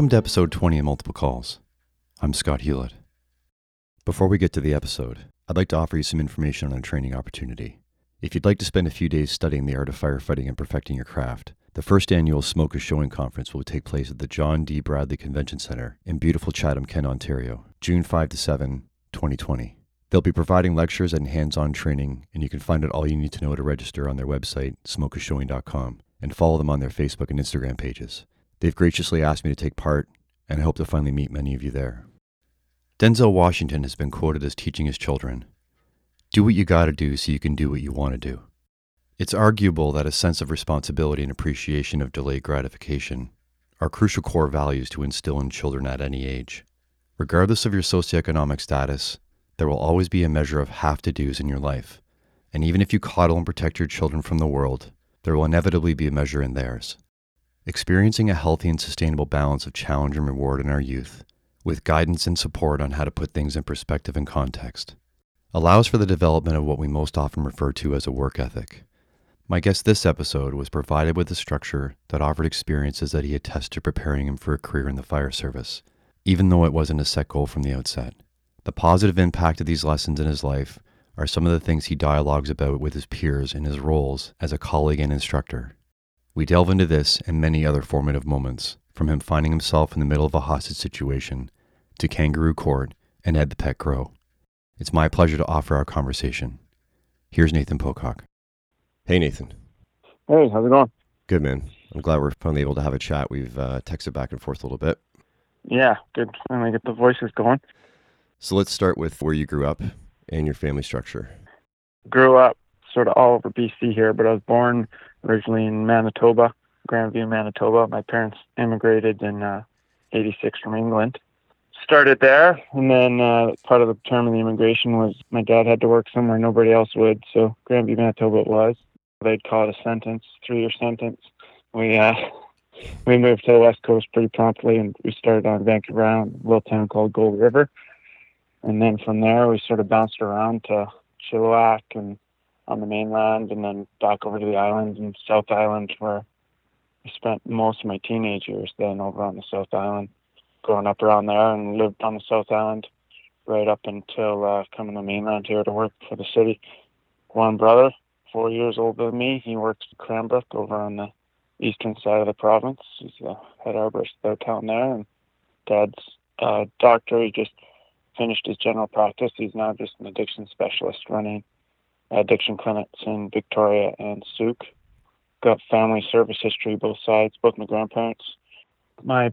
Welcome to episode 20 of Multiple Calls. I'm Scott Hewlett. Before we get to the episode, I'd like to offer you some information on a training opportunity. If you'd like to spend a few days studying the art of firefighting and perfecting your craft, the first annual Smoke is Showing Conference will take place at the John D. Bradley Convention Center in beautiful Chatham, Kent, Ontario, June 5 to 7, 2020. They'll be providing lectures and hands on training, and you can find out all you need to know to register on their website, smokeisshowing.com, and follow them on their Facebook and Instagram pages. They've graciously asked me to take part, and I hope to finally meet many of you there. Denzel Washington has been quoted as teaching his children Do what you gotta do so you can do what you want to do. It's arguable that a sense of responsibility and appreciation of delayed gratification are crucial core values to instill in children at any age. Regardless of your socioeconomic status, there will always be a measure of have to do's in your life. And even if you coddle and protect your children from the world, there will inevitably be a measure in theirs. Experiencing a healthy and sustainable balance of challenge and reward in our youth, with guidance and support on how to put things in perspective and context, allows for the development of what we most often refer to as a work ethic. My guest this episode was provided with a structure that offered experiences that he had tested preparing him for a career in the fire service, even though it wasn't a set goal from the outset. The positive impact of these lessons in his life are some of the things he dialogues about with his peers in his roles as a colleague and instructor. We delve into this and many other formative moments, from him finding himself in the middle of a hostage situation to kangaroo court and Ed the Pet Crow. It's my pleasure to offer our conversation. Here's Nathan Pocock. Hey, Nathan. Hey, how's it going? Good, man. I'm glad we're finally able to have a chat. We've uh, texted back and forth a little bit. Yeah, good. Finally get the voices going. So let's start with where you grew up and your family structure. Grew up sort of all over BC here, but I was born originally in Manitoba, Grandview, Manitoba. My parents immigrated in uh, 86 from England. Started there, and then uh, part of the term of the immigration was my dad had to work somewhere nobody else would, so Grandview, Manitoba it was. They'd call it a sentence, three-year sentence. We uh, we moved to the west coast pretty promptly, and we started on Vancouver Island, a little town called Gold River. And then from there, we sort of bounced around to Chilliwack and on the mainland, and then back over to the island and South Island, where I spent most of my teenage years then over on the South Island, growing up around there, and lived on the South Island right up until uh, coming to the mainland here to work for the city. One brother, four years older than me, he works at Cranbrook over on the eastern side of the province. He's the head arborist there town there, and dad's uh, doctor. He just finished his general practice. He's now just an addiction specialist running addiction clinics in Victoria and Sooke. Got family service history, both sides, both my grandparents. My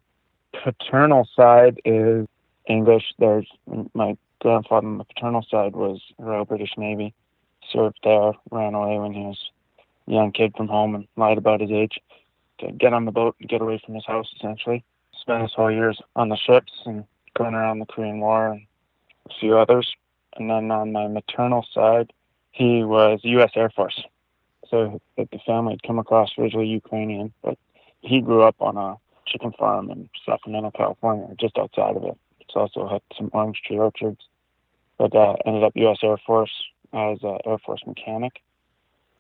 paternal side is English. There's my grandfather on the paternal side was Royal British Navy, served there, ran away when he was a young kid from home and lied about his age to get on the boat and get away from his house essentially. Spent his whole years on the ships and going around the Korean War and a few others. And then on my maternal side, he was U.S. Air Force. So that the family had come across originally Ukrainian, but he grew up on a chicken farm in Sacramento, California, just outside of it. It's also had some orange tree orchards, but uh, ended up U.S. Air Force as an Air Force mechanic.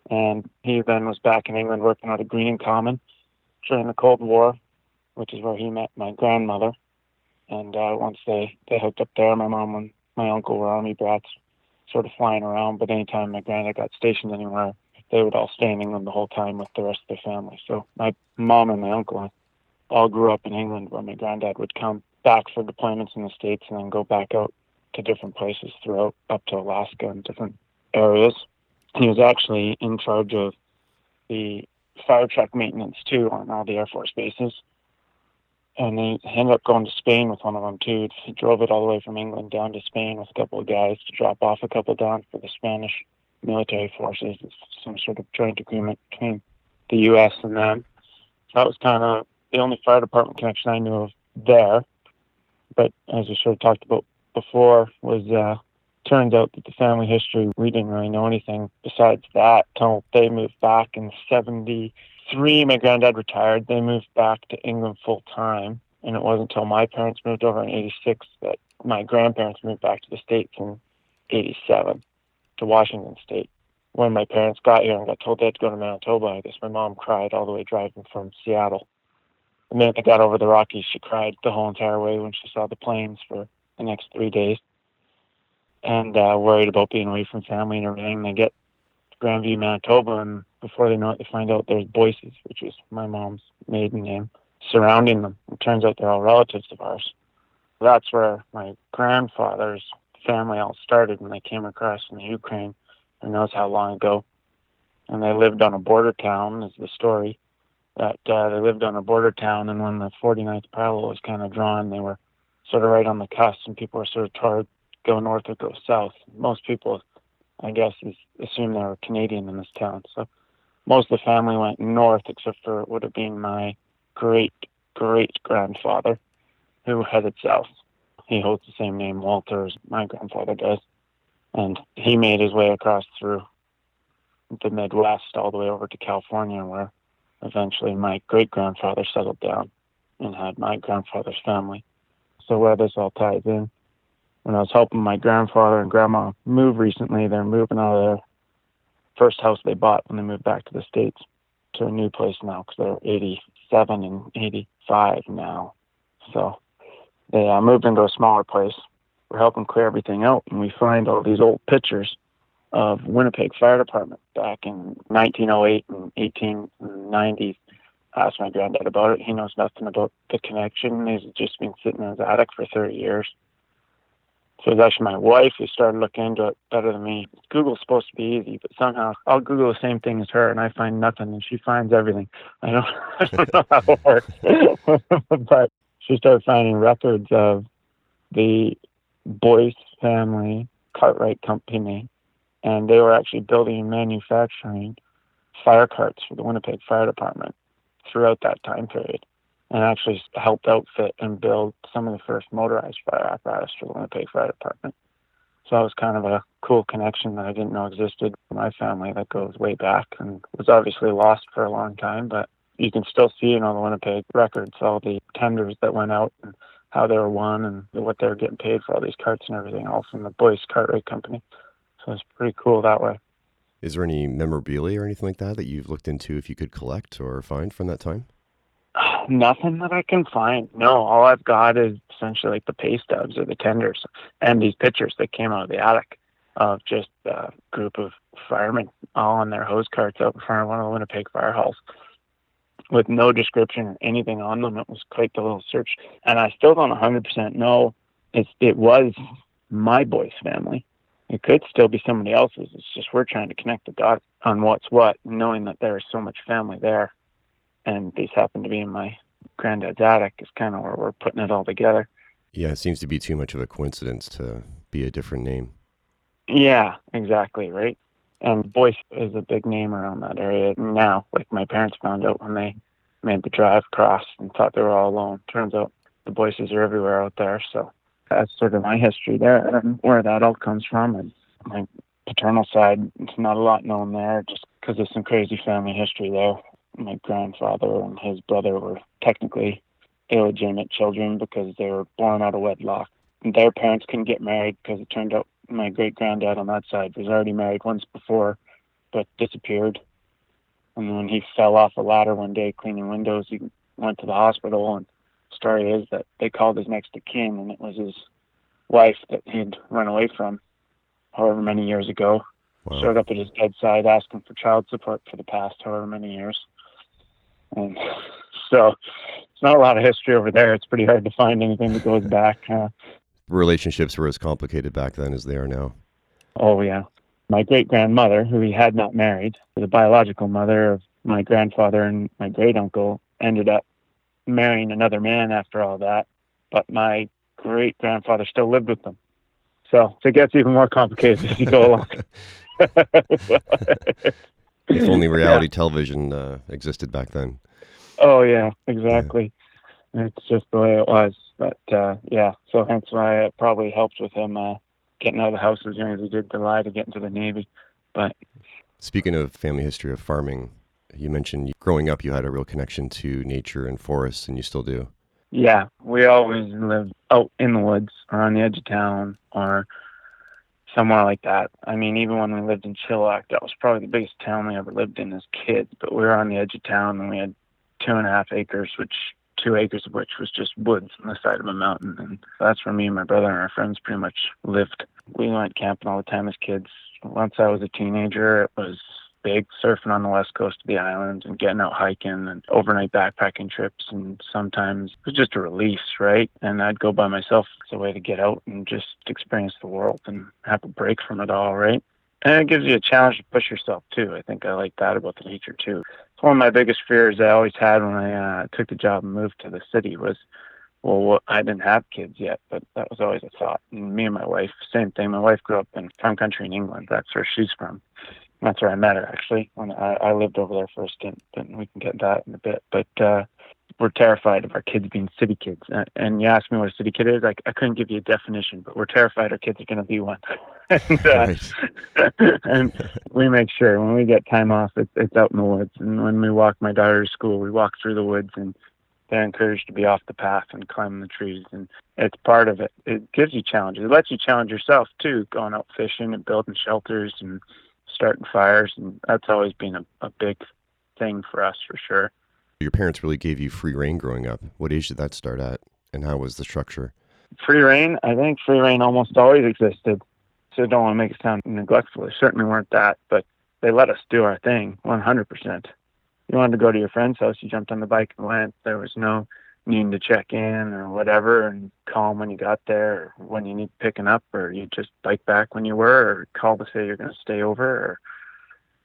And he then was back in England working at a Greenham Common during the Cold War, which is where he met my grandmother. And uh, once they, they hooked up there, my mom and my uncle were Army brats, sort of flying around. But anytime my granddad got stationed anywhere, they would all stay in England the whole time with the rest of the family. So my mom and my uncle all grew up in England, where my granddad would come back for deployments in the states and then go back out to different places throughout up to Alaska and different areas. He was actually in charge of the fire truck maintenance too on all the Air Force bases. And he ended up going to Spain with one of them too. He drove it all the way from England down to Spain with a couple of guys to drop off a couple down for the Spanish military forces. It's some sort of joint agreement between the U.S. and them. So that was kind of the only fire department connection I knew of there. But as we sort of talked about before, was uh, turns out that the family history we didn't really know anything besides that until they moved back in '73. My granddad retired. They moved back to England full time, and it wasn't until my parents moved over in '86 that my grandparents moved back to the states in '87 to Washington State. When my parents got here and got told they had to go to Manitoba, I guess my mom cried all the way driving from Seattle the minute they got over the Rockies, she cried the whole entire way when she saw the plains for the next three days, and uh, worried about being away from family and everything. They get to Grandview, Manitoba, and before they know it, they find out there's Boyces, which is my mom's maiden name, surrounding them. It turns out they're all relatives of ours. That's where my grandfather's family all started when they came across from the Ukraine. Who knows how long ago? And they lived on a border town, is the story that uh, they lived on a border town, and when the 49th parallel was kind of drawn, they were sort of right on the cusp, and people were sort of told go north or go south. Most people, I guess, assume they were Canadian in this town, so most of the family went north, except for it would have been my great great grandfather, who headed south. He holds the same name, Walter, as my grandfather does, and he made his way across through the Midwest all the way over to California, where eventually my great grandfather settled down and had my grandfather's family. So where this all ties in, when I was helping my grandfather and grandma move recently, they're moving out of first house they bought when they moved back to the states to a new place now because they're 87 and 85 now. So they uh, moved into a smaller place. We're helping clear everything out, and we find all these old pictures of Winnipeg Fire Department back in 1908 and 1890. Asked my granddad about it. He knows nothing about the connection. He's just been sitting in his attic for 30 years. So it's actually my wife who started looking into it better than me. Google's supposed to be easy, but somehow I'll Google the same thing as her and I find nothing and she finds everything. I don't, I don't know how it works. but she started finding records of the Boyce family Cartwright Company and they were actually building and manufacturing fire carts for the Winnipeg Fire Department throughout that time period, and actually helped outfit and build some of the first motorized fire apparatus for the Winnipeg Fire Department. So that was kind of a cool connection that I didn't know existed for my family that goes way back and was obviously lost for a long time, but you can still see in all the Winnipeg records all the tenders that went out and how they were won and what they were getting paid for all these carts and everything, all from the Boyce Cartwright Company. So it's pretty cool that way. Is there any memorabilia or anything like that that you've looked into if you could collect or find from that time? Nothing that I can find. No, all I've got is essentially like the pay stubs or the tenders and these pictures that came out of the attic of just a group of firemen all on their hose carts out in front of one of the Winnipeg fire halls with no description or anything on them. It was quite the little search. And I still don't 100% know if it was my Boyce family it could still be somebody else's. It's just we're trying to connect the dots on what's what, knowing that there is so much family there. And these happen to be in my granddad's attic is kind of where we're putting it all together. Yeah, it seems to be too much of a coincidence to be a different name. Yeah, exactly, right? And Boyce is a big name around that area now. Like my parents found out when they made the drive across and thought they were all alone. Turns out the Boyces are everywhere out there. So that's sort of my history there and where that all comes from. And my paternal side, it's not a lot known there just because of some crazy family history there. My grandfather and his brother were technically illegitimate children because they were born out of wedlock. And their parents couldn't get married because it turned out my great granddad on that side was already married once before, but disappeared. And when he fell off a ladder one day cleaning windows, he went to the hospital and the story is that they called his next of kin, and it was his wife that he'd run away from, however many years ago. Wow. Showed up at his bedside asking for child support for the past however many years, and so it's not a lot of history over there. It's pretty hard to find anything that goes back. Uh, Relationships were as complicated back then as they are now. Oh yeah, my great grandmother, who he had not married, the biological mother of my grandfather and my great uncle, ended up marrying another man after all that, but my great grandfather still lived with them. So it gets even more complicated as you go along. if only reality yeah. television uh, existed back then. Oh yeah, exactly. Yeah. It's just the way it was. But uh, yeah, so hence why it probably helped with him uh, getting out of the house as young as he did to lie to get into the Navy. But speaking of family history of farming, you mentioned growing up you had a real connection to nature and forests, and you still do. Yeah, we always lived out in the woods or on the edge of town or somewhere like that. I mean, even when we lived in Chilliwack, that was probably the biggest town we ever lived in as kids. But we were on the edge of town and we had two and a half acres, which two acres of which was just woods on the side of a mountain. And that's where me and my brother and our friends pretty much lived. We went camping all the time as kids. Once I was a teenager, it was big surfing on the west coast of the island and getting out hiking and overnight backpacking trips and sometimes it was just a release right and i'd go by myself as a way to get out and just experience the world and have a break from it all right and it gives you a challenge to push yourself too i think i like that about the nature too it's one of my biggest fears i always had when i uh, took the job and moved to the city was well, I didn't have kids yet, but that was always a thought. And me and my wife, same thing. My wife grew up in farm country in England. That's where she's from. That's where I met her actually. When I, I lived over there first, and we can get that in a bit. But uh, we're terrified of our kids being city kids. And you asked me what a city kid is. I, I couldn't give you a definition, but we're terrified our kids are going to be one. and, uh, and we make sure when we get time off, it's, it's out in the woods. And when we walk my daughter to school, we walk through the woods and they're encouraged to be off the path and climb the trees and it's part of it it gives you challenges it lets you challenge yourself too going out fishing and building shelters and starting fires and that's always been a, a big thing for us for sure. Your parents really gave you free rein growing up. What age did that start at and how was the structure? Free rein? I think free rein almost always existed so I don't want to make it sound neglectful. They certainly weren't that but they let us do our thing 100% you wanted to go to your friend's house, you jumped on the bike and went. There was no needing to check in or whatever and call them when you got there or when you need picking up or you just bike back when you were or call to say you're going to stay over or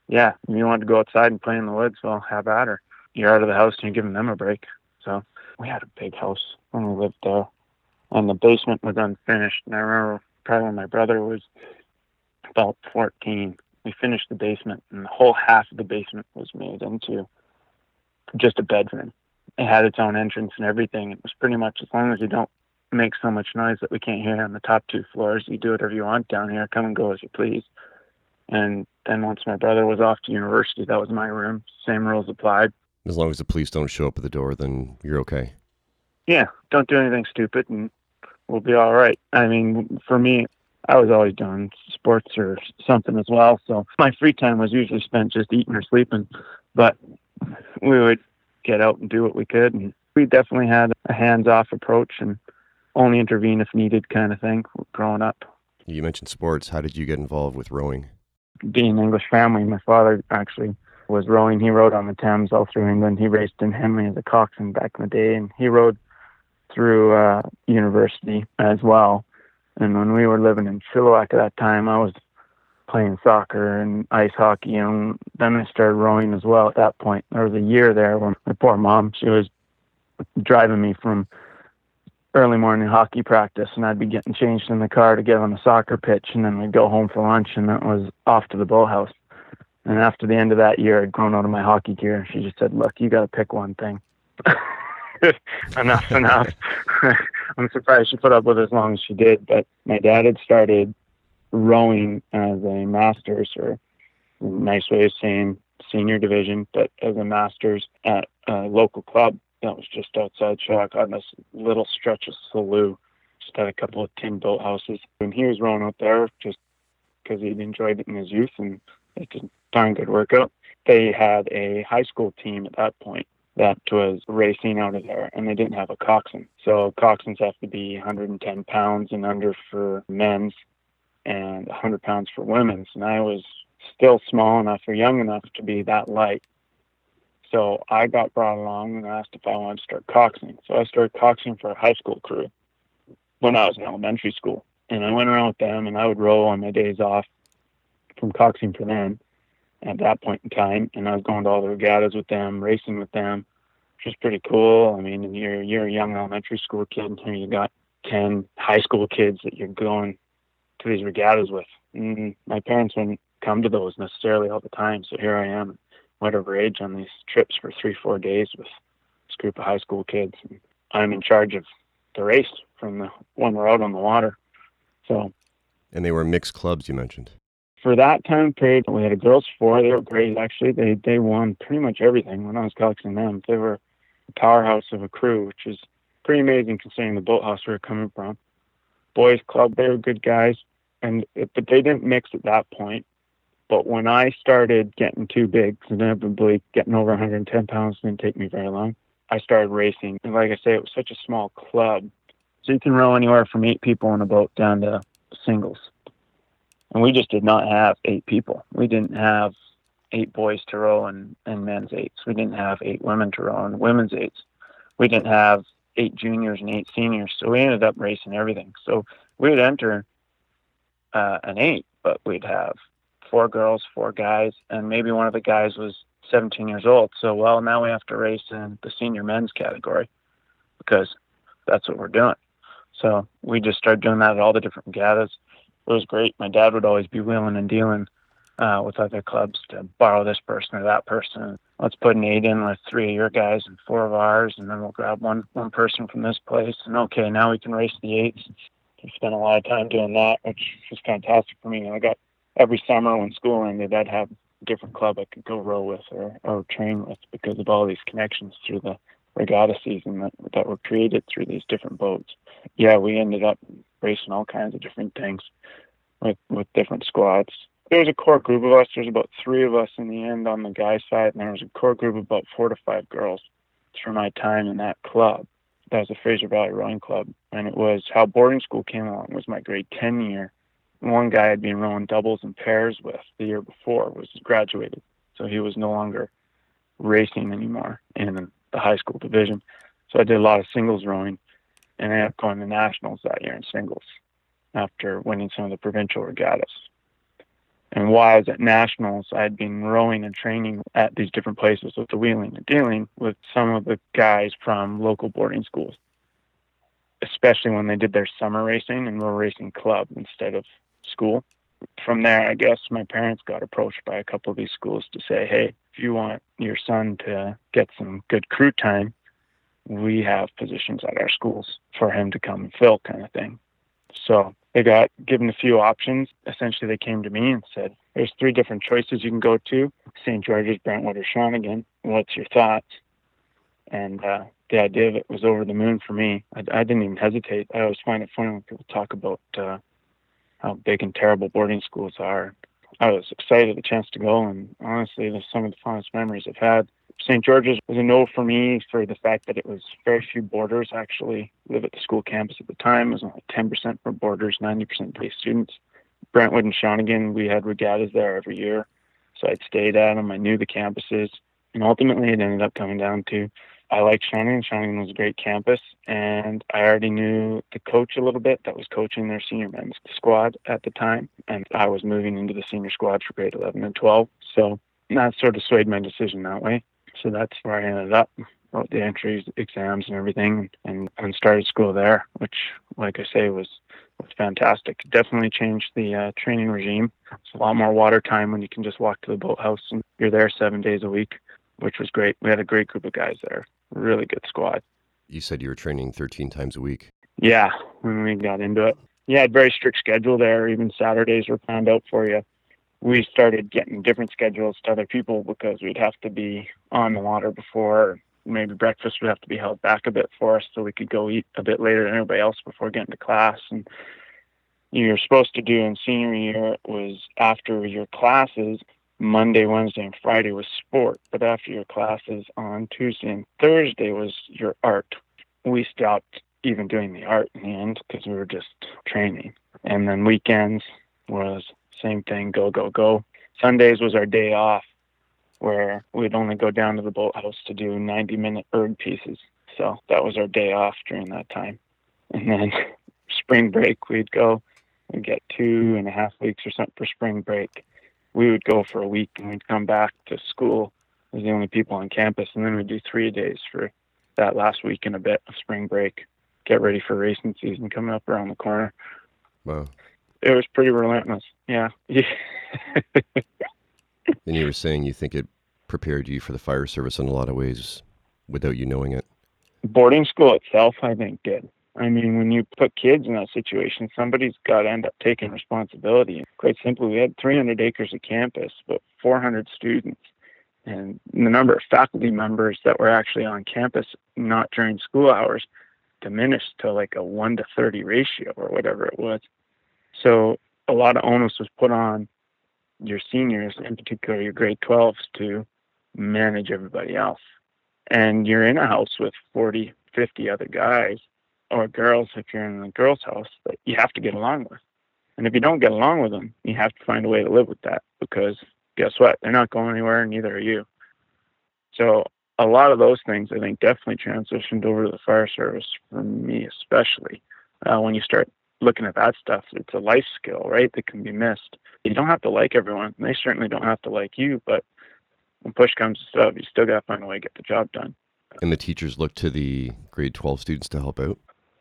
yeah, you wanted to go outside and play in the woods, well, have at her. You're out of the house and you're giving them a break. So we had a big house when we lived there and the basement was unfinished. And I remember probably when my brother was about 14, we finished the basement, and the whole half of the basement was made into just a bedroom. It had its own entrance and everything. It was pretty much as long as you don't make so much noise that we can't hear on the top two floors, you do whatever you want down here. Come and go as you please. And then once my brother was off to university, that was my room. Same rules applied. As long as the police don't show up at the door, then you're okay. Yeah, don't do anything stupid, and we'll be all right. I mean, for me, I was always doing sports or something as well. So my free time was usually spent just eating or sleeping. But we would get out and do what we could. And we definitely had a hands off approach and only intervene if needed kind of thing growing up. You mentioned sports. How did you get involved with rowing? Being an English family, my father actually was rowing. He rowed on the Thames all through England. He raced in Henley as a coxswain back in the day, and he rowed through uh, university as well. And when we were living in Chilliwack at that time, I was playing soccer and ice hockey, and then I started rowing as well. At that point, there was a year there where my poor mom, she was driving me from early morning hockey practice, and I'd be getting changed in the car to get on the soccer pitch, and then we'd go home for lunch, and that was off to the boathouse. And after the end of that year, I'd grown out of my hockey gear. And she just said, "Look, you got to pick one thing." enough, enough. I'm surprised she put up with as long as she did. But my dad had started rowing as a master's, or a nice way of saying senior division, but as a master's at a local club that was just outside Chilliwack on this little stretch of slough. Just had a couple of tin boat houses, and he was rowing out there just because he'd enjoyed it in his youth, and it's a darn good workout. They had a high school team at that point, that was racing out of there, and they didn't have a coxswain. So coxswains have to be 110 pounds and under for men's, and 100 pounds for women's. And I was still small enough or young enough to be that light. So I got brought along and asked if I wanted to start coxing. So I started coxing for a high school crew when I was in elementary school. And I went around with them and I would row on my days off from coxing for them at that point in time, and I was going to all the regattas with them, racing with them, which was pretty cool. I mean, you're you're a young elementary school kid, and you got ten high school kids that you're going to these regattas with. And my parents wouldn't come to those necessarily all the time, so here I am, whatever age, on these trips for three, four days with this group of high school kids. And I'm in charge of the race from the when we're out on the water. So. And they were mixed clubs, you mentioned for that time period, we had a girls four. They were great, actually. They they won pretty much everything when I was coaching them. They were a powerhouse of a crew, which is pretty amazing considering the boathouse we were coming from. Boys club, they were good guys, and but they didn't mix at that point. But when I started getting too big, inevitably getting over 110 pounds didn't take me very long. I started racing. And like I say, it was such a small club. So you can row anywhere from eight people in a boat down to singles. And we just did not have eight people. We didn't have eight boys to row and, and men's eights. We didn't have eight women to row and women's eights. We didn't have eight juniors and eight seniors. So we ended up racing everything. So we would enter uh, an eight, but we'd have four girls, four guys, and maybe one of the guys was 17 years old. So, well, now we have to race in the senior men's category because that's what we're doing. So we just started doing that at all the different regattas. It was great. My dad would always be wheeling and dealing uh, with other clubs to borrow this person or that person. Let's put an eight in with three of your guys and four of ours, and then we'll grab one one person from this place. And okay, now we can race the eights. I spent a lot of time doing that, which was fantastic for me. And I got every summer when school ended, I'd have a different club I could go row with or, or train with because of all these connections through the regatta season that, that were created through these different boats. Yeah, we ended up racing all kinds of different things with, with different squads. There was a core group of us. There's about three of us in the end on the guy side, and there was a core group of about four to five girls through my time in that club. That was the Fraser Valley Rowing Club, and it was how boarding school came along. It was my grade 10 year. One guy I'd been rowing doubles and pairs with the year before was graduated, so he was no longer racing anymore in the high school division. So I did a lot of singles rowing and I ended up going to nationals that year in singles after winning some of the provincial regattas. And while I was at nationals, I had been rowing and training at these different places with the wheeling and dealing with some of the guys from local boarding schools, especially when they did their summer racing and were racing club instead of school. From there, I guess my parents got approached by a couple of these schools to say, hey, if you want your son to get some good crew time, we have positions at our schools for him to come and fill, kind of thing. So they got given a few options. Essentially, they came to me and said, There's three different choices you can go to St. George's, Brentwood, or Shawnigan. What's your thoughts? And uh, the idea of it was over the moon for me. I, I didn't even hesitate. I always find it funny when people talk about uh, how big and terrible boarding schools are. I was excited the chance to go, and honestly, there's some of the fondest memories I've had. St. George's was a no for me for the fact that it was very few boarders actually live at the school campus at the time. It was only 10% for boarders, 90% day students. Brentwood and Shawnigan, we had regattas there every year, so I'd stayed at them. I knew the campuses, and ultimately it ended up coming down to I liked Shawnigan. Shawnigan was a great campus, and I already knew the coach a little bit that was coaching their senior men's squad at the time, and I was moving into the senior squad for grade 11 and 12. So that sort of swayed my decision that way. So that's where I ended up. Wrote the entries, exams, and everything, and, and started school there, which, like I say, was was fantastic. Definitely changed the uh, training regime. It's a lot more water time when you can just walk to the boathouse and you're there seven days a week, which was great. We had a great group of guys there. Really good squad. You said you were training 13 times a week. Yeah, when we got into it. Yeah, very strict schedule there. Even Saturdays were planned out for you we started getting different schedules to other people because we'd have to be on the water before. Maybe breakfast would have to be held back a bit for us so we could go eat a bit later than everybody else before getting to class. And you're supposed to do in senior year was after your classes monday wednesday and friday was sport. But after your classes on tuesday and thursday was your art. We stopped even doing the art in the end because we were just training. And then weekends was same thing, go, go, go. Sundays was our day off where we'd only go down to the boathouse to do 90 minute erg pieces. So that was our day off during that time. And then spring break, we'd go, we'd get two and a half weeks or something for spring break. We would go for a week and we'd come back to school as the only people on campus. And then we'd do three days for that last week and a bit of spring break, get ready for racing season coming up around the corner. Wow it was pretty relentless. Yeah. and you were saying you think it prepared you for the fire service in a lot of ways without you knowing it. Boarding school itself, I think, did. I mean, when you put kids in that situation, somebody's got to end up taking responsibility. Quite simply, we had 300 acres of campus, but 400 students. And the number of faculty members that were actually on campus, not during school hours, diminished to like a 1 to 30 ratio or whatever it was. So a lot of onus was put on your seniors, in particular your grade 12s, to manage everybody else. and you're in a house with 40, 50 other guys or girls if you're in a girl's house that you have to get along with. And if you don't get along with them, you have to find a way to live with that because guess what? They're not going anywhere, neither are you. So a lot of those things, I think, definitely transitioned over to the fire service for me, especially uh, when you start looking at that stuff. It's a life skill, right? That can be missed. You don't have to like everyone. They certainly don't have to like you, but when push comes to shove, you still got to find a way to get the job done. And the teachers look to the grade 12 students to help out?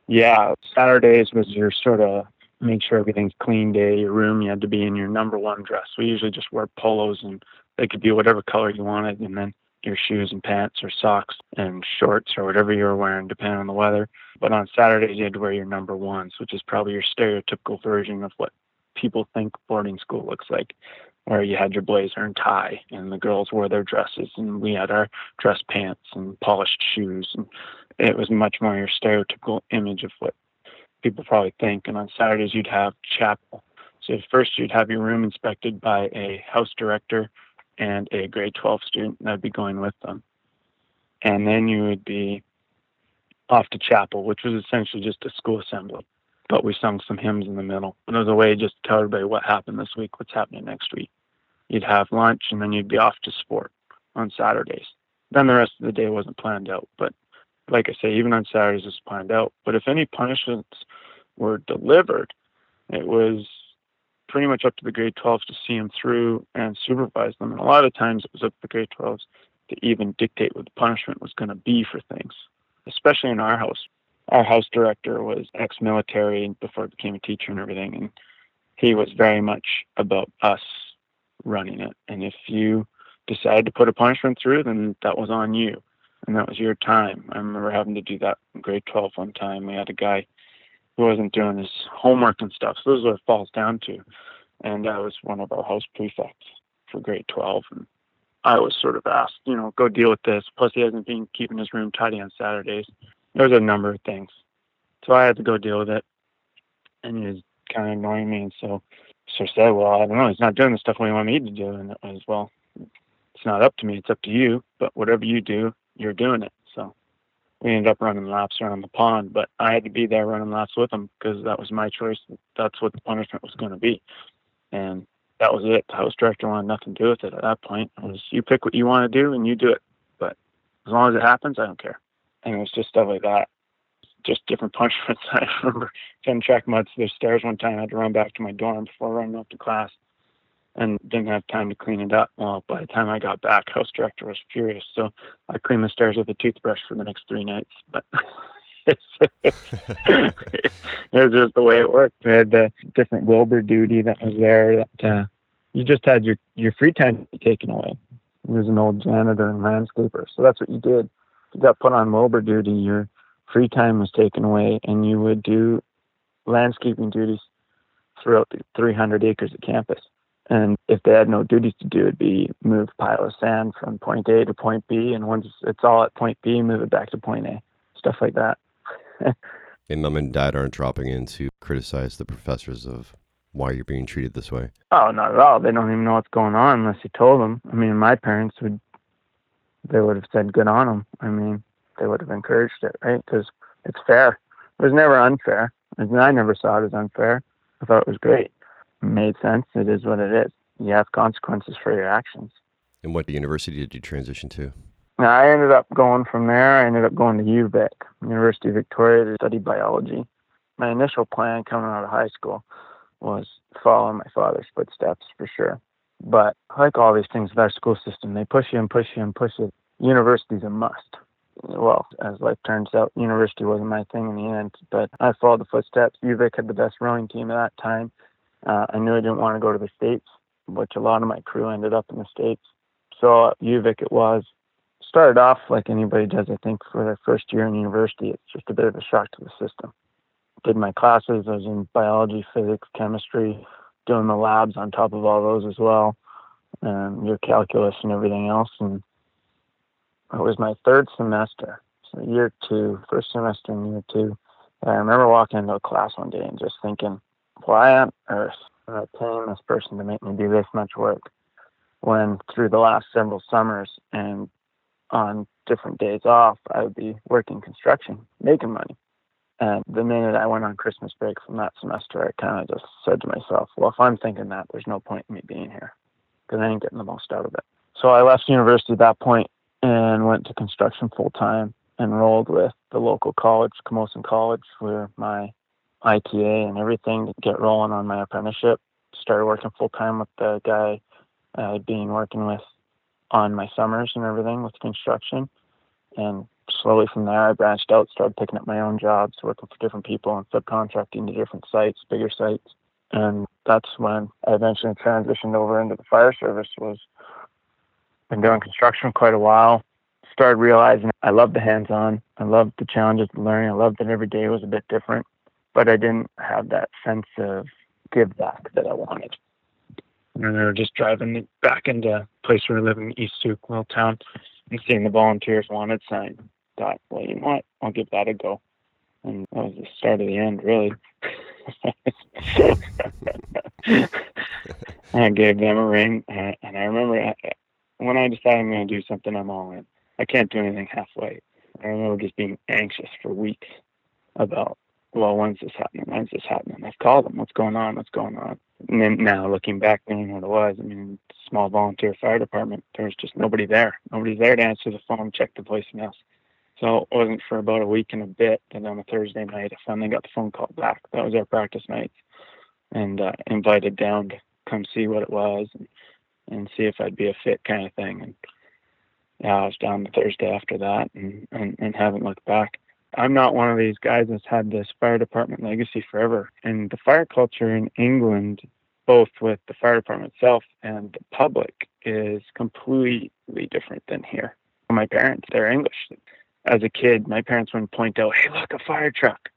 Yeah. Saturdays was your sort of make sure everything's clean day. Your room, you had to be in your number one dress. We usually just wear polos and they could be whatever color you wanted. And then your shoes and pants or socks and shorts or whatever you were wearing, depending on the weather. But on Saturdays, you had to wear your number ones, which is probably your stereotypical version of what people think boarding school looks like, where you had your blazer and tie, and the girls wore their dresses, and we had our dress pants and polished shoes. And it was much more your stereotypical image of what people probably think. And on Saturdays, you'd have chapel. So first, you'd have your room inspected by a house director and a grade 12 student that'd be going with them. And then you would be off to chapel, which was essentially just a school assembly. But we sung some hymns in the middle. And it was a way just to tell everybody what happened this week, what's happening next week. You'd have lunch and then you'd be off to sport on Saturdays. Then the rest of the day wasn't planned out. But like I say, even on Saturdays it's planned out. But if any punishments were delivered, it was pretty much up to the grade 12s to see them through and supervise them. And a lot of times it was up to the grade 12s to even dictate what the punishment was going to be for things, especially in our house. Our house director was ex military before he became a teacher and everything. And he was very much about us running it. And if you decided to put a punishment through, then that was on you. And that was your time. I remember having to do that in grade 12 one time. We had a guy who wasn't doing his homework and stuff. So this is what it falls down to. And I was one of our house prefects for grade 12. And I was sort of asked, you know, go deal with this. Plus, he hasn't been keeping his room tidy on Saturdays. There was a number of things. So I had to go deal with it. And he was kind of annoying me. And so, so I said, well, I don't know. He's not doing the stuff we want me to do. And it was, well, it's not up to me. It's up to you. But whatever you do, you're doing it we ended up running laps around the pond, but I had to be there running laps with them because that was my choice. That's what the punishment was going to be. And that was it. The house director wanted nothing to do with it at that point. It was you pick what you want to do and you do it. But as long as it happens, I don't care. And it was just stuff like that. Just different punishments. I remember trying to track mud to the stairs one time. I had to run back to my dorm before running up to class and didn't have time to clean it up. Well, by the time I got back, house director was furious. So I cleaned the stairs with a toothbrush for the next three nights. But it was just the way it worked. We had the different Wilbur duty that was there. That uh, you just had your your free time taken away. He was an old janitor and landscaper, so that's what you did. You got put on Wilbur duty. Your free time was taken away, and you would do landscaping duties throughout the 300 acres of campus. And if they had no duties to do, it'd be move pile of sand from point A to point B, and once it's all at point B, move it back to point A, stuff like that. and mom and dad aren't dropping in to criticize the professors of why you're being treated this way. Oh, not at all. They don't even know what's going on unless you told them. I mean, my parents would, they would have said good on them. I mean, they would have encouraged it, right? Because it's fair. It was never unfair. I, mean, I never saw it as unfair. I thought it was great made sense. It is what it is. You have consequences for your actions. And what university did you transition to? I ended up going from there. I ended up going to UVic, University of Victoria, to study biology. My initial plan coming out of high school was follow my father's footsteps for sure. But like all these things with our school system, they push you and push you and push you. University's a must. Well, as life turns out, university wasn't my thing in the end, but I followed the footsteps. UVic had the best rowing team at that time. Uh, I knew I didn't want to go to the States, which a lot of my crew ended up in the States. So UVic it was. Started off like anybody does, I think, for their first year in university. It's just a bit of a shock to the system. Did my classes. I was in biology, physics, chemistry, doing the labs on top of all those as well, and your calculus and everything else. And it was my third semester, so year two, first semester in year two. And I remember walking into a class one day and just thinking, why on earth am I paying this person to make me do this much work when through the last several summers and on different days off, I would be working construction, making money. And the minute I went on Christmas break from that semester, I kind of just said to myself, well, if I'm thinking that, there's no point in me being here because I ain't getting the most out of it. So I left university at that point and went to construction full time, enrolled with the local college, Camosun College, where my ITA and everything to get rolling on my apprenticeship. Started working full time with the guy I'd been working with on my summers and everything with construction. And slowly from there, I branched out, started picking up my own jobs, working for different people and subcontracting to different sites, bigger sites. And that's when I eventually transitioned over into the fire service. Was been doing construction quite a while. Started realizing I loved the hands-on. I loved the challenges of learning. I loved that every day was a bit different, but I didn't have that sense of give back that I wanted. And we were just driving back into a place where we live in East Sooke, little town, and seeing the volunteers wanted sign. Thought, well, you know what? I'll give that a go. And that was the start of the end, really. I gave them a ring, and I remember when I decide I'm going to do something, I'm all in. I can't do anything halfway. I remember just being anxious for weeks about, well, when's this happening? When's this happening? I've called them. What's going on? What's going on? And then now looking back, knowing what it was, I mean, small volunteer fire department, there was just nobody there. Nobody's there to answer the phone, check the voicemails. So it wasn't for about a week and a bit. And on a Thursday night, I finally got the phone call back. That was our practice night and uh, invited down to come see what it was and, and see if I'd be a fit, kind of thing. And yeah, I was down the Thursday after that, and, and and haven't looked back. I'm not one of these guys that's had this fire department legacy forever. And the fire culture in England, both with the fire department itself and the public, is completely different than here. My parents, they're English. As a kid, my parents wouldn't point out, hey, look, a fire truck.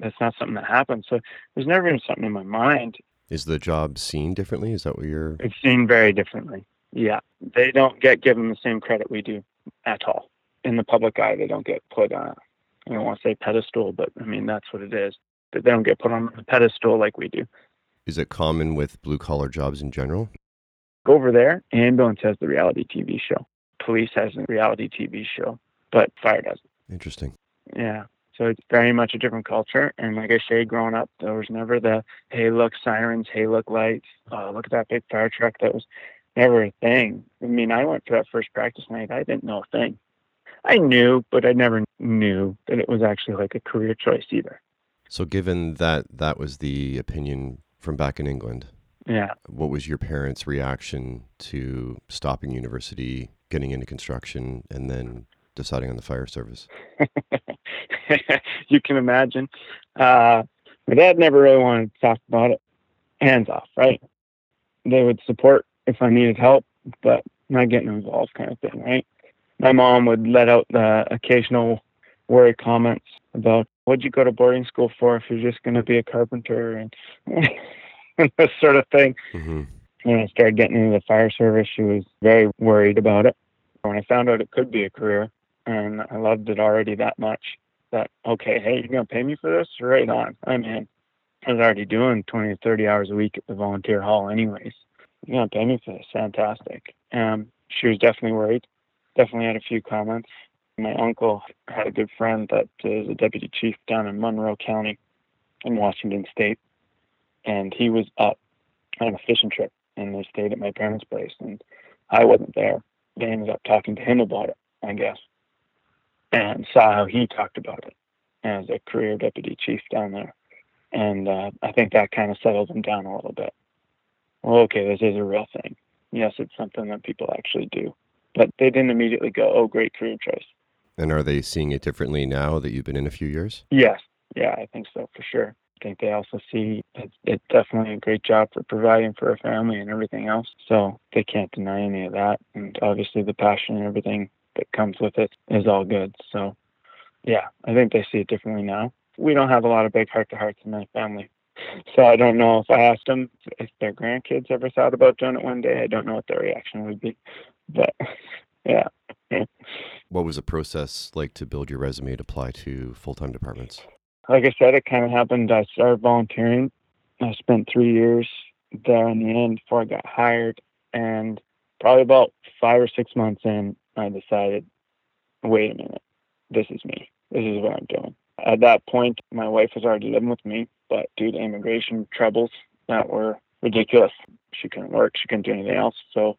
That's not something that happens. So there's never been something in my mind. Is the job seen differently? Is that what you're. It's seen very differently. Yeah. They don't get given the same credit we do at all. In the public eye, they don't get put on I don't want to say pedestal, but I mean that's what it is. That they don't get put on the pedestal like we do. Is it common with blue collar jobs in general? Over there, ambulance has the reality TV show. Police has a reality TV show, but fire doesn't. Interesting. Yeah. So it's very much a different culture. And like I say, growing up, there was never the, hey, look, sirens, hey, look, lights, oh, look at that big fire truck. That was never a thing. I mean, I went to that first practice night. I didn't know a thing. I knew, but I never knew that it was actually like a career choice either. So, given that that was the opinion from back in England, yeah, what was your parents' reaction to stopping university, getting into construction, and then deciding on the fire service? you can imagine. Uh, my dad never really wanted to talk about it. Hands off, right? They would support if I needed help, but not getting involved, kind of thing, right? My mom would let out the occasional worry comments about what'd you go to boarding school for if you're just going to be a carpenter and, this sort of thing. Mm-hmm. When I started getting into the fire service, she was very worried about it. When I found out it could be a career, and I loved it already that much, that okay, hey, you're going to pay me for this? Right on, I'm in. I was already doing 20 to 30 hours a week at the volunteer hall, anyways. You're going to pay me for this? Fantastic. Um, she was definitely worried definitely had a few comments. My uncle had a good friend that is a deputy chief down in Monroe County in Washington State, and he was up on a fishing trip, and they stayed at my parents' place, and I wasn't there. They ended up talking to him about it, I guess, and saw how he talked about it as a career deputy chief down there, and uh, I think that kind of settled him down a little bit. Well, okay, this is a real thing. Yes, it's something that people actually do but they didn't immediately go, "Oh, great career choice." And are they seeing it differently now that you've been in a few years? Yes, yeah, I think so for sure. I think they also see it's, it's definitely a great job for providing for a family and everything else. So they can't deny any of that. And obviously, the passion and everything that comes with it is all good. So, yeah, I think they see it differently now. We don't have a lot of big heart to hearts in my family. So I don't know if I asked them if their grandkids ever thought about doing it one day. I don't know what their reaction would be but yeah. What was the process like to build your resume to apply to full time departments? Like I said, it kind of happened. I started volunteering. I spent three years there in the end before I got hired. And probably about five or six months in, I decided wait a minute, this is me. This is what I'm doing. At that point, my wife was already living with me, but due to immigration troubles that were ridiculous, she couldn't work. She couldn't do anything else. So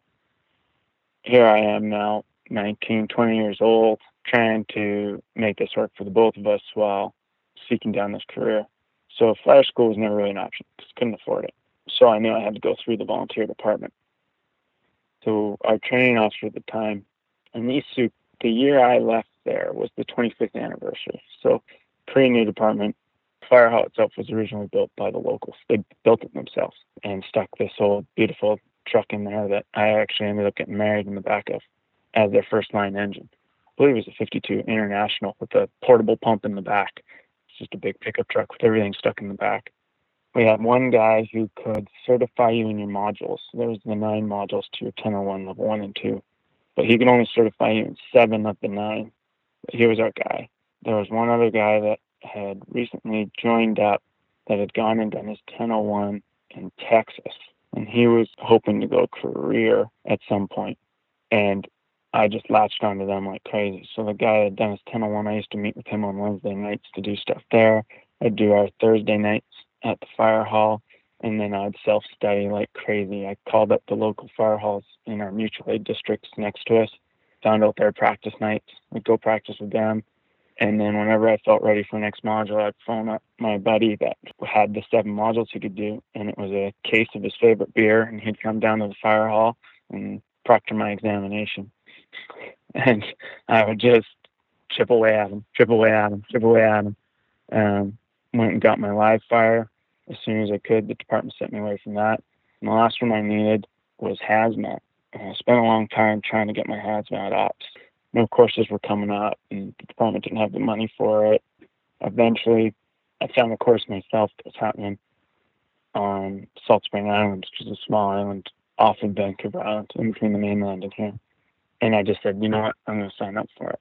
here I am now, 19, 20 years old, trying to make this work for the both of us while seeking down this career. So fire school was never really an option because couldn't afford it. So I knew I had to go through the volunteer department. So our training officer at the time, suit, the year I left there was the 25th anniversary. So pretty new department. Fire Hall itself was originally built by the locals. They built it themselves and stuck this old beautiful truck in there that I actually ended up getting married in the back of as their first line engine. I believe it was a 52 International with a portable pump in the back. It's just a big pickup truck with everything stuck in the back. We had one guy who could certify you in your modules. There was the nine modules to your 1001, level one and two, but he could only certify you in seven of the nine. But he was our guy. There was one other guy that had recently joined up that had gone and done his 1001 in Texas, and he was hoping to go career at some point. And I just latched onto them like crazy. So the guy had done his 1001. I used to meet with him on Wednesday nights to do stuff there. I'd do our Thursday nights at the fire hall, and then I'd self study like crazy. I called up the local fire halls in our mutual aid districts next to us, found out their practice nights. We'd go practice with them. And then whenever I felt ready for the next module, I'd phone up my buddy that had the seven modules he could do, and it was a case of his favorite beer, and he'd come down to the fire hall and proctor my examination. And I would just chip away at him, chip away at him, chip away at him. Um, went and got my live fire as soon as I could. The department sent me away from that. And the last one I needed was hazmat. And I spent a long time trying to get my hazmat ops. No courses were coming up, and the department didn't have the money for it. Eventually, I found a course myself that was happening on Salt Spring Island, which is a small island off of Vancouver Island, in between the mainland and here. And I just said, you know what, I'm going to sign up for it.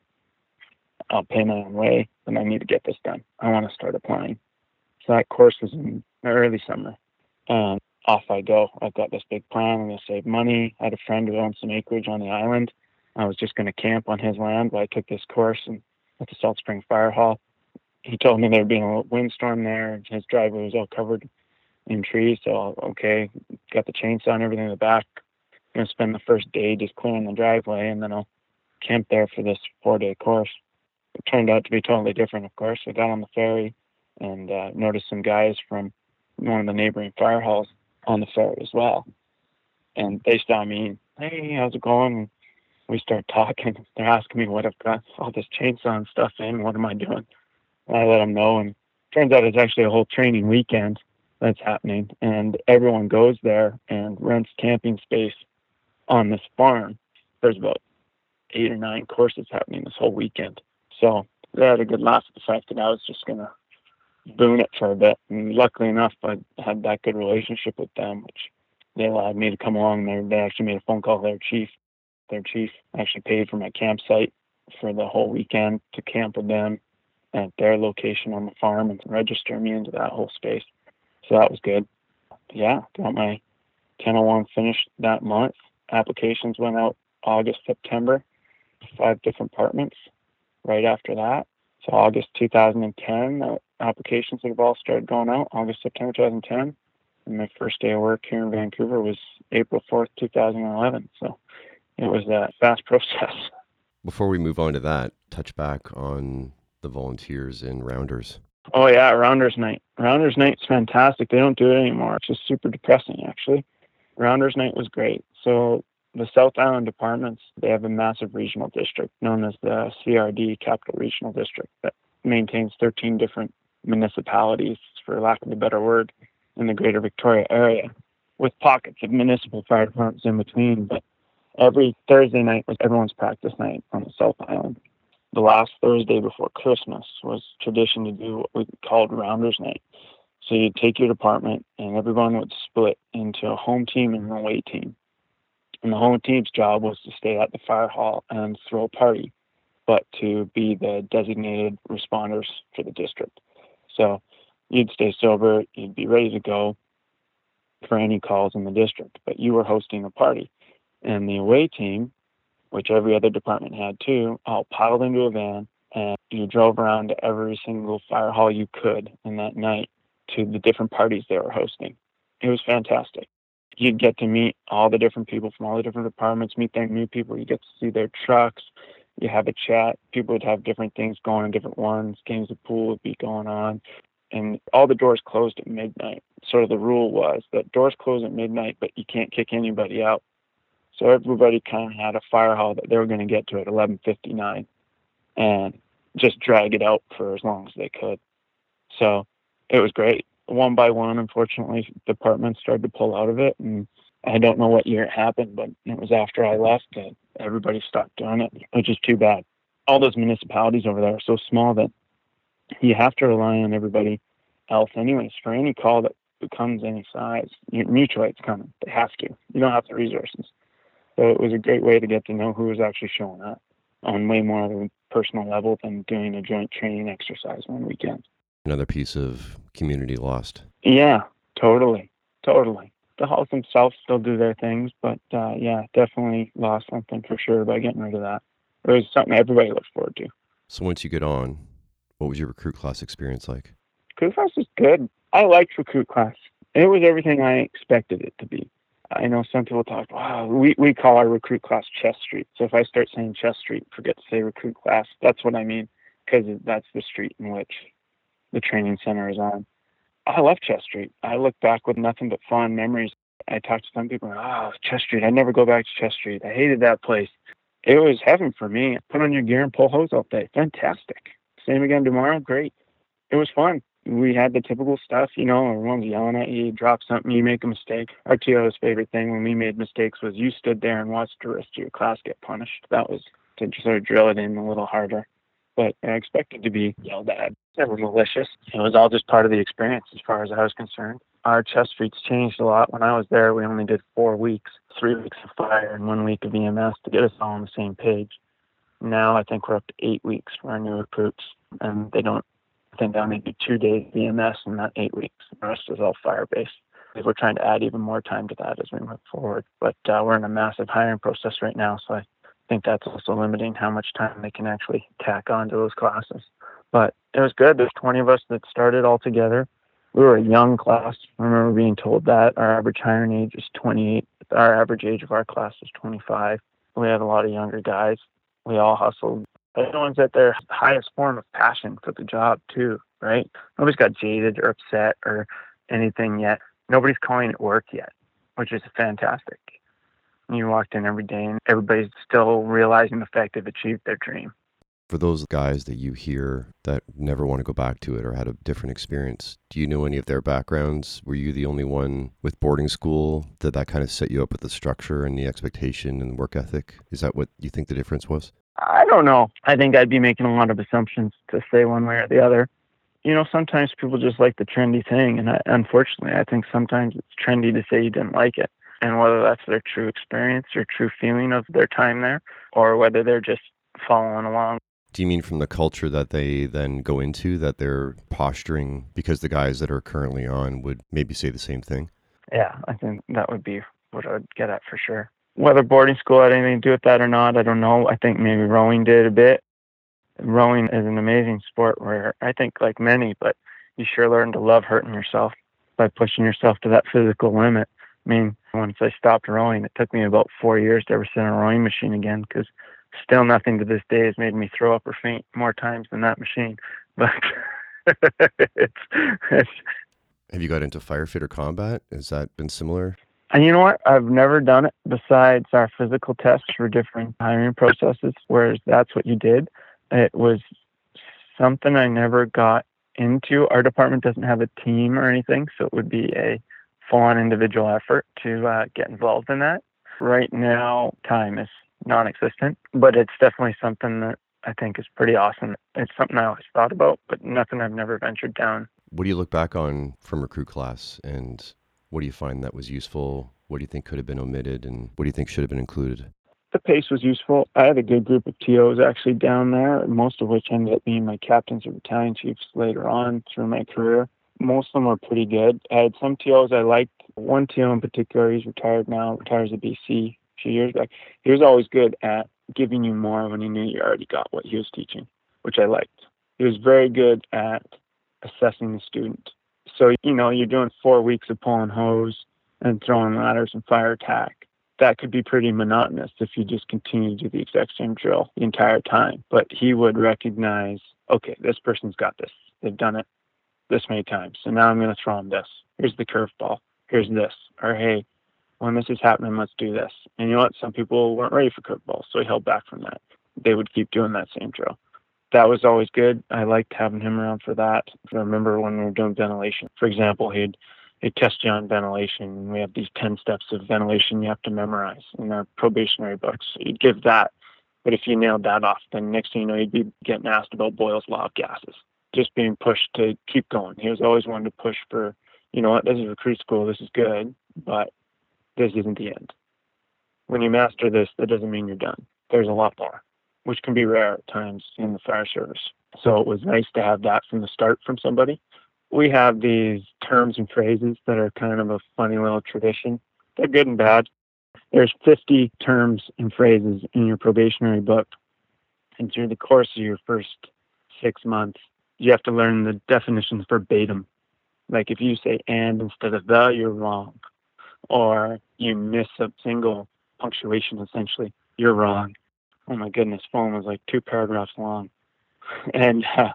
I'll pay my own way, and I need to get this done. I want to start applying. So that course was in the early summer. And off I go. I've got this big plan. I'm going to save money. I had a friend who owned some acreage on the island. I was just going to camp on his land, but I took this course and at the Salt Spring Fire Hall. He told me there would be a windstorm there, and his driveway was all covered in trees. So okay, got the chainsaw and everything in the back. I'm gonna spend the first day just clearing the driveway, and then I'll camp there for this four-day course. It turned out to be totally different, of course. I got on the ferry and uh, noticed some guys from one of the neighboring fire halls on the ferry as well, and they saw me. Hey, how's it going? We start talking. They're asking me what I've got all this chainsaw and stuff in. What am I doing? And I let them know, and turns out it's actually a whole training weekend that's happening, and everyone goes there and rents camping space on this farm. There's about eight or nine courses happening this whole weekend. So they had a good laugh at the fact that I was just gonna boon it for a bit. And luckily enough, I had that good relationship with them, which they allowed me to come along. They they actually made a phone call to their chief. Their chief actually paid for my campsite for the whole weekend to camp with them at their location on the farm and register me into that whole space. So that was good. Yeah, got my 1001 finished that month. Applications went out August, September, five different apartments right after that. So August 2010, uh, applications have all started going out. August, September 2010. And my first day of work here in Vancouver was April 4th, 2011. So it was a fast process. Before we move on to that, touch back on the volunteers and rounders. Oh yeah, Rounders Night. Rounders Night's fantastic. They don't do it anymore. It's just super depressing actually. Rounders Night was great. So the South Island departments, they have a massive regional district known as the CRD Capital Regional District that maintains 13 different municipalities, for lack of a better word, in the greater Victoria area, with pockets of municipal fire departments in between. But every Thursday night was everyone's practice night on the South Island. The last Thursday before Christmas was tradition to do what we called Rounders Night. So you'd take your department and everyone would split into a home team and an away team. And the home team's job was to stay at the fire hall and throw a party, but to be the designated responders for the district. So you'd stay sober, you'd be ready to go for any calls in the district, but you were hosting a party. And the away team which every other department had too, all piled into a van and you drove around to every single fire hall you could in that night to the different parties they were hosting. It was fantastic. You'd get to meet all the different people from all the different departments, meet their new people. You get to see their trucks. You have a chat. People would have different things going on, different ones. Games of pool would be going on. And all the doors closed at midnight. Sort of the rule was that doors close at midnight, but you can't kick anybody out. So everybody kind of had a fire hall that they were going to get to at 11:59, and just drag it out for as long as they could. So it was great. One by one, unfortunately, departments started to pull out of it, and I don't know what year it happened, but it was after I left that everybody stopped doing it, which is too bad. All those municipalities over there are so small that you have to rely on everybody else, anyways, for any call that becomes any size. Mutual aid's coming; they have to. You don't have the resources, so it was a great way to get to know who was actually showing up on way more of a personal level than doing a joint training exercise one weekend. Another piece of community lost. Yeah, totally, totally. The halls themselves still do their things, but uh, yeah, definitely lost something for sure by getting rid of that. It was something everybody looked forward to. So once you get on, what was your recruit class experience like? Recruit class was good. I liked recruit class. It was everything I expected it to be. I know some people talk, wow, we, we call our recruit class Chess Street. So if I start saying Chess Street, forget to say recruit class. That's what I mean, because that's the street in which the training center is on. I love Chess Street. I look back with nothing but fond memories. I talked to some people, oh, Chess Street. I never go back to Chess Street. I hated that place. It was heaven for me. Put on your gear and pull hose all day. Fantastic. Same again tomorrow. Great. It was fun we had the typical stuff, you know, everyone's yelling at you, you drop something, you make a mistake. Our TO's favorite thing when we made mistakes was you stood there and watched the rest of your class get punished. That was to sort of drill it in a little harder. But I expected to be yelled at. Were malicious. It was all just part of the experience as far as I was concerned. Our chest streets changed a lot. When I was there, we only did four weeks, three weeks of fire and one week of EMS to get us all on the same page. Now I think we're up to eight weeks for our new recruits, and they don't think I only do two days EMS and not eight weeks. The rest is all fire based. We're trying to add even more time to that as we move forward. But uh, we're in a massive hiring process right now, so I think that's also limiting how much time they can actually tack on to those classes. But it was good. There's 20 of us that started all together. We were a young class. I remember being told that our average hiring age is 28. Our average age of our class is 25. We had a lot of younger guys. We all hustled everyone's at their highest form of passion for the job too, right? Nobody's got jaded or upset or anything yet. Nobody's calling it work yet, which is fantastic. You walked in every day and everybody's still realizing the fact they've achieved their dream. For those guys that you hear that never want to go back to it or had a different experience, do you know any of their backgrounds? Were you the only one with boarding school? Did that kind of set you up with the structure and the expectation and work ethic? Is that what you think the difference was? I don't know. I think I'd be making a lot of assumptions to say one way or the other. You know, sometimes people just like the trendy thing, and I, unfortunately, I think sometimes it's trendy to say you didn't like it. And whether that's their true experience or true feeling of their time there, or whether they're just following along. Do you mean from the culture that they then go into that they're posturing because the guys that are currently on would maybe say the same thing? Yeah, I think that would be what I'd get at for sure. Whether boarding school had anything to do with that or not, I don't know. I think maybe rowing did a bit. Rowing is an amazing sport where I think, like many, but you sure learn to love hurting yourself by pushing yourself to that physical limit. I mean, once I stopped rowing, it took me about four years to ever sit in a rowing machine again because still nothing to this day has made me throw up or faint more times than that machine. But it's, it's. Have you got into firefighter combat? Has that been similar? And you know what? I've never done it besides our physical tests for different hiring processes, whereas that's what you did. It was something I never got into. Our department doesn't have a team or anything, so it would be a full on individual effort to uh, get involved in that. Right now, time is non existent, but it's definitely something that I think is pretty awesome. It's something I always thought about, but nothing I've never ventured down. What do you look back on from recruit class and what do you find that was useful? What do you think could have been omitted? And what do you think should have been included? The pace was useful. I had a good group of TOs actually down there, most of which ended up being my captains or battalion chiefs later on through my career. Most of them were pretty good. I had some TOs I liked. One TO in particular, he's retired now, retires at BC a few years back. He was always good at giving you more when he knew you already got what he was teaching, which I liked. He was very good at assessing the student. So, you know, you're doing four weeks of pulling hose and throwing ladders and fire attack. That could be pretty monotonous if you just continue to do the exact same drill the entire time. But he would recognize, okay, this person's got this. They've done it this many times. So now I'm going to throw them this. Here's the curveball. Here's this. Or hey, when this is happening, let's do this. And you know what? Some people weren't ready for curveballs, so he held back from that. They would keep doing that same drill. That was always good. I liked having him around for that. I remember when we were doing ventilation, for example, he'd he'd test you on ventilation. We have these ten steps of ventilation you have to memorize in our probationary books. So you'd give that, but if you nailed that off, then next thing you know, you'd be getting asked about Boyle's law of gases. Just being pushed to keep going. He was always wanting to push for, you know what, this is recruit school, this is good, but this isn't the end. When you master this, that doesn't mean you're done. There's a lot more, which can be rare at times in the fire service. So it was nice to have that from the start from somebody. We have these terms and phrases that are kind of a funny little tradition. They're good and bad. There's 50 terms and phrases in your probationary book. And through the course of your first six months, you have to learn the definitions verbatim. Like if you say and instead of the, you're wrong or you miss a single punctuation essentially, you're wrong. Oh my goodness, phone was like two paragraphs long. And uh,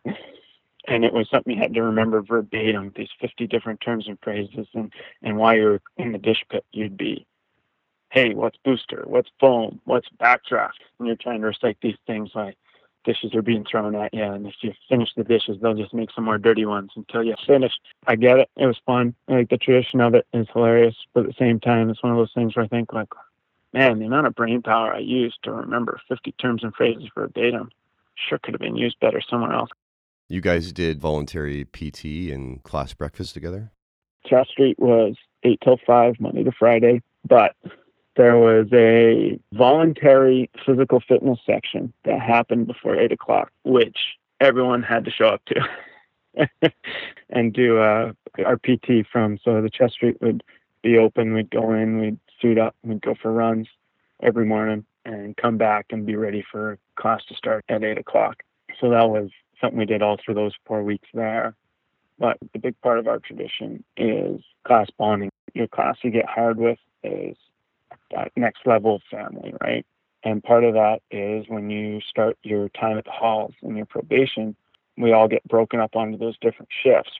and it was something you had to remember verbatim, these 50 different terms and phrases, and, and while you're in the dish pit, you'd be, hey, what's booster? What's foam? What's backdraft? And you're trying to recite these things like, dishes are being thrown at you, and if you finish the dishes, they'll just make some more dirty ones until you finish. I get it; it was fun. Like the tradition of it is hilarious, but at the same time, it's one of those things where I think like, man, the amount of brain power I used to remember 50 terms and phrases verbatim sure could have been used better somewhere else. You guys did voluntary PT and class breakfast together. Chas Street was eight till five, Monday to Friday, but there was a voluntary physical fitness section that happened before eight o'clock, which everyone had to show up to and do uh, our PT from. So the chest street would be open. We'd go in, we'd suit up, we'd go for runs every morning and come back and be ready for class to start at eight o'clock. So that was something we did all through those four weeks there. But the big part of our tradition is class bonding. Your class you get hired with is that next level family, right? And part of that is when you start your time at the halls in your probation, we all get broken up onto those different shifts.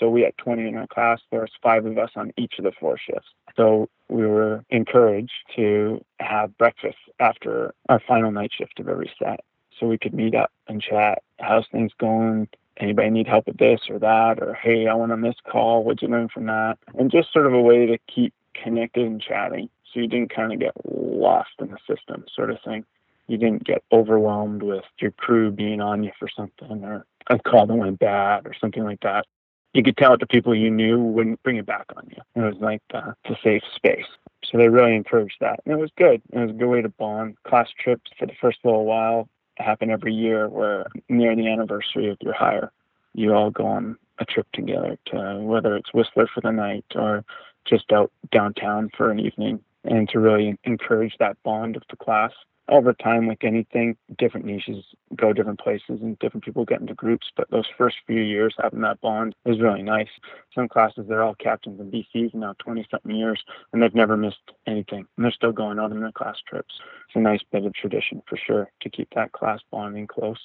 So we had 20 in our class. There was five of us on each of the four shifts. So we were encouraged to have breakfast after our final night shift of every set. So we could meet up and chat. How's things going? Anybody need help with this or that? Or hey, I went on this call. What'd you learn from that? And just sort of a way to keep connected and chatting so you didn't kind of get lost in the system sort of thing you didn't get overwhelmed with your crew being on you for something or a call that went bad or something like that you could tell it to people you knew wouldn't bring it back on you. It was like uh, a safe space. So they really encouraged that. And it was good. It was a good way to bond. Class trips for the first little while happen every year where near the anniversary of your hire you all go on a trip together to whether it's whistler for the night or just out downtown for an evening and to really encourage that bond of the class. Over time, like anything, different niches go different places and different people get into groups. But those first few years having that bond was really nice. Some classes, they're all captains and BCs now 20 something years and they've never missed anything. And they're still going out on their class trips. It's a nice bit of tradition for sure to keep that class bonding close.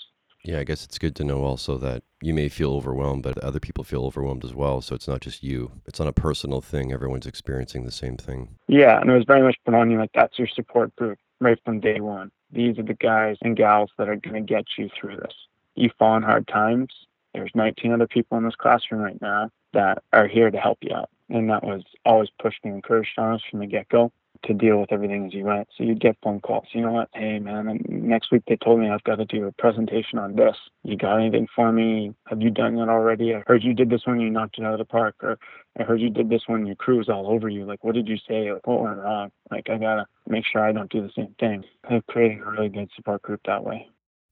Yeah, I guess it's good to know also that you may feel overwhelmed, but other people feel overwhelmed as well. So it's not just you. It's not a personal thing. Everyone's experiencing the same thing. Yeah, and it was very much put on you like that's your support group right from day one. These are the guys and gals that are going to get you through this. You fall in hard times. There's 19 other people in this classroom right now that are here to help you out. And that was always pushed and encouraged on us from the get go to deal with everything as you went. So you'd get phone calls. You know what? Hey, man, next week they told me I've got to do a presentation on this. You got anything for me? Have you done that already? I heard you did this one. You knocked it out of the park. Or I heard you did this one. Your crew was all over you. Like, what did you say? Like, what went wrong? Like, I got to make sure I don't do the same thing. Of creating a really good support group that way.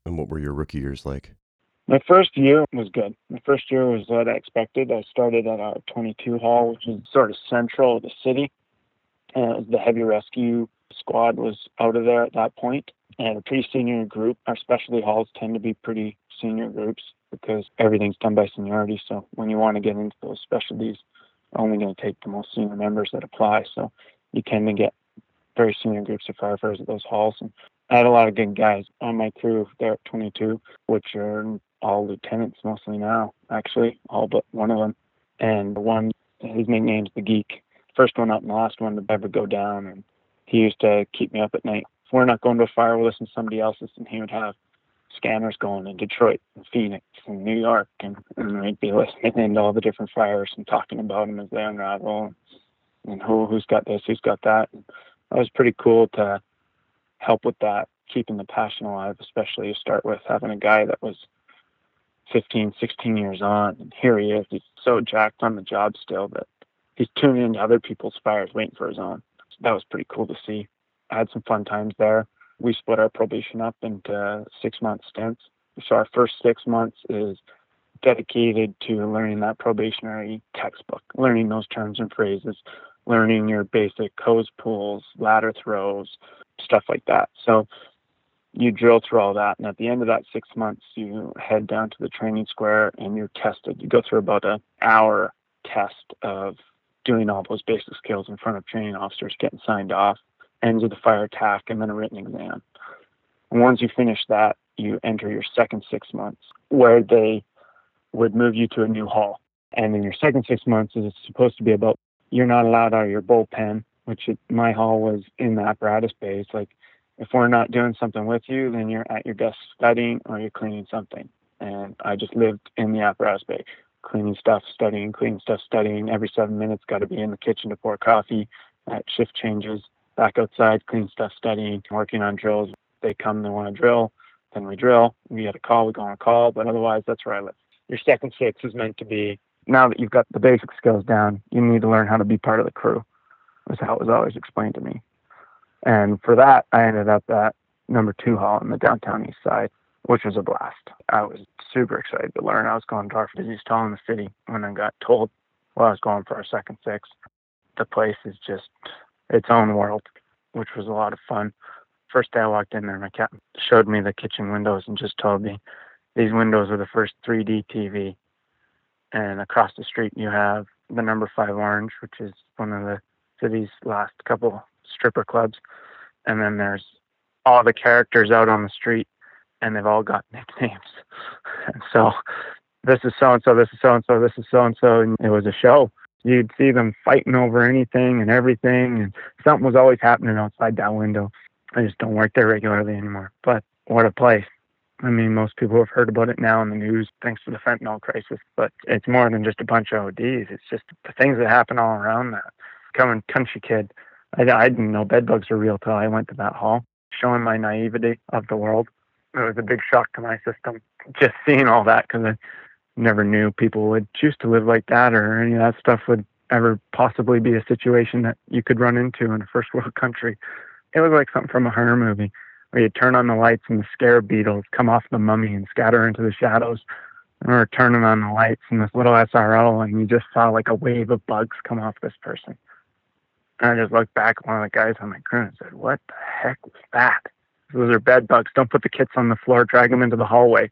And what were your rookie years like? My first year was good. My first year was what I expected. I started at our 22 hall, which is sort of central of the city uh, the heavy rescue squad was out of there at that point and a pretty senior group. Our specialty halls tend to be pretty senior groups because everything's done by seniority. So when you want to get into those specialties, you're only going to take the most senior members that apply. So you tend to get very senior groups of firefighters at those halls. And I had a lot of good guys on my crew there at 22, which are all lieutenants mostly now, actually, all but one of them. And the one, his nickname's the Geek. First one up and the last one to ever go down. And he used to keep me up at night. If we're not going to a fire, we'll listen to somebody else's, and he would have scanners going in Detroit and Phoenix and New York, and, and we'd be listening to all the different fires and talking about them as they unravel, and, and who who's got this, who's got that. And that was pretty cool to help with that, keeping the passion alive, especially to start with having a guy that was 15, 16 years on, and here he is. He's so jacked on the job still that he's tuning into other people's fires, waiting for his own. So that was pretty cool to see. I had some fun times there we split our probation up into six month stints. So our first six months is dedicated to learning that probationary textbook, learning those terms and phrases, learning your basic hose pulls, ladder throws, stuff like that. So you drill through all that, and at the end of that six months, you head down to the training square and you're tested. You go through about an hour test of doing all those basic skills in front of training officers, getting signed off ends of the fire attack, and then a written exam. And once you finish that, you enter your second six months, where they would move you to a new hall. And in your second six months is supposed to be about you're not allowed out of your bullpen, which it, my hall was in the apparatus base. Like if we're not doing something with you, then you're at your desk studying or you're cleaning something. And I just lived in the apparatus bay, cleaning stuff, studying, cleaning stuff, studying. Every seven minutes, got to be in the kitchen to pour coffee at shift changes back outside, clean stuff, studying, working on drills. They come, they want to drill, then we drill. We get a call, we go on a call, but otherwise, that's where I live. Your second six is meant to be now that you've got the basic skills down, you need to learn how to be part of the crew, was how it was always explained to me. And for that, I ended up at number two hall in the downtown east side, which was a blast. I was super excited to learn. I was going to disease tall in the city when I got told well, I was going for a second six. The place is just its own world, which was a lot of fun. First day I walked in there, my cat showed me the kitchen windows and just told me these windows are the first 3D TV. And across the street, you have the number five Orange, which is one of the city's last couple stripper clubs. And then there's all the characters out on the street, and they've all got nicknames. And so this is so and so, this is so and so, this is so and so. And it was a show you'd see them fighting over anything and everything, and something was always happening outside that window. I just don't work there regularly anymore. But what a place. I mean, most people have heard about it now in the news thanks to the fentanyl crisis, but it's more than just a bunch of ODs. It's just the things that happen all around that. Coming country kid, I, I didn't know bedbugs were real till I went to that hall, showing my naivety of the world. It was a big shock to my system just seeing all that because I never knew people would choose to live like that or any of that stuff would ever possibly be a situation that you could run into in a first world country. It was like something from a horror movie where you turn on the lights and the scarab beetles come off the mummy and scatter into the shadows. Or turning on the lights and this little SRL and you just saw like a wave of bugs come off this person. And I just looked back at one of the guys on my crew and said, What the heck was that? Those are bed bugs. Don't put the kits on the floor, drag them into the hallway.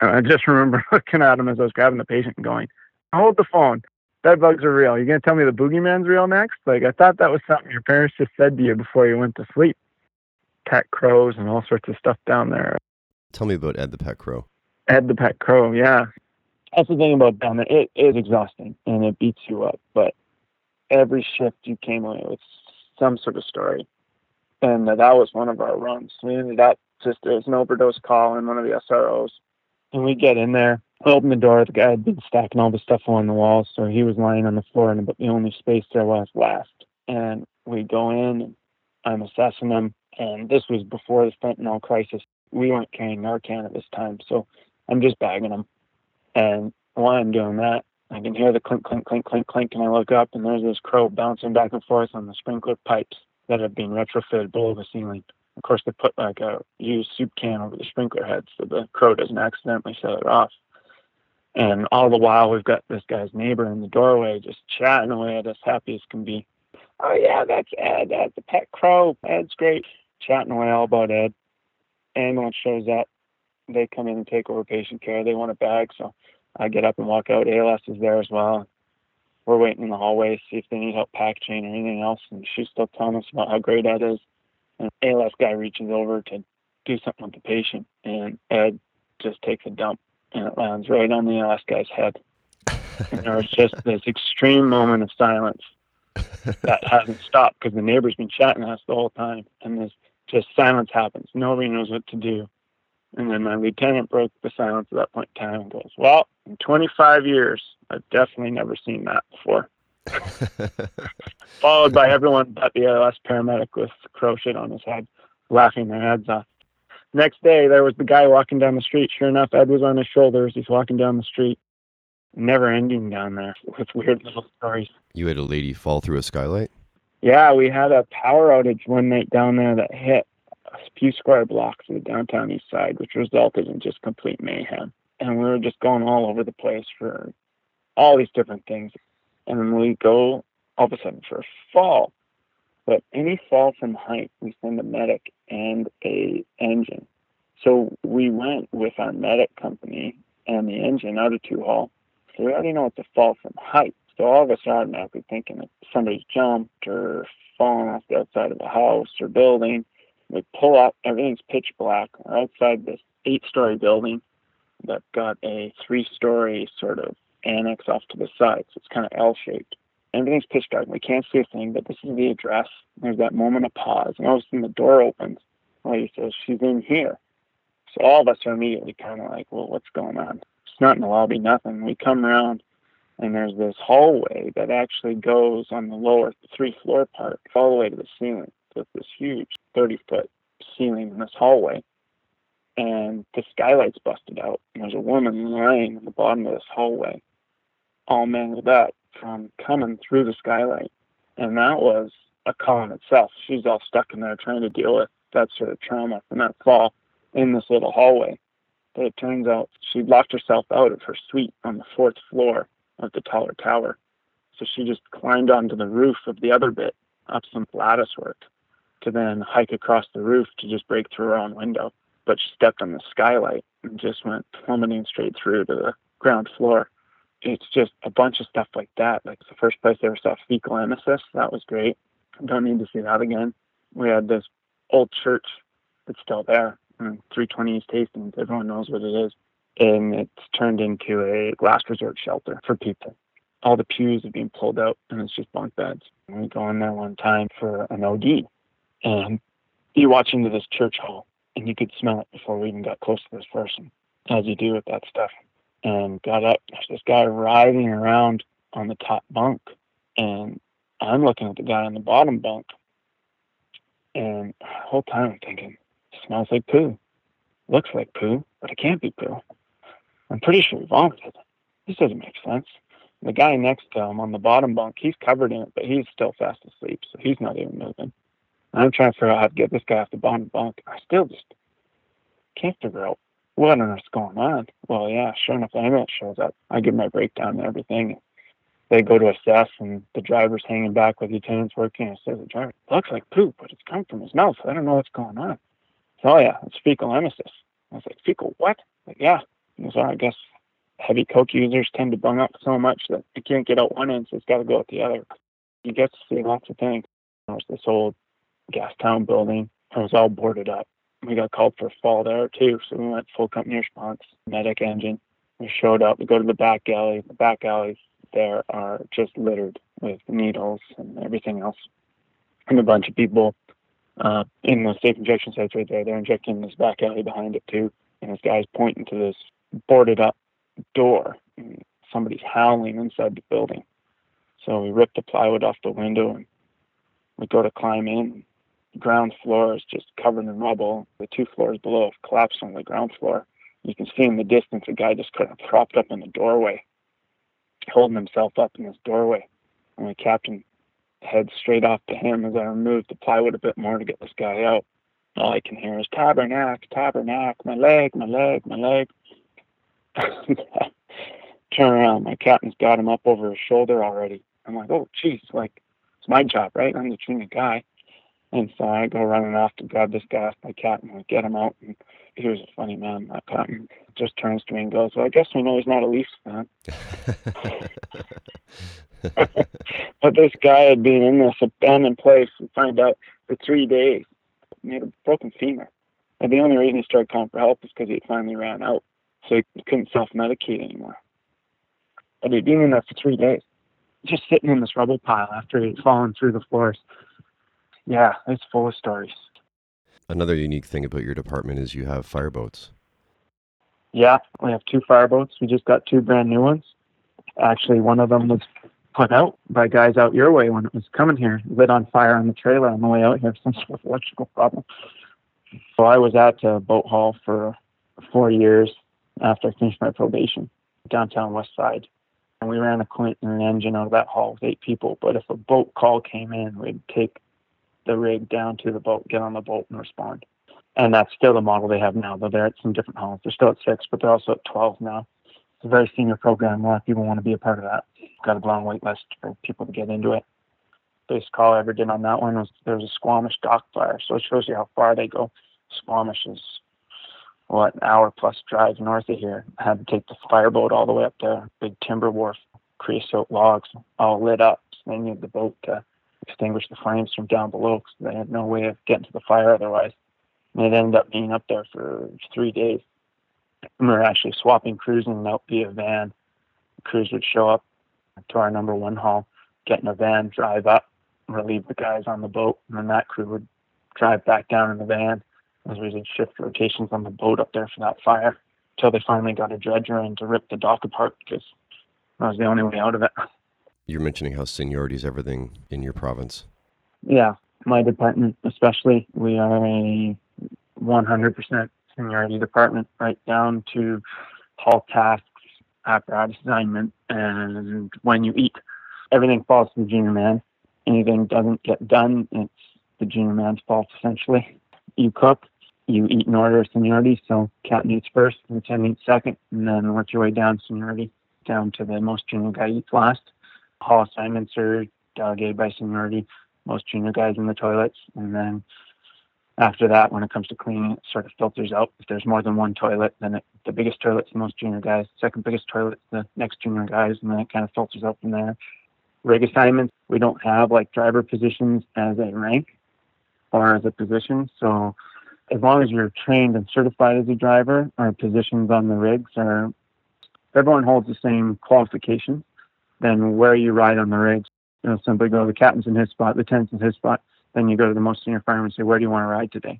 And I just remember looking at him as I was grabbing the patient and going, hold the phone. Bed bugs are real. You're going to tell me the boogeyman's real next? Like, I thought that was something your parents just said to you before you went to sleep. Pet crows and all sorts of stuff down there. Tell me about Ed the Pet Crow. Ed the Pet Crow, yeah. That's the thing about down there. It is exhausting and it beats you up, but every shift you came away with some sort of story. And that was one of our runs. We ended up just, there was an overdose call in one of the SROs and we get in there, open the door. The guy had been stacking all the stuff on the walls, so he was lying on the floor, and the only space there was last. And we go in, and I'm assessing him. And this was before the fentanyl crisis. We weren't carrying Narcan at this time, so I'm just bagging him. And while I'm doing that, I can hear the clink, clink, clink, clink, clink, and I look up, and there's this crow bouncing back and forth on the sprinkler pipes that have been retrofitted below the ceiling. Of course, they put like a used soup can over the sprinkler head so the crow doesn't accidentally set it off. And all the while, we've got this guy's neighbor in the doorway just chatting away at us, happy as can be. oh yeah, that's Ed. That's the pet crow. Ed's great. Chatting away all about Ed. Ambulance shows up. They come in and take over patient care. They want a bag, so I get up and walk out. ALS is there as well. We're waiting in the hallway, to see if they need help packaging or anything else. And she's still telling us about how great Ed is. And ALS guy reaches over to do something with the patient, and Ed just takes a dump, and it lands right on the ALS guy's head. and there was just this extreme moment of silence that hasn't stopped because the neighbor's been chatting us the whole time, and this just silence happens. Nobody knows what to do. And then my lieutenant broke the silence at that point in time and goes, Well, in 25 years, I've definitely never seen that before. Followed by everyone but the ALS paramedic with crow shit on his head, laughing their heads off. Next day, there was the guy walking down the street. Sure enough, Ed was on his shoulders. He's walking down the street. Never ending down there with weird little stories. You had a lady fall through a skylight? Yeah, we had a power outage one night down there that hit a few square blocks of the downtown east side, which resulted in just complete mayhem. And we were just going all over the place for all these different things. And then we go all of a sudden for a fall. But any fall from height, we send a medic and a engine. So we went with our medic company and the engine out of two hall. So we already know it's a fall from height. So all of us are automatically thinking that somebody's jumped or fallen off the outside of a house or building. We pull up, everything's pitch black. We're outside this eight story building that got a three story sort of annex off to the side. So it's kind of L shaped. Everything's pitch dark. We can't see a thing, but this is the address. There's that moment of pause. And all of a sudden the door opens. Lady says, She's in here. So all of us are immediately kind of like, Well, what's going on? It's not in the lobby, nothing. We come around and there's this hallway that actually goes on the lower three floor part all the way to the ceiling. It's this huge 30 foot ceiling in this hallway. And the skylight's busted out. And there's a woman lying in the bottom of this hallway, all mangled up from coming through the skylight. And that was a call in itself. She's all stuck in there trying to deal with that sort of trauma from that fall in this little hallway. But it turns out she locked herself out of her suite on the fourth floor of the taller tower. So she just climbed onto the roof of the other bit up some lattice work to then hike across the roof to just break through her own window. But she stepped on the skylight and just went plummeting straight through to the ground floor. It's just a bunch of stuff like that. Like the first place I ever saw fecal emesis, that was great. Don't need to see that again. We had this old church that's still there, mm, 320 East Hastings. Everyone knows what it is and it's turned into a last resort shelter for people. All the pews are being pulled out, and it's just bunk beds. We go in there one time for an OD, and you watch into this church hall, and you could smell it before we even got close to this person, as you do with that stuff. And got up, there's this guy writhing around on the top bunk, and I'm looking at the guy on the bottom bunk, and the whole time I'm thinking, smells like poo, looks like poo, but it can't be poo. I'm pretty sure he vomited. This doesn't make sense. The guy next to him on the bottom bunk, he's covered in it, but he's still fast asleep, so he's not even moving. I'm trying to figure out how to get this guy off the bottom bunk. I still just can't figure out what on earth's going on. Well, yeah, sure enough, the shows up. I give my breakdown and everything. They go to assess, and the driver's hanging back with the attendants working. I says, the driver, looks like poop, but it's come from his mouth. I don't know what's going on. So, oh, yeah, it's fecal emesis. I was like, fecal what? Like, yeah, so I guess heavy coke users tend to bung up so much that you can't get out one end, so it's got to go out the other. You get to see lots of things. There's this old Gastown building. It was all boarded up. We got called for fall there too, so we went full company response, medic engine. We showed up. We go to the back alley. The back alleys there are just littered with needles and everything else. And a bunch of people uh, in the safe injection sites right there. They're injecting this back alley behind it too. And this guy's pointing to this boarded up door. Somebody's howling inside the building. So we rip the plywood off the window and we go to climb in. Ground floor is just covered in rubble. The two floors below have collapsed on the ground floor. You can see in the distance a guy just kind of propped up in the doorway, holding himself up in this doorway. And the captain heads straight off to him as I remove the plywood a bit more to get this guy out. All I can hear is tabernacle, tabernacle, my leg, my leg, my leg. Turn around. My captain's got him up over his shoulder already. I'm like, oh, jeez. Like, it's my job, right? I'm the junior guy. And so I go running off to grab this guy off my cat and I get him out. And he was a funny man, that captain. Just turns to me and goes, Well, I guess we know he's not a Leafs fan. but this guy had been in this abandoned place and find out for three days. He had a broken femur. And the only reason he started calling for help is because he finally ran out. So he couldn't self medicate anymore. But he'd been in there for three days, just sitting in this rubble pile after he'd fallen through the floors. Yeah, it's full of stories. Another unique thing about your department is you have fireboats. Yeah, we have two fireboats. We just got two brand new ones. Actually, one of them was put out by guys out your way when it was coming here, lit on fire on the trailer on the way out here, some sort of electrical problem. So I was at a boat hall for four years after I finished my probation, downtown West Side. And we ran a Clinton engine out of that hall with eight people. But if a boat call came in, we'd take the rig down to the boat, get on the boat, and respond. And that's still the model they have now, though they're at some different halls. They're still at six, but they're also at 12 now. It's a very senior program. A lot of people want to be a part of that. Got a long wait list for people to get into it. Biggest call I ever did on that one was there was a Squamish dock fire. So it shows you how far they go. Squamish is what an hour plus drive north of here. I had to take the fireboat all the way up there. Big timber wharf, creosote logs, all lit up. So they needed the boat to extinguish the flames from down below because they had no way of getting to the fire otherwise. And it ended up being up there for three days. And we were actually swapping crews in and out via van. Crews would show up to our number one hall, get in a van, drive up, relieve the guys on the boat, and then that crew would drive back down in the van as we did shift rotations on the boat up there for that fire until they finally got a dredger in to rip the dock apart because that was the only way out of it. You're mentioning how seniority is everything in your province. Yeah, my department especially, we are a 100% seniority department, right down to haul tasks, apparatus assignment, and when you eat. Everything falls to the junior man. Anything doesn't get done, it's the junior man's fault essentially. You cook, you eat in order of seniority. So captain eats first, lieutenant eats second, and then work your way down seniority down to the most junior guy eats last. Haul assignments are delegated by seniority. Most junior guys in the toilets, and then after that, when it comes to cleaning, it sort of filters out. If there's more than one toilet, then it, the biggest toilet's the most junior guys. Second biggest toilet's the next junior guys, and then it kind of filters out from there. Rig assignments, we don't have like driver positions as a rank or as a position. So as long as you're trained and certified as a driver, our positions on the rigs are everyone holds the same qualifications. Then where you ride on the rigs, you know, simply go the captain's in his spot, the tenant's in his spot. Then you go to the most senior fireman and say, where do you want to ride today?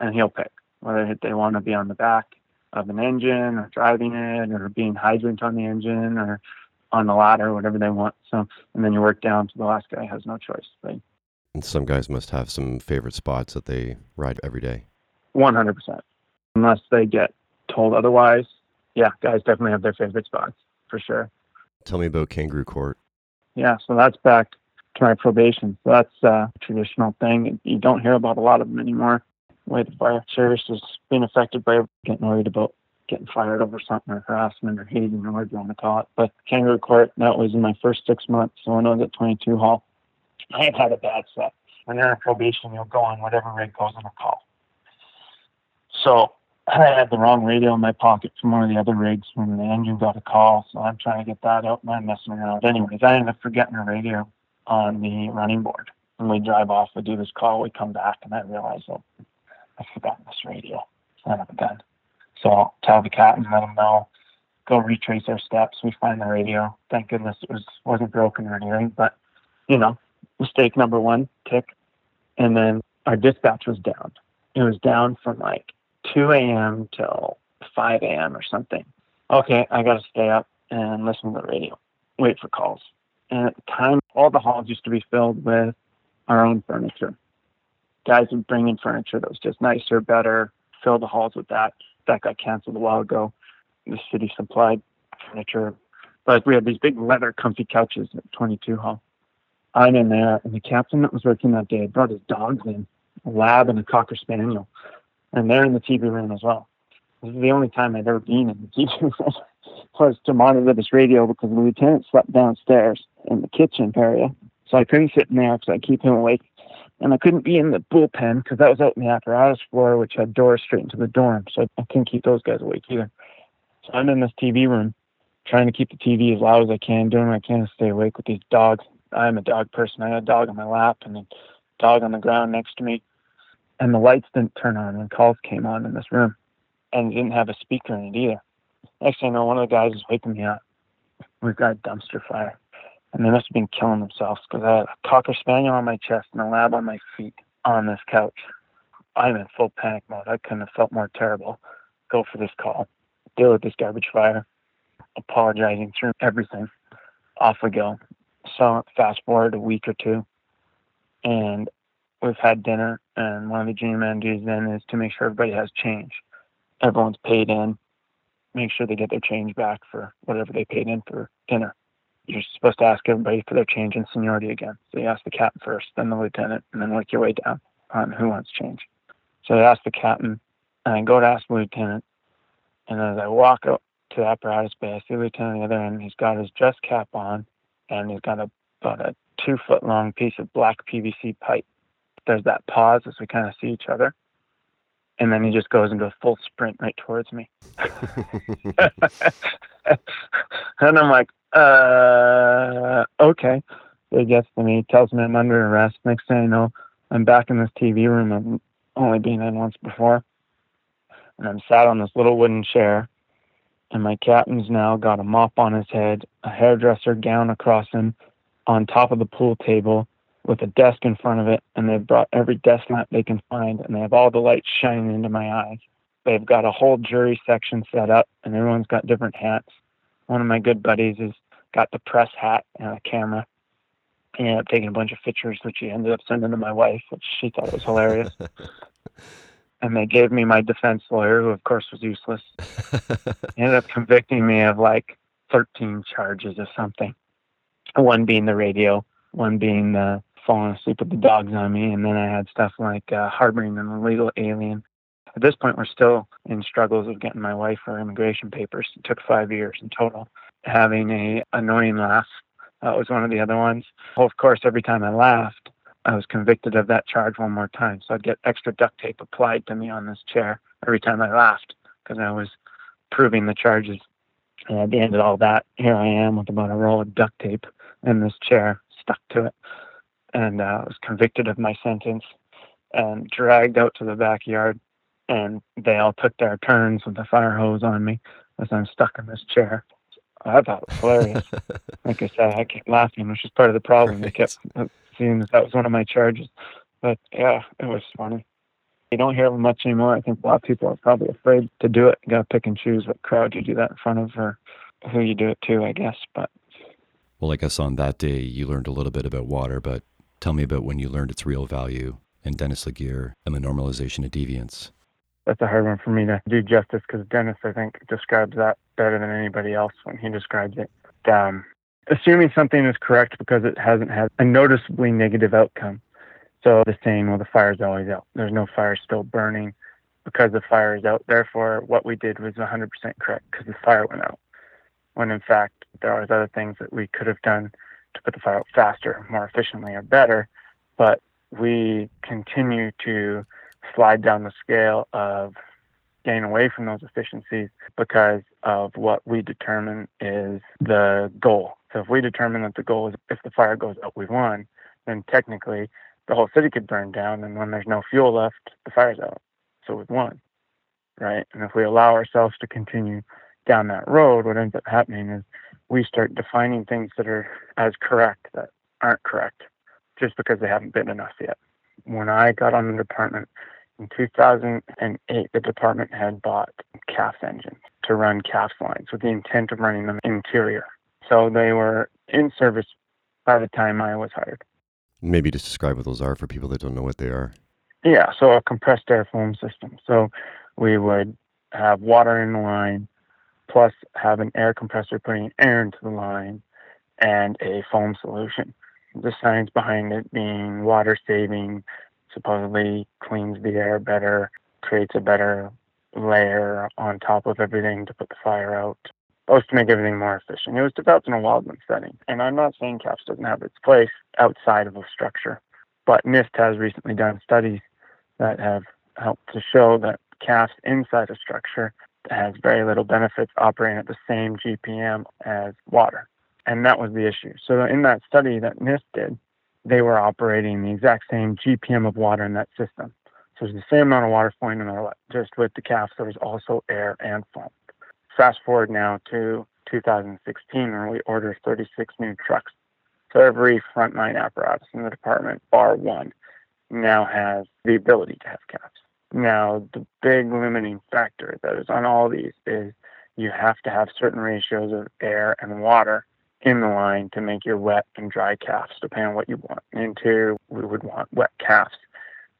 And he'll pick whether they want to be on the back of an engine or driving it or being hydrant on the engine or on the ladder, whatever they want. So, and then you work down to the last guy has no choice. Right? And some guys must have some favorite spots that they ride every day. 100%. Unless they get told otherwise. Yeah, guys definitely have their favorite spots for sure. Tell me about Kangaroo Court. Yeah, so that's back to my probation. So that's uh, a traditional thing. You don't hear about a lot of them anymore. The way the fire service is being affected by getting worried about getting fired over something or harassment or hating or whatever you want to call it. But Kangaroo Court, that was in my first six months. So when I was at 22 Hall, I had had a bad set. When you're in probation, you'll go on whatever rig goes on the call. So I had the wrong radio in my pocket from one of the other rigs when the engine got a call. So I'm trying to get that out and I'm messing around. Anyways, I ended up forgetting the radio on the running board. When we drive off, we do this call, we come back, and I realize, oh, I've forgotten this radio. Son of a gun. So I'll tell the captain, let him know, go retrace our steps. We find the radio. Thank goodness it was wasn't broken or anything, but you know, mistake number one, tick. And then our dispatch was down. It was down from like 2 a.m. till 5 a.m. or something. Okay, I got to stay up and listen to the radio, wait for calls. And at the time, all the halls used to be filled with our own furniture. Guys would bring in furniture that was just nicer, better, fill the halls with that. That got canceled a while ago. The city supplied furniture. But we had these big leather comfy couches at 22 Hall. I'm in there, and the captain that was working that day brought his dogs in, a lab and a cocker spaniel and they're in the TV room as well. This is the only time I've ever been in the TV room was to monitor this radio because the lieutenant slept downstairs in the kitchen area. So I couldn't sit in there because I keep him awake. And I couldn't be in the bullpen because that was out in the apparatus floor, which had doors straight into the dorm. So I couldn't keep those guys awake either. So I'm in this TV room trying to keep the TV as loud as I can, doing what I can to stay awake with these dogs. I'm a dog person. I had a dog on my lap and a dog on the ground next to me. And the lights didn't turn on when calls came on in this room. And didn't have a speaker in it either. Next thing I know, one of the guys is waking me up. We've got a dumpster fire. And they must have been killing themselves because I had a Cocker Spaniel on my chest and a lab on my feet on this couch. I'm in full panic mode. I couldn't have felt more terrible. Go for this call, deal with this garbage fire, apologizing through everything. Off we go. So fast forward a week or two, and we've had dinner. And one of the junior managers then is to make sure everybody has change. Everyone's paid in. Make sure they get their change back for whatever they paid in for dinner. You're supposed to ask everybody for their change in seniority again. So you ask the captain first, then the lieutenant, and then work your way down on who wants change. So I ask the captain, and I go to ask the lieutenant. And as I walk up to the apparatus bay, I see the lieutenant on the other end. He's got his dress cap on, and he's got a, about a two foot long piece of black PVC pipe. There's that pause as we kind of see each other. And then he just goes into a full sprint right towards me. and I'm like, uh, okay. So he gets to me, tells me I'm under arrest. Next thing I know, I'm back in this TV room I've only been in once before. And I'm sat on this little wooden chair. And my captain's now got a mop on his head, a hairdresser gown across him, on top of the pool table with a desk in front of it. And they've brought every desk lamp they can find, and they have all the lights shining into my eyes. They've got a whole jury section set up, and everyone's got different hats. One of my good buddies has got the press hat and a camera. He ended up taking a bunch of pictures, which he ended up sending to my wife, which she thought was hilarious. and they gave me my defense lawyer, who of course was useless. he ended up convicting me of like 13 charges or something. One being the radio, one being the falling asleep with the dogs on me, and then I had stuff like uh, harboring an illegal alien. At this point, we're still in struggles of getting my wife her immigration papers. It took five years in total. Having a annoying laugh that was one of the other ones. Well, of course, every time I laughed, I was convicted of that charge one more time. So I'd get extra duct tape applied to me on this chair every time I laughed because I was proving the charges. And at the end of all that, here I am with about a roll of duct tape in this chair stuck to it. And uh, I was convicted of my sentence and dragged out to the backyard. And they all took their turns with the fire hose on me as I'm stuck in this chair. I thought it was hilarious. like I said, I kept laughing, which is part of the problem. They kept seeing that that was one of my charges. But yeah, it was funny. You don't hear much anymore. I think a lot of people are probably afraid to do it. You got to pick and choose what crowd you do that in front of or who you do it to, I guess. But well, I guess on that day you learned a little bit about water, but tell me about when you learned its real value and Dennis LeGear and the normalization of deviance. That's a hard one for me to do justice because Dennis, I think, describes that better than anybody else when he describes it. Um, assuming something is correct because it hasn't had a noticeably negative outcome. So the saying, well, the fire's always out. There's no fire still burning because the fire is out. Therefore, what we did was 100% correct because the fire went out. When in fact, there are other things that we could have done to put the fire out faster, more efficiently, or better. But we continue to slide down the scale of getting away from those efficiencies because of what we determine is the goal. So if we determine that the goal is if the fire goes out, we won, then technically the whole city could burn down, and when there's no fuel left, the fire's out. So we've won, right? And if we allow ourselves to continue down that road, what ends up happening is we start defining things that are as correct that aren't correct just because they haven't been enough yet. When I got on the department, in 2008, the department had bought CAFS engines to run CAFS lines with the intent of running them interior. So they were in service by the time I was hired. Maybe just describe what those are for people that don't know what they are. Yeah, so a compressed air foam system. So we would have water in the line, plus have an air compressor putting air into the line, and a foam solution. The science behind it being water saving, supposedly cleans the air better, creates a better layer on top of everything to put the fire out. supposed to make everything more efficient. It was developed in a wildland setting. And I'm not saying CAFS doesn't have its place outside of a structure, but NIST has recently done studies that have helped to show that CAFS inside a structure has very little benefits operating at the same GPM as water. And that was the issue. So in that study that NIST did, they were operating the exact same GPM of water in that system. So there's the same amount of water flowing in there, just with the CAFS, there was also air and foam. Fast forward now to 2016, where we ordered 36 new trucks. So every frontline apparatus in the department, bar one, now has the ability to have CAFS. Now, the big limiting factor that is on all these is you have to have certain ratios of air and water in the line to make your wet and dry CAFS, depending on what you want. Interior, we would want wet CAFS.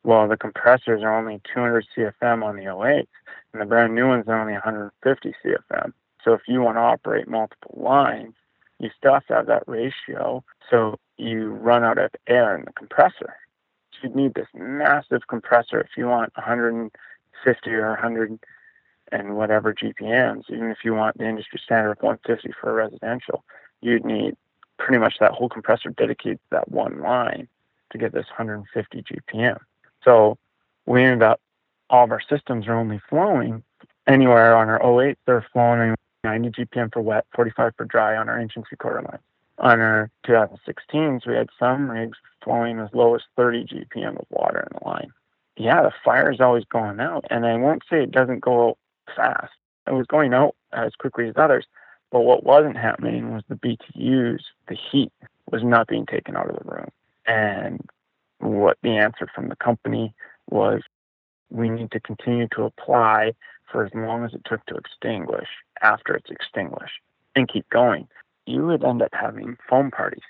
Well, the compressors are only 200 CFM on the 08, and the brand new ones are only 150 CFM. So if you want to operate multiple lines, you still have to have that ratio so you run out of air in the compressor. You'd need this massive compressor if you want 150 or 100 and whatever GPMs, even if you want the industry standard of 150 for a residential you'd need pretty much that whole compressor dedicated to that one line to get this 150 GPM. So we ended up, all of our systems are only flowing anywhere on our 08, they're flowing 90 GPM for wet, 45 for dry on our inch three quarter line. On our 2016s, we had some rigs flowing as low as 30 GPM of water in the line. Yeah, the fire is always going out, and I won't say it doesn't go out fast. It was going out as quickly as others, but what wasn't happening was the BTUs, the heat, was not being taken out of the room. And what the answer from the company was we need to continue to apply for as long as it took to extinguish after it's extinguished and keep going. You would end up having foam parties,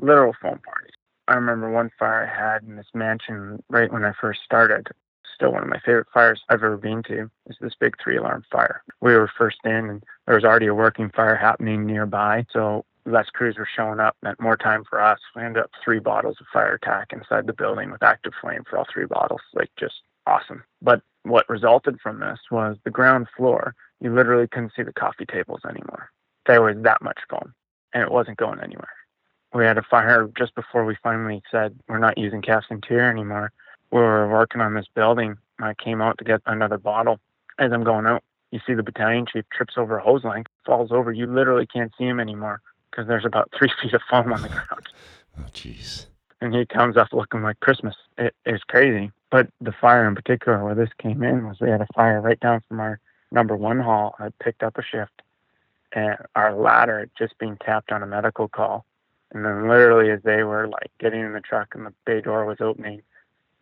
literal foam parties. I remember one fire I had in this mansion right when I first started still one of my favorite fires I've ever been to. Is this big three alarm fire. We were first in, and there was already a working fire happening nearby. So less crews were showing up, meant more time for us. We ended up three bottles of fire attack inside the building with active flame for all three bottles. Like just awesome. But what resulted from this was the ground floor. You literally couldn't see the coffee tables anymore. There was that much foam, and it wasn't going anywhere. We had a fire just before we finally said we're not using CAFS Interior anymore we were working on this building. I came out to get another bottle. As I'm going out, you see the battalion chief trips over a hose line, falls over. You literally can't see him anymore because there's about three feet of foam on the ground. Oh, jeez. And he comes up looking like Christmas. It is crazy. But the fire in particular, where this came in, was we had a fire right down from our number one hall. I picked up a shift, and our ladder just being tapped on a medical call. And then, literally, as they were like getting in the truck and the bay door was opening,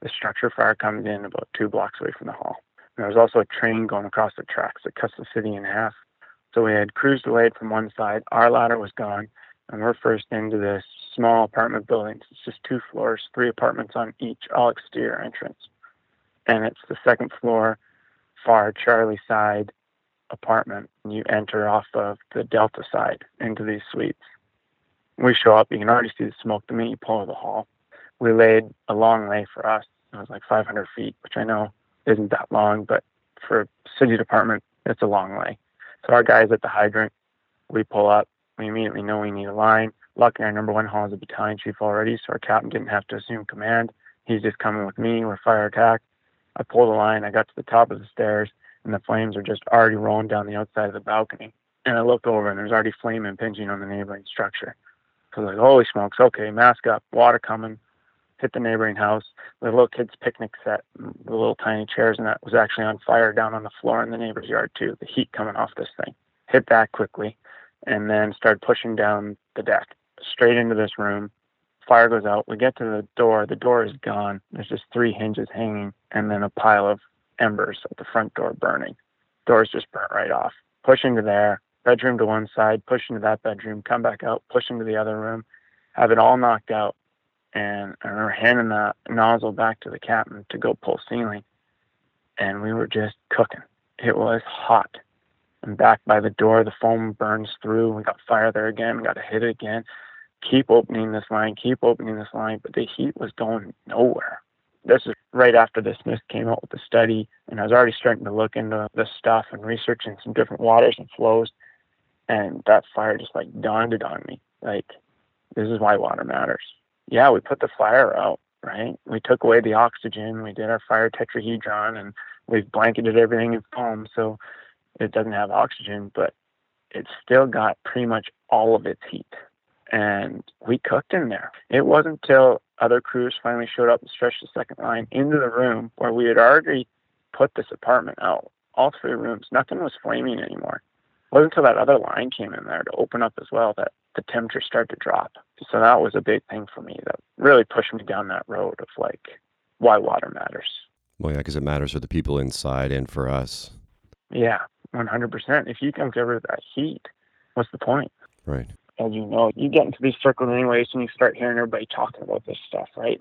the structure fire comes in about two blocks away from the hall. And there was also a train going across the tracks that cuts the city in half. So we had crews delayed from one side. Our ladder was gone, and we're first into this small apartment building. It's just two floors, three apartments on each, all exterior entrance. And it's the second floor, far Charlie side apartment. And you enter off of the Delta side into these suites. We show up, you can already see the smoke the minute you pull the hall we laid a long lay for us. It was like 500 feet, which I know isn't that long, but for a city department, it's a long lay. So our guys at the hydrant, we pull up. We immediately know we need a line. Luckily, our number one hall is a battalion chief already, so our captain didn't have to assume command. He's just coming with me. We're fire attack. I pull the line. I got to the top of the stairs, and the flames are just already rolling down the outside of the balcony. And I look over, and there's already flame impinging on the neighboring structure. So I was like, holy smokes, okay, mask up, water coming hit the neighboring house. The little kid's picnic set, the little tiny chairs, and that was actually on fire down on the floor in the neighbor's yard too. The heat coming off this thing. Hit that quickly, and then started pushing down the deck straight into this room. Fire goes out. We get to the door. The door is gone. There's just three hinges hanging, and then a pile of embers at the front door burning. Doors just burnt right off. Push into there. Bedroom to one side. Push into that bedroom. Come back out. Push into the other room. Have it all knocked out and I remember handing the nozzle back to the captain to go pull ceiling, and we were just cooking. It was hot. And back by the door, the foam burns through. We got fire there again. We got to hit it again. Keep opening this line. Keep opening this line. But the heat was going nowhere. This is right after this NIST came out with the study, and I was already starting to look into this stuff and researching some different waters and flows. And that fire just like dawned it on me. Like, this is why water matters. Yeah, we put the fire out, right? We took away the oxygen. We did our fire tetrahedron and we've blanketed everything in foam so it doesn't have oxygen, but it still got pretty much all of its heat. And we cooked in there. It wasn't until other crews finally showed up and stretched the second line into the room where we had already put this apartment out. All three rooms, nothing was flaming anymore. It wasn't until that other line came in there to open up as well that the temperature started to drop. So that was a big thing for me that really pushed me down that road of like why water matters. Well, yeah, because it matters for the people inside and for us. Yeah, 100%. If you can get rid of that heat, what's the point? Right. As you know, you get into these circles anyways and you start hearing everybody talking about this stuff, right?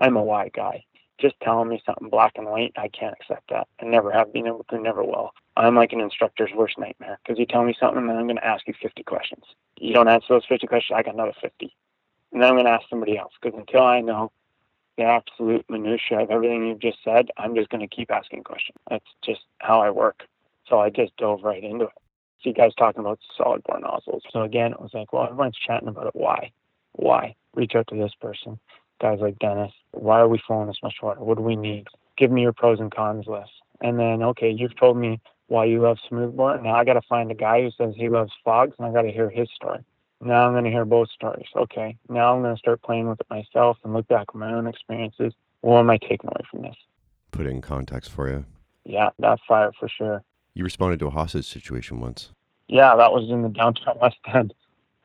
I'm a why guy. Just telling me something black and white, I can't accept that. I never have been able to, never will. I'm like an instructor's worst nightmare because you tell me something and then I'm going to ask you 50 questions. You don't answer those 50 questions, I got another 50. And then I'm going to ask somebody else because until I know the absolute minutia of everything you've just said, I'm just going to keep asking questions. That's just how I work. So I just dove right into it. See guys talking about solid bore nozzles. So again, it was like, well, everyone's chatting about it. Why? Why? Reach out to this person. Guys like Dennis. Why are we flowing this much water? What do we need? Give me your pros and cons list. And then, okay, you've told me why you love smooth smoothbore. Now I got to find a guy who says he loves fogs, and I got to hear his story. Now I'm going to hear both stories. Okay, now I'm going to start playing with it myself and look back at my own experiences. What am I taking away from this? Put it in context for you. Yeah, that fire for sure. You responded to a hostage situation once. Yeah, that was in the downtown West End.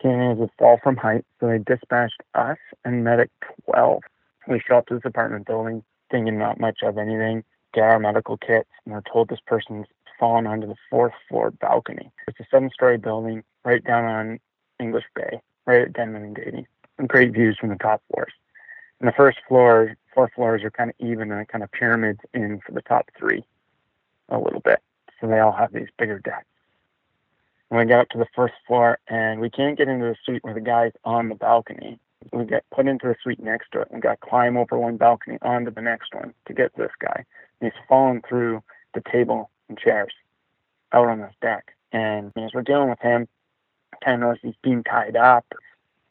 Came in a fall from height, so they dispatched us and medic 12. We show up to this apartment building, thinking not much of anything, get our medical kits, and we're told this person's fallen onto the fourth floor balcony. It's a seven story building right down on English Bay, right at Denman and Davie. And great views from the top floors. And the first floor, four floors are kind of even and it kind of pyramids in for the top three a little bit. So they all have these bigger decks. And we get up to the first floor and we can't get into the suite where the guy's on the balcony. We get put into the suite next to it and got to climb over one balcony onto the next one to get this guy. And he's fallen through the table and chairs out on this deck. And as we're dealing with him, I kind of notice he's being tied up.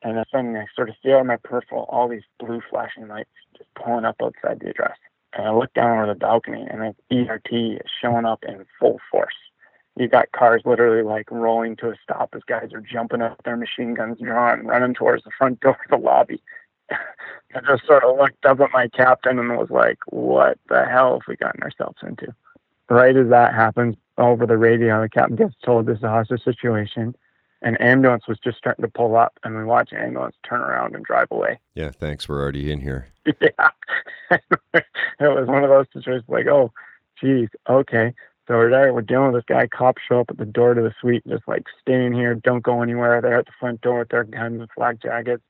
And then suddenly I sort of see out of my peripheral all these blue flashing lights just pulling up outside the address. And I look down over the balcony and the ERT is showing up in full force. You got cars literally like rolling to a stop as guys are jumping up, their machine guns drawn, running towards the front door of the lobby. I just sort of looked up at my captain and was like, what the hell have we gotten ourselves into? Right as that happens, over the radio, the captain gets told this is a hostage situation an ambulance was just starting to pull up and we watch an ambulance turn around and drive away. Yeah, thanks. We're already in here. yeah. it was one of those situations like, oh, geez, okay. So we're there, we're dealing with this guy. Cops show up at the door to the suite, just like, stay in here, don't go anywhere. They're at the front door with their guns and flak jackets.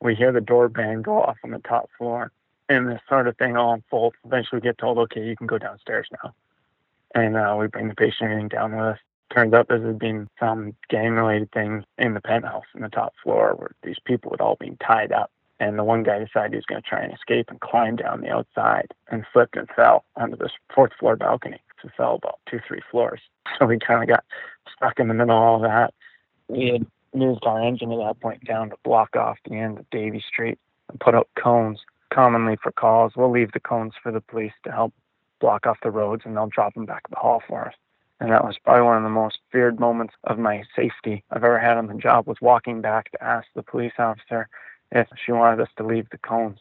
We hear the door bang go off on the top floor. And this sort of thing all unfolds. Eventually we get told, okay, you can go downstairs now. And uh, we bring the patient everything down with us turns out there had been some gang related things in the penthouse in the top floor where these people had all been tied up. And the one guy decided he was going to try and escape and climb down the outside and slipped and fell onto this fourth floor balcony. So fell about two, three floors. So we kind of got stuck in the middle of all that. We had moved our engine at that point down to block off the end of Davie Street and put up cones commonly for calls. We'll leave the cones for the police to help block off the roads and they'll drop them back at the hall for us. And that was probably one of the most feared moments of my safety I've ever had on the job was walking back to ask the police officer if she wanted us to leave the cones.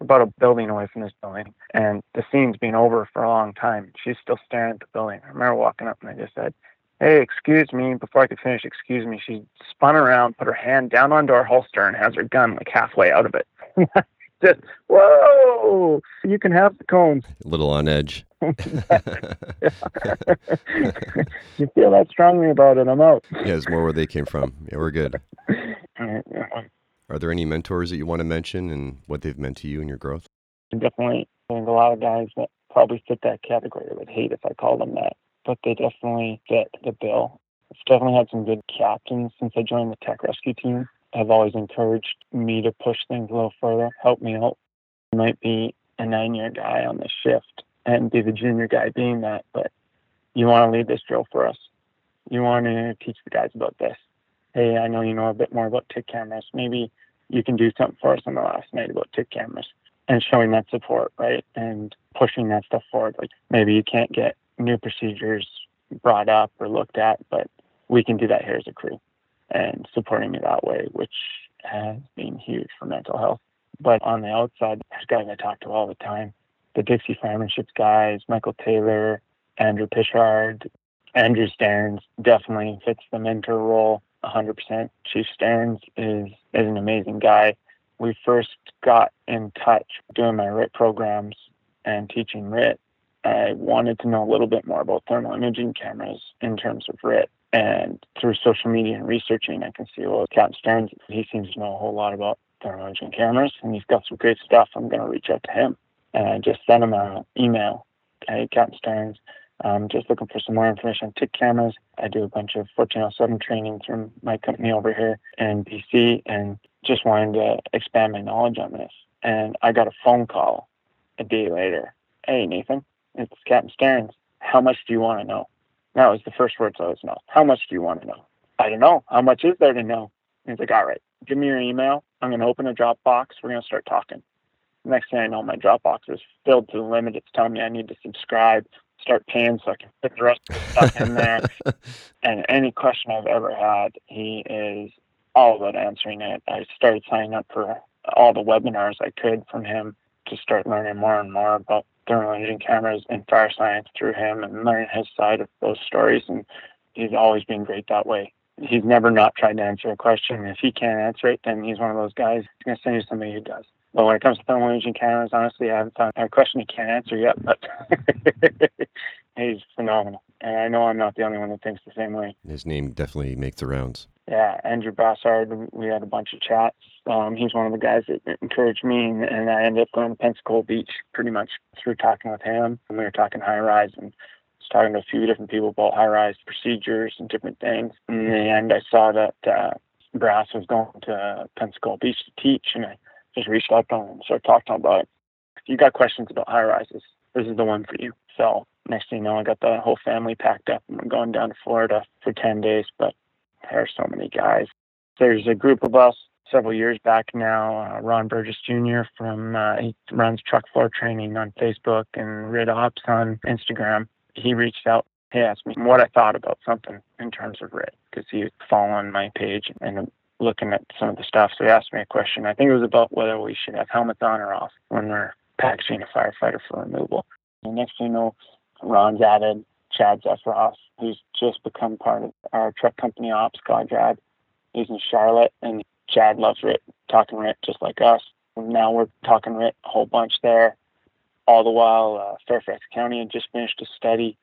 About a building away from this building, and the scene's been over for a long time. She's still staring at the building. I remember walking up and I just said, Hey, excuse me. Before I could finish, excuse me, she spun around, put her hand down onto our holster, and has her gun like halfway out of it. just whoa! You can have the cones. A little on edge. You feel that strongly about it i'm out. Yeah it's more where they came from. Yeah we're good. Are there any mentors that you want to mention and what they've meant to you and your growth? Definitely. I think a lot of guys that probably fit that category would hate if i called them that but they definitely fit the bill. I've definitely had some good captains since i joined the tech rescue team have always encouraged me to push things a little further, help me out. You might be a nine year guy on the shift and be the junior guy being that, but you want to lead this drill for us. You want to teach the guys about this. hey, I know you know a bit more about TIC cameras. Maybe you can do something for us on the last night about TIC cameras and showing that support, right? And pushing that stuff forward. Like maybe you can't get new procedures brought up or looked at, but we can do that here as a crew and supporting me that way, which has been huge for mental health. But on the outside, there's guys I talk to all the time. The Dixie Firemanship guys, Michael Taylor, Andrew Pichard, Andrew Starnes definitely fits the mentor role 100%. Chief Starnes is, is an amazing guy. We first got in touch doing my RIT programs and teaching RIT. I wanted to know a little bit more about thermal imaging cameras in terms of RIT. And through social media and researching, I can see, well, Captain Starnes, he seems to know a whole lot about thermal imaging cameras and he's got some great stuff. I'm going to reach out to him. And I just sent him an email. Hey, Captain Starnes, I'm just looking for some more information on TIC cameras. I do a bunch of 1407 training through my company over here in BC and just wanted to expand my knowledge on this. And I got a phone call a day later. Hey, Nathan, it's Captain Starnes. How much do you want to know? That was the first words I was know. How much do you want to know? I don't know. How much is there to know? And He's like, all right, give me your email. I'm going to open a Dropbox. We're going to start talking. Next thing I know, my Dropbox is filled to the limit. It's telling me I need to subscribe, start paying so I can put the rest of the stuff in there. and any question I've ever had, he is all about answering it. I started signing up for all the webinars I could from him to start learning more and more about thermal imaging cameras and fire science through him and learn his side of those stories. And he's always been great that way. He's never not tried to answer a question. If he can't answer it, then he's one of those guys. He's going to send you somebody who does. But when it comes to thermal imaging cameras, honestly, I haven't found a question he can't answer yet, but he's phenomenal. And I know I'm not the only one that thinks the same way. His name definitely makes the rounds. Yeah, Andrew Brassard, we had a bunch of chats. Um, he's one of the guys that encouraged me, and, I ended up going to Pensacola Beach pretty much through talking with him. And we were talking high rise and was talking to a few different people about high rise procedures and different things. In the end, I saw that uh, Brass was going to Pensacola Beach to teach, and I just reached out to him and started talking about it. If you got questions about high rises, this is the one for you. So next thing you know, I got the whole family packed up and we're going down to Florida for 10 days. But there are so many guys. There's a group of us several years back now. Uh, Ron Burgess Jr. from uh, he runs truck floor training on Facebook and RIT Ops on Instagram. He reached out. He asked me what I thought about something in terms of RIT because he was following my page and looking at some of the stuff. So he asked me a question. I think it was about whether we should have helmets on or off when we're packaging a firefighter for removal. And next thing you know, Ron's added Chad Zephyros, who's just become part of our truck company ops, Godrad. He's in Charlotte, and Chad loves RIT, talking RIT just like us. Now we're talking RIT a whole bunch there. All the while, uh, Fairfax County had just finished a study,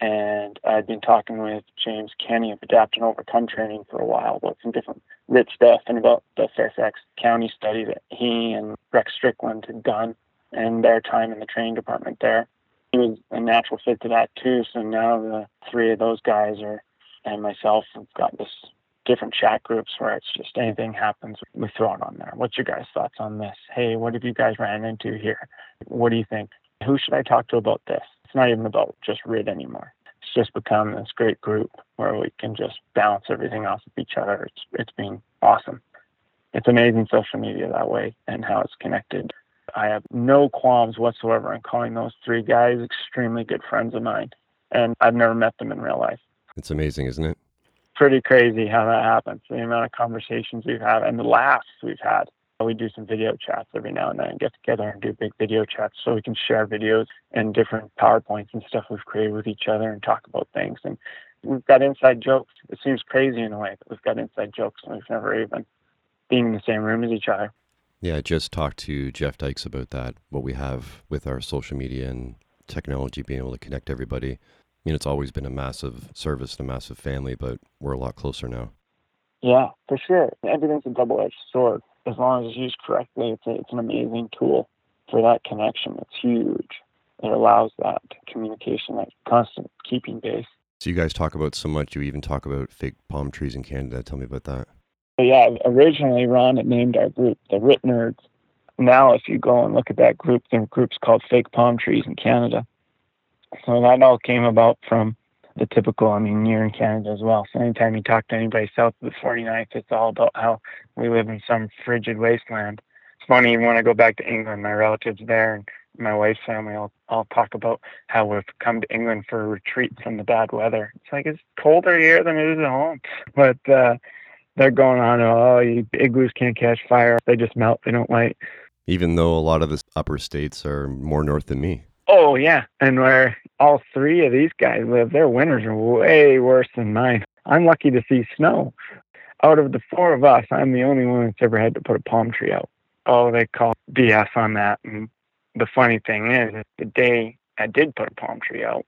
and I'd been talking with James Kenny of Adapt and Overcome Training for a while about some different RIT stuff and about the Fairfax County study that he and Rex Strickland had done and their time in the training department there he was a natural fit to that too. So now the three of those guys are and myself have got this different chat groups where it's just anything happens, we throw it on there. What's your guys' thoughts on this? Hey, what have you guys ran into here? What do you think? Who should I talk to about this? It's not even about just RIT anymore. It's just become this great group where we can just bounce everything off of each other. It's it's been awesome. It's amazing social media that way and how it's connected I have no qualms whatsoever in calling those three guys extremely good friends of mine. And I've never met them in real life. It's amazing, isn't it? Pretty crazy how that happens. The amount of conversations we've had and the laughs we've had. We do some video chats every now and then, get together and do big video chats so we can share videos and different PowerPoints and stuff we've created with each other and talk about things. And we've got inside jokes. It seems crazy in a way, but we've got inside jokes and we've never even been in the same room as each other. Yeah, I just talked to Jeff Dykes about that, what we have with our social media and technology being able to connect everybody. I mean, it's always been a massive service and a massive family, but we're a lot closer now. Yeah, for sure. Everything's a double edged sword. As long as it's used correctly, it's, a, it's an amazing tool for that connection. It's huge. It allows that communication, that constant keeping base. So, you guys talk about so much, you even talk about fake palm trees in Canada. Tell me about that yeah, originally Ron had named our group the RIT Nerds. Now, if you go and look at that group, the group's called Fake Palm Trees in Canada. So that all came about from the typical. I mean, you're in Canada as well. So anytime you talk to anybody south of the 49th, it's all about how we live in some frigid wasteland. It's funny when I go back to England, my relatives there and my wife's family all all talk about how we've come to England for a retreat from the bad weather. It's like it's colder here than it is at home. But uh they're going on, oh, you igloos can't catch fire. They just melt. They don't light. Even though a lot of the upper states are more north than me. Oh, yeah. And where all three of these guys live, their winters are way worse than mine. I'm lucky to see snow. Out of the four of us, I'm the only one that's ever had to put a palm tree out. Oh, they call BS on that. And the funny thing is, the day I did put a palm tree out,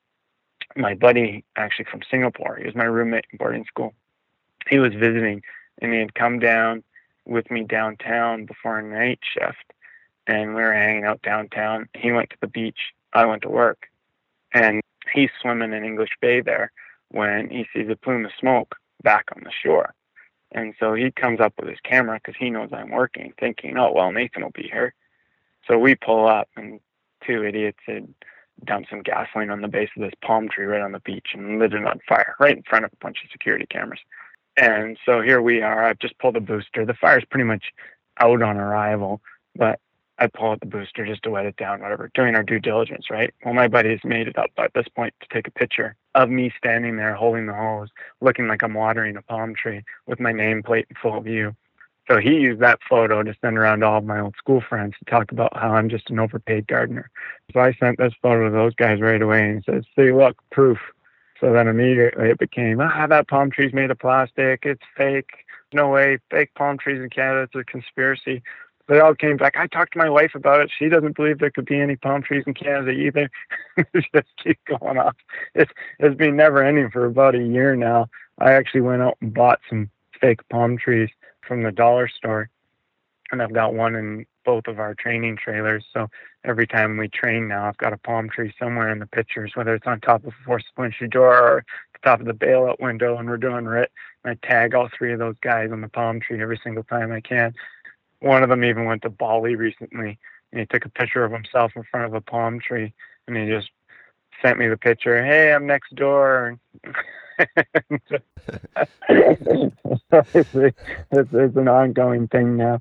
my buddy, actually from Singapore, he was my roommate in boarding school. He was visiting and he had come down with me downtown before a night shift and we were hanging out downtown. He went to the beach, I went to work. And he's swimming in English Bay there when he sees a plume of smoke back on the shore. And so he comes up with his camera because he knows I'm working, thinking, oh, well, Nathan will be here. So we pull up, and two idiots had dumped some gasoline on the base of this palm tree right on the beach and lit it on fire right in front of a bunch of security cameras. And so here we are. I've just pulled the booster. The fire's pretty much out on arrival, but I pull out the booster just to wet it down, whatever, doing our due diligence, right? Well, my buddy's made it up at this point to take a picture of me standing there holding the hose, looking like I'm watering a palm tree with my nameplate in full view. So he used that photo to send around to all of my old school friends to talk about how I'm just an overpaid gardener. So I sent this photo to those guys right away and said, see, look, proof. So then immediately it became, ah, that palm tree's made of plastic. It's fake. No way. Fake palm trees in Canada. It's a conspiracy. They all came back. I talked to my wife about it. She doesn't believe there could be any palm trees in Canada either. Just keep going off. It's it's been never ending for about a year now. I actually went out and bought some fake palm trees from the dollar store, and I've got one in both of our training trailers. So every time we train now, I've got a palm tree somewhere in the pictures, whether it's on top of a four splinter door or the top of the bailout window, and we're doing RIT. I tag all three of those guys on the palm tree every single time I can. One of them even went to Bali recently, and he took a picture of himself in front of a palm tree, and he just sent me the picture. Hey, I'm next door. it's, it's an ongoing thing now.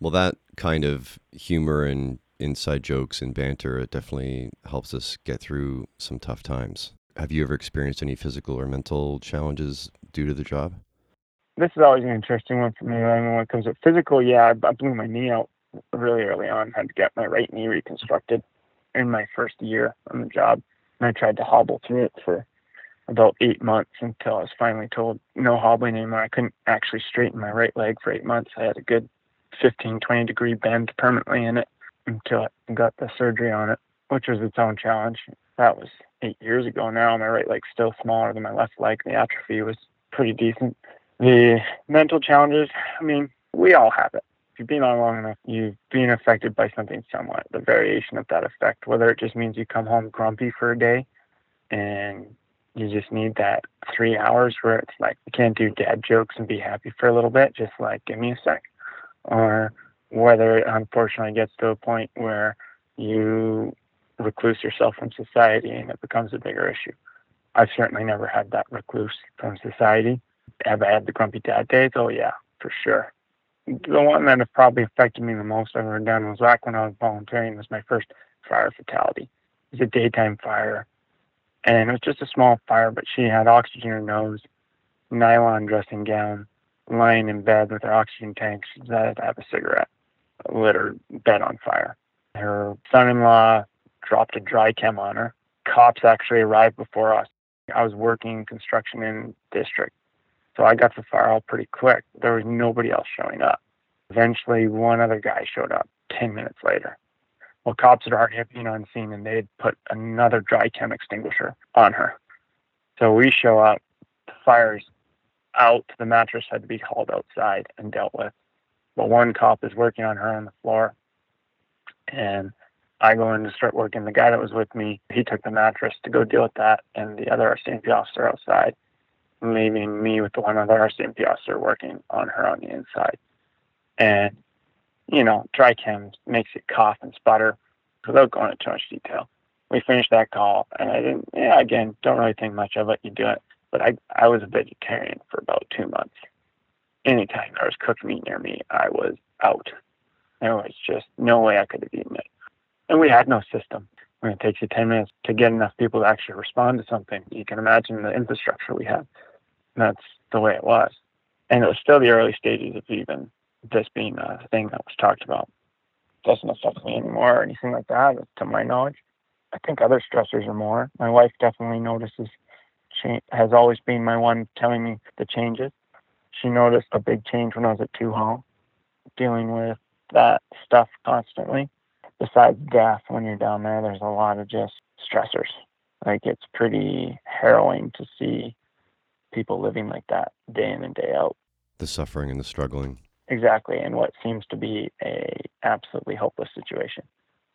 Well, that kind of humor and inside jokes and banter it definitely helps us get through some tough times. Have you ever experienced any physical or mental challenges due to the job? This is always an interesting one for me. I mean, when it comes to physical, yeah, I blew my knee out really early on. Had to get my right knee reconstructed in my first year on the job, and I tried to hobble through it for about eight months until I was finally told no hobbling anymore. I couldn't actually straighten my right leg for eight months. I had a good 15, 20 degree bend permanently in it until I got the surgery on it, which was its own challenge. That was eight years ago now. My right leg's still smaller than my left leg. The atrophy was pretty decent. The mental challenges, I mean, we all have it. If you've been on long enough, you've been affected by something somewhat, the variation of that effect, whether it just means you come home grumpy for a day and you just need that three hours where it's like you can't do dad jokes and be happy for a little bit, just like give me a sec. Or whether it unfortunately gets to a point where you recluse yourself from society and it becomes a bigger issue. I've certainly never had that recluse from society. Have I had the grumpy dad days? Oh yeah, for sure. The one that has probably affected me the most I've ever done was back when I was volunteering. It was my first fire fatality. It was a daytime fire and it was just a small fire, but she had oxygen in her nose, nylon dressing gown, lying in bed with her oxygen tank. She decided to have a cigarette, lit her bed on fire. Her son-in-law dropped a dry chem on her. Cops actually arrived before us. I was working construction in district, so I got the fire out pretty quick. There was nobody else showing up. Eventually, one other guy showed up 10 minutes later. Well, cops had already been on scene and they had put another dry chem extinguisher on her. So we show up, the fire's out, the mattress had to be hauled outside and dealt with. But one cop is working on her on the floor. And I go in to start working. The guy that was with me, he took the mattress to go deal with that, and the other RCMP officer outside, leaving me with the one other RCMP officer working on her on the inside. And you know, dry chem makes it cough and sputter without going into too much detail. we finished that call, and I didn't. Yeah, again, don't really think much of it. You do it, but I I was a vegetarian for about two months. Anytime there was cooked meat near me, I was out. There was just no way I could have eaten it, and we had no system. When it takes you ten minutes to get enough people to actually respond to something, you can imagine the infrastructure we had. That's the way it was, and it was still the early stages of even this being a thing that was talked about. It Doesn't affect me anymore or anything like that, to my knowledge. I think other stressors are more. My wife definitely notices change, has always been my one telling me the changes. She noticed a big change when I was at Two Hall, dealing with that stuff constantly. Besides death, when you're down there, there's a lot of just stressors. Like it's pretty harrowing to see people living like that day in and day out. The suffering and the struggling. Exactly, and what seems to be a absolutely hopeless situation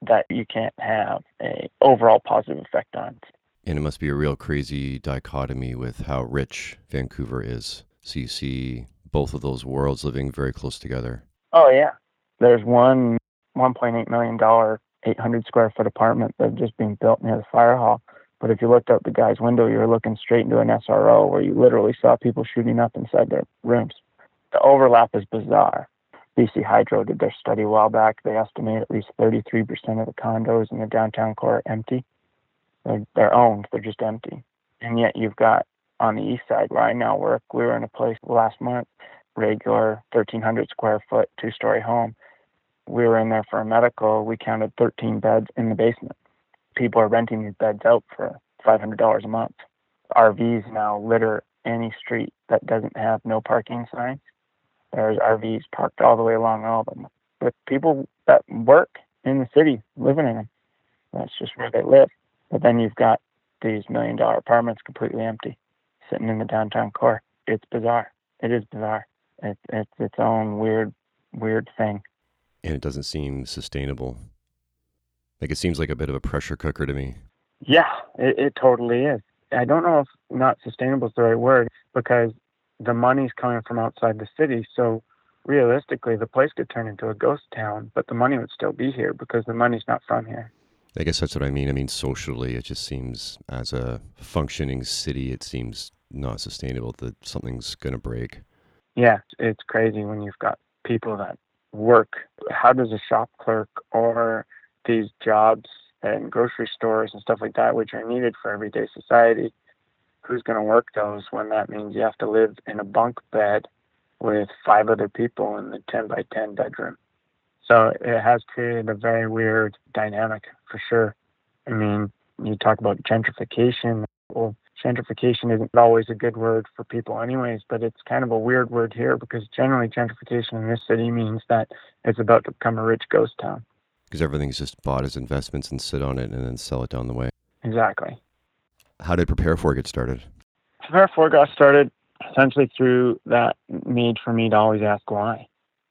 that you can't have a overall positive effect on. And it must be a real crazy dichotomy with how rich Vancouver is. So you see both of those worlds living very close together. Oh yeah, there's one 1.8 million dollar 800 square foot apartment that's just being built near the fire hall. But if you looked out the guy's window, you were looking straight into an SRO where you literally saw people shooting up inside their rooms. The overlap is bizarre. BC Hydro did their study a while back. They estimate at least 33% of the condos in the downtown core are empty. They're, they're owned, they're just empty. And yet you've got on the east side where I now work, we were in a place last month, regular 1,300 square foot, two story home. We were in there for a medical. We counted 13 beds in the basement. People are renting these beds out for $500 a month. RVs now litter any street that doesn't have no parking signs there's RVs parked all the way along all of them with people that work in the city living in them. That's just where they live. But then you've got these million dollar apartments completely empty, sitting in the downtown core. It's bizarre. It is bizarre. It's it's its own weird weird thing. And it doesn't seem sustainable. Like it seems like a bit of a pressure cooker to me. Yeah, it, it totally is. I don't know if not sustainable is the right word because the money's coming from outside the city. So realistically, the place could turn into a ghost town, but the money would still be here because the money's not from here. I guess that's what I mean. I mean, socially, it just seems as a functioning city, it seems not sustainable that something's going to break. Yeah, it's crazy when you've got people that work. How does a shop clerk or these jobs and grocery stores and stuff like that, which are needed for everyday society, who's going to work those when that means you have to live in a bunk bed with five other people in the 10 by 10 bedroom. So it has created a very weird dynamic for sure. I mean, you talk about gentrification. Well, gentrification isn't always a good word for people, anyways, but it's kind of a weird word here because generally gentrification in this city means that it's about to become a rich ghost town. Because everything's just bought as investments and sit on it and then sell it down the way. Exactly how did Prepare For get started? Prepare For got started essentially through that need for me to always ask why.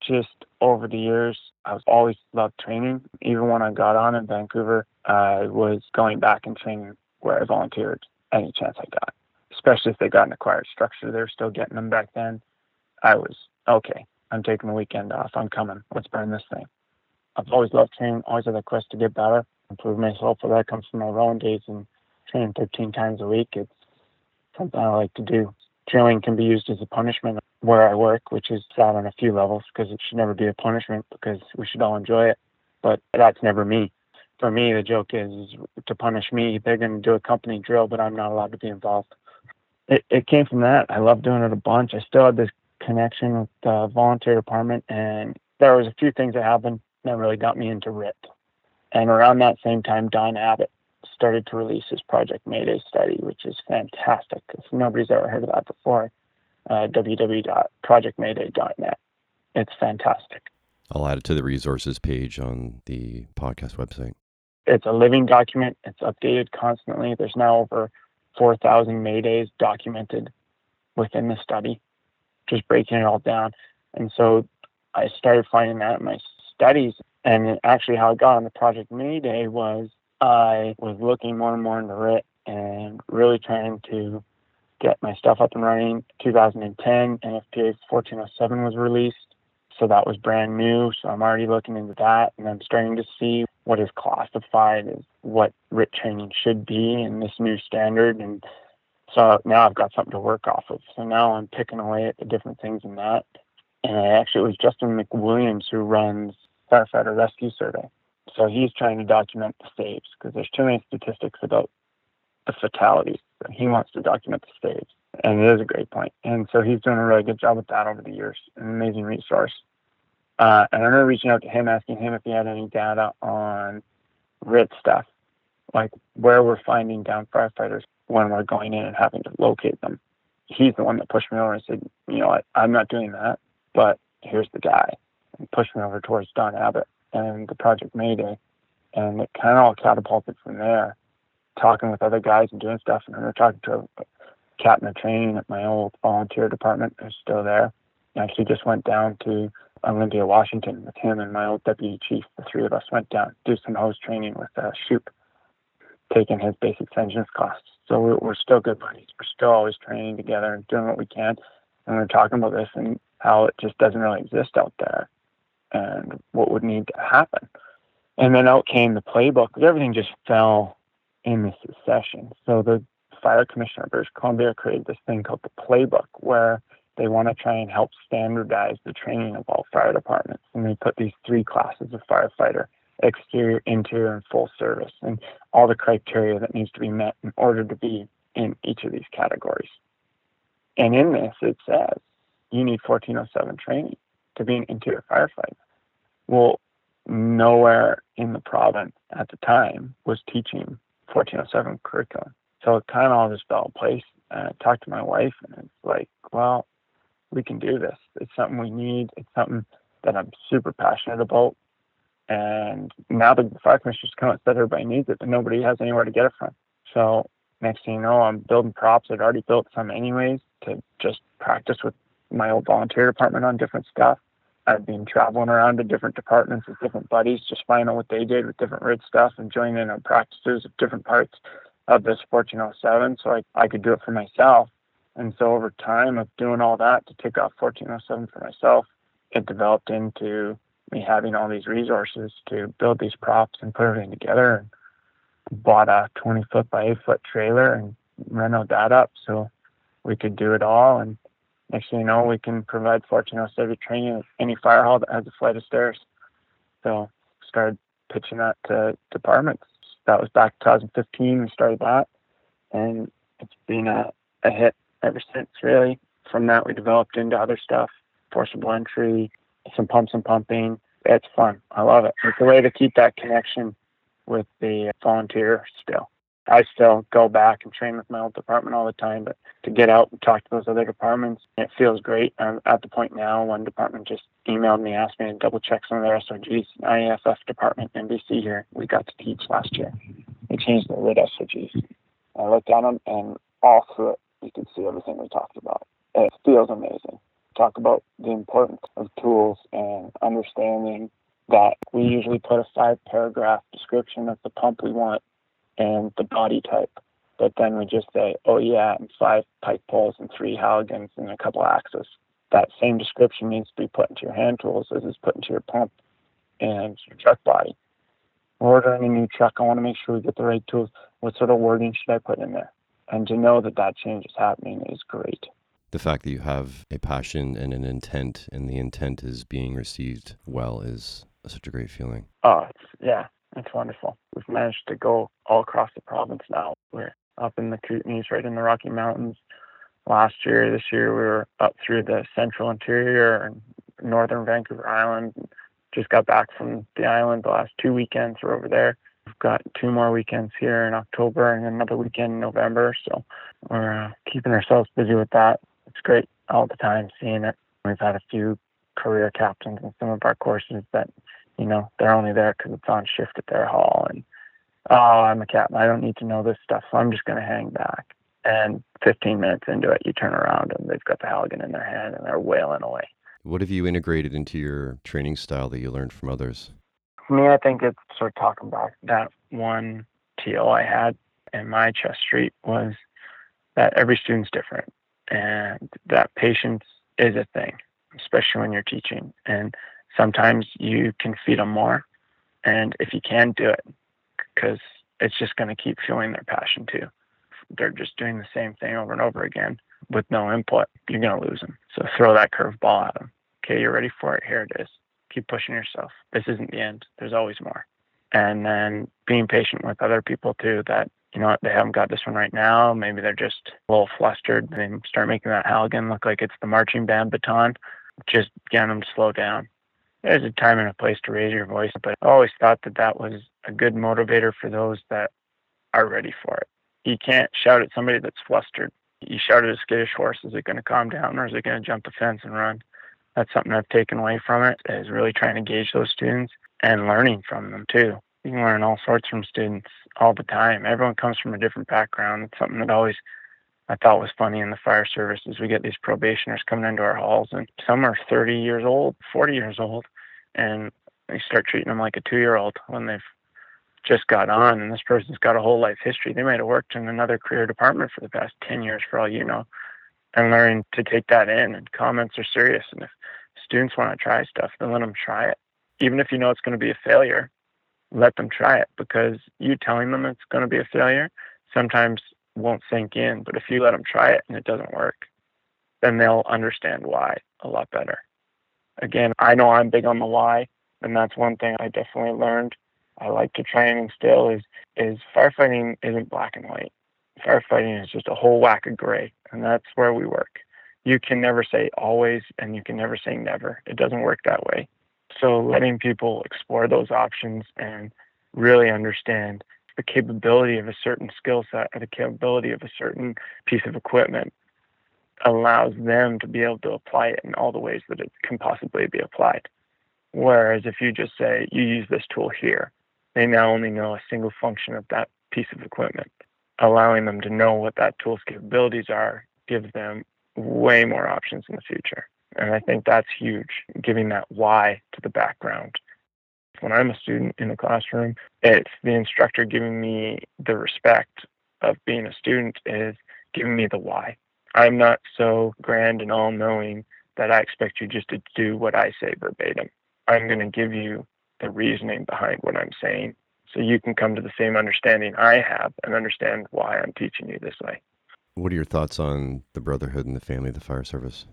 Just over the years, I've always loved training. Even when I got on in Vancouver, I was going back and training where I volunteered any chance I got, especially if they got an acquired structure. They were still getting them back then. I was, okay, I'm taking the weekend off. I'm coming. Let's burn this thing. I've always loved training, always had a quest to get better, improve myself. So that comes from my rowing days and training 13 times a week. It's something I like to do. Training can be used as a punishment where I work, which is sad on a few levels because it should never be a punishment because we should all enjoy it. But that's never me. For me, the joke is, to punish me. They're going to do a company drill, but I'm not allowed to be involved. It, it came from that. I love doing it a bunch. I still had this connection with the volunteer department, and there was a few things that happened that really got me into RIT. And around that same time, Don Abbott started to release his Project Mayday study, which is fantastic. If nobody's ever heard of that before, uh, www.projectmayday.net. It's fantastic. I'll add it to the resources page on the podcast website. It's a living document. It's updated constantly. There's now over 4,000 Maydays documented within the study, just breaking it all down. And so I started finding that in my studies. And actually, how I got on the Project Mayday was I was looking more and more into it and really trying to get my stuff up and running. 2010, NFPA 1407 was released. So that was brand new. So I'm already looking into that. And I'm starting to see what is classified as what RIT training should be in this new standard. And so now I've got something to work off of. So now I'm picking away at the different things in that. And I actually, it was Justin McWilliams who runs Firefighter Rescue Survey. So he's trying to document the saves because there's too many statistics about the fatalities. He wants to document the stage. And it is a great point. And so he's doing a really good job with that over the years. An amazing resource. Uh, and I remember reaching out to him, asking him if he had any data on RIT stuff, like where we're finding down firefighters when we're going in and having to locate them. He's the one that pushed me over and said, you know, I, I'm not doing that, but here's the guy, and pushed me over towards Don Abbott and the Project Mayday. And it kind of all catapulted from there, talking with other guys and doing stuff. And I remember talking to a captain of training at my old volunteer department who's still there. I actually just went down to Olympia, Washington with him and my old deputy chief. The three of us went down to do some hose training with uh, Shoop, taking his basic vengeance class. So we're, we're still good buddies. We're still always training together and doing what we can. And we're talking about this and how it just doesn't really exist out there and what would need to happen. And then out came the playbook. Everything just fell in the session. So the fire commissioner of British Columbia created this thing called the playbook where they want to try and help standardize the training of all fire departments. And they put these three classes of firefighter exterior, interior, and full service, and all the criteria that needs to be met in order to be in each of these categories. And in this, it says you need 1407 training to be an interior firefighter. Well, nowhere in the province at the time was teaching 1407 curriculum. So it kind of all just fell in place. And I talked to my wife, and it's like, well, we can do this. It's something we need. It's something that I'm super passionate about. And now the fire commissioner's come and said everybody needs it, but nobody has anywhere to get it from. So next thing you know, I'm building props. I'd already built some anyways to just practice with my old volunteer department on different stuff. I've been traveling around to different departments with different buddies, just finding out what they did with different RIT stuff and joining in on practices of different parts of this 1407 so I, I could do it for myself and so over time of doing all that to take off 1407 for myself, it developed into me having all these resources to build these props and put everything together and bought a 20 foot by 8 foot trailer and rented that up so we could do it all. And next thing you know, we can provide 1407 training at any fire hall that has a flight of stairs. So started pitching that to departments. That was back 2015. We started that, and it's been a, a hit ever since, really. From that, we developed into other stuff, forcible entry, some pumps and pumping. It's fun. I love it. It's a way to keep that connection with the volunteer still. I still go back and train with my old department all the time, but to get out and talk to those other departments, it feels great. I'm at the point now, one department just emailed me, asked me to double check some of their SOGs. IAFF department, NBC here, we got to teach last year. They changed the RIT SOGs. I looked at them and all through it, you can see everything we talked about. It feels amazing. Talk about the importance of tools and understanding that we usually put a five paragraph description of the pump we want and the body type. But then we just say, oh yeah, and five pipe poles and three Halligans and a couple axes. That same description needs to be put into your hand tools as it's put into your pump and your truck body. We're ordering a new truck. I want to make sure we get the right tools. What sort of wording should I put in there? and to know that that change is happening is great. The fact that you have a passion and an intent, and the intent is being received well, is such a great feeling. Oh, yeah, it's wonderful. We've managed to go all across the province now. We're up in the Kootenays, right in the Rocky Mountains. Last year, this year, we were up through the central interior and northern Vancouver Island. Just got back from the island the last two weekends. We're over there We've got two more weekends here in October and another weekend in November. So we're uh, keeping ourselves busy with that. It's great all the time seeing it. We've had a few career captains in some of our courses that, you know, they're only there because it's on shift at their hall. And, oh, I'm a captain. I don't need to know this stuff. So I'm just going to hang back. And 15 minutes into it, you turn around and they've got the Halligan in their hand and they're wailing away. What have you integrated into your training style that you learned from others? for me, I think it's sort of talking about that one TO I had in my chest street was that every student's different and that patience is a thing, especially when you're teaching. And sometimes you can feed them more And if you can, do it because it's just going to keep fueling their passion too. They're just doing the same thing over and over again with no input. You're going to lose them. So throw that curve ball at them. Okay, you're ready for it. Here it is. Keep pushing yourself. This isn't the end. There's always more. And then being patient with other people too that you know they haven't got this one right now. Maybe they're just a little flustered. They start making that Halligan look like it's the marching band baton. Just getting them to slow down. There's a time and a place to raise your voice, but I always thought that that was a good motivator for those that are ready for it. You can't shout at somebody that's flustered. You shout at a skittish horse, is it going to calm down or is it going to jump the fence and run? That's something I've taken away from it is really trying to gauge those students and learning from them too you can learn all sorts from students all the time. Everyone comes from a different background. It's something that always I thought was funny in the fire service is we get these probationers coming into our halls and some are 30 years old, 40 years old, and they start treating them like a two-year-old when they've just got on and this person's got a whole life history. They might have worked in another career department for the past 10 years for all you know. And learning to take that in and comments are serious. And if students want to try stuff, then let them try it. Even if you know it's going to be a failure, let them try it because you telling them it's going to be a failure sometimes won't sink in. But if you let them try it and it doesn't work, then they'll understand why a lot better. Again, I know I'm big on the why, and that's one thing I definitely learned. I like to try and instill is is firefighting isn't black and white. Firefighting is just a whole whack of gray, and that's where we work. You can never say always, and you can never say never. It doesn't work that way. So letting people explore those options and really understand the capability of a certain skill set or the capability of a certain piece of equipment allows them to be able to apply it in all the ways that it can possibly be applied. Whereas if you just say, you use this tool here, they now only know a single function of that piece of equipment. Allowing them to know what that tool's capabilities are gives them way more options in the future. And I think that's huge, giving that why to the background. When I'm a student in the classroom, it's the instructor giving me the respect of being a student is giving me the why. I'm not so grand and all knowing that I expect you just to do what I say verbatim. I'm going to give you the reasoning behind what I'm saying so you can come to the same understanding I have and understand why I'm teaching you this way. What are your thoughts on the brotherhood and the family of the fire service?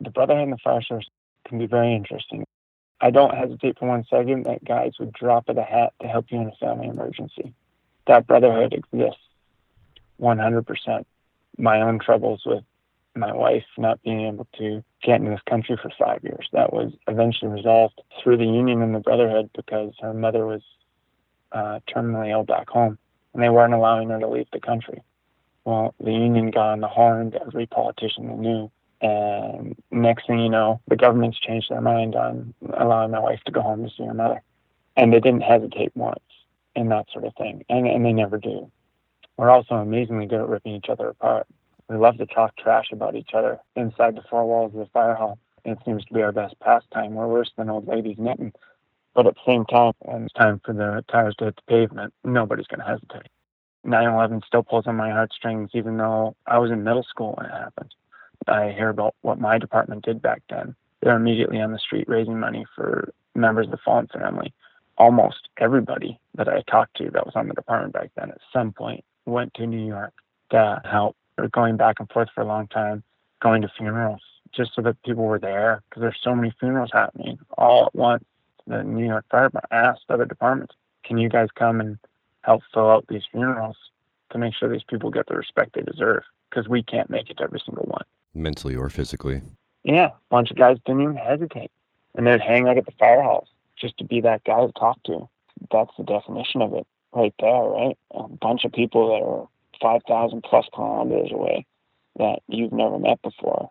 the brotherhood and the fire service can be very interesting. I don't hesitate for one second that guys would drop of the hat to help you in a family emergency. That brotherhood exists 100%. My own troubles with my wife not being able to get in this country for five years, that was eventually resolved through the union and the brotherhood because her mother was uh, terminally ill back home and they weren't allowing her to leave the country. Well, the union got on the horn to every politician they knew and next thing you know, the government's changed their mind on allowing my wife to go home to see her mother. And they didn't hesitate once in that sort of thing. And, and they never do. We're also amazingly good at ripping each other apart. We love to talk trash about each other inside the four walls of the fire hall. It seems to be our best pastime. We're worse than old ladies knitting. But at the same time, when it's time for the tires to hit the pavement, nobody's going to hesitate. 9 11 still pulls on my heartstrings, even though I was in middle school when it happened. I hear about what my department did back then. They're immediately on the street raising money for members of the fallen family. Almost everybody that I talked to that was on the department back then at some point went to New York to help. Or going back and forth for a long time, going to funerals just so that people were there because there's so many funerals happening all at once. The New York Fire Department asked other departments, "Can you guys come and help fill out these funerals to make sure these people get the respect they deserve?" Because we can't make it to every single one mentally or physically. Yeah, a bunch of guys didn't even hesitate, and they'd hang out at the firehouse just to be that guy to talk to. That's the definition of it right there, right? A bunch of people that are 5,000 plus kilometers away that you've never met before.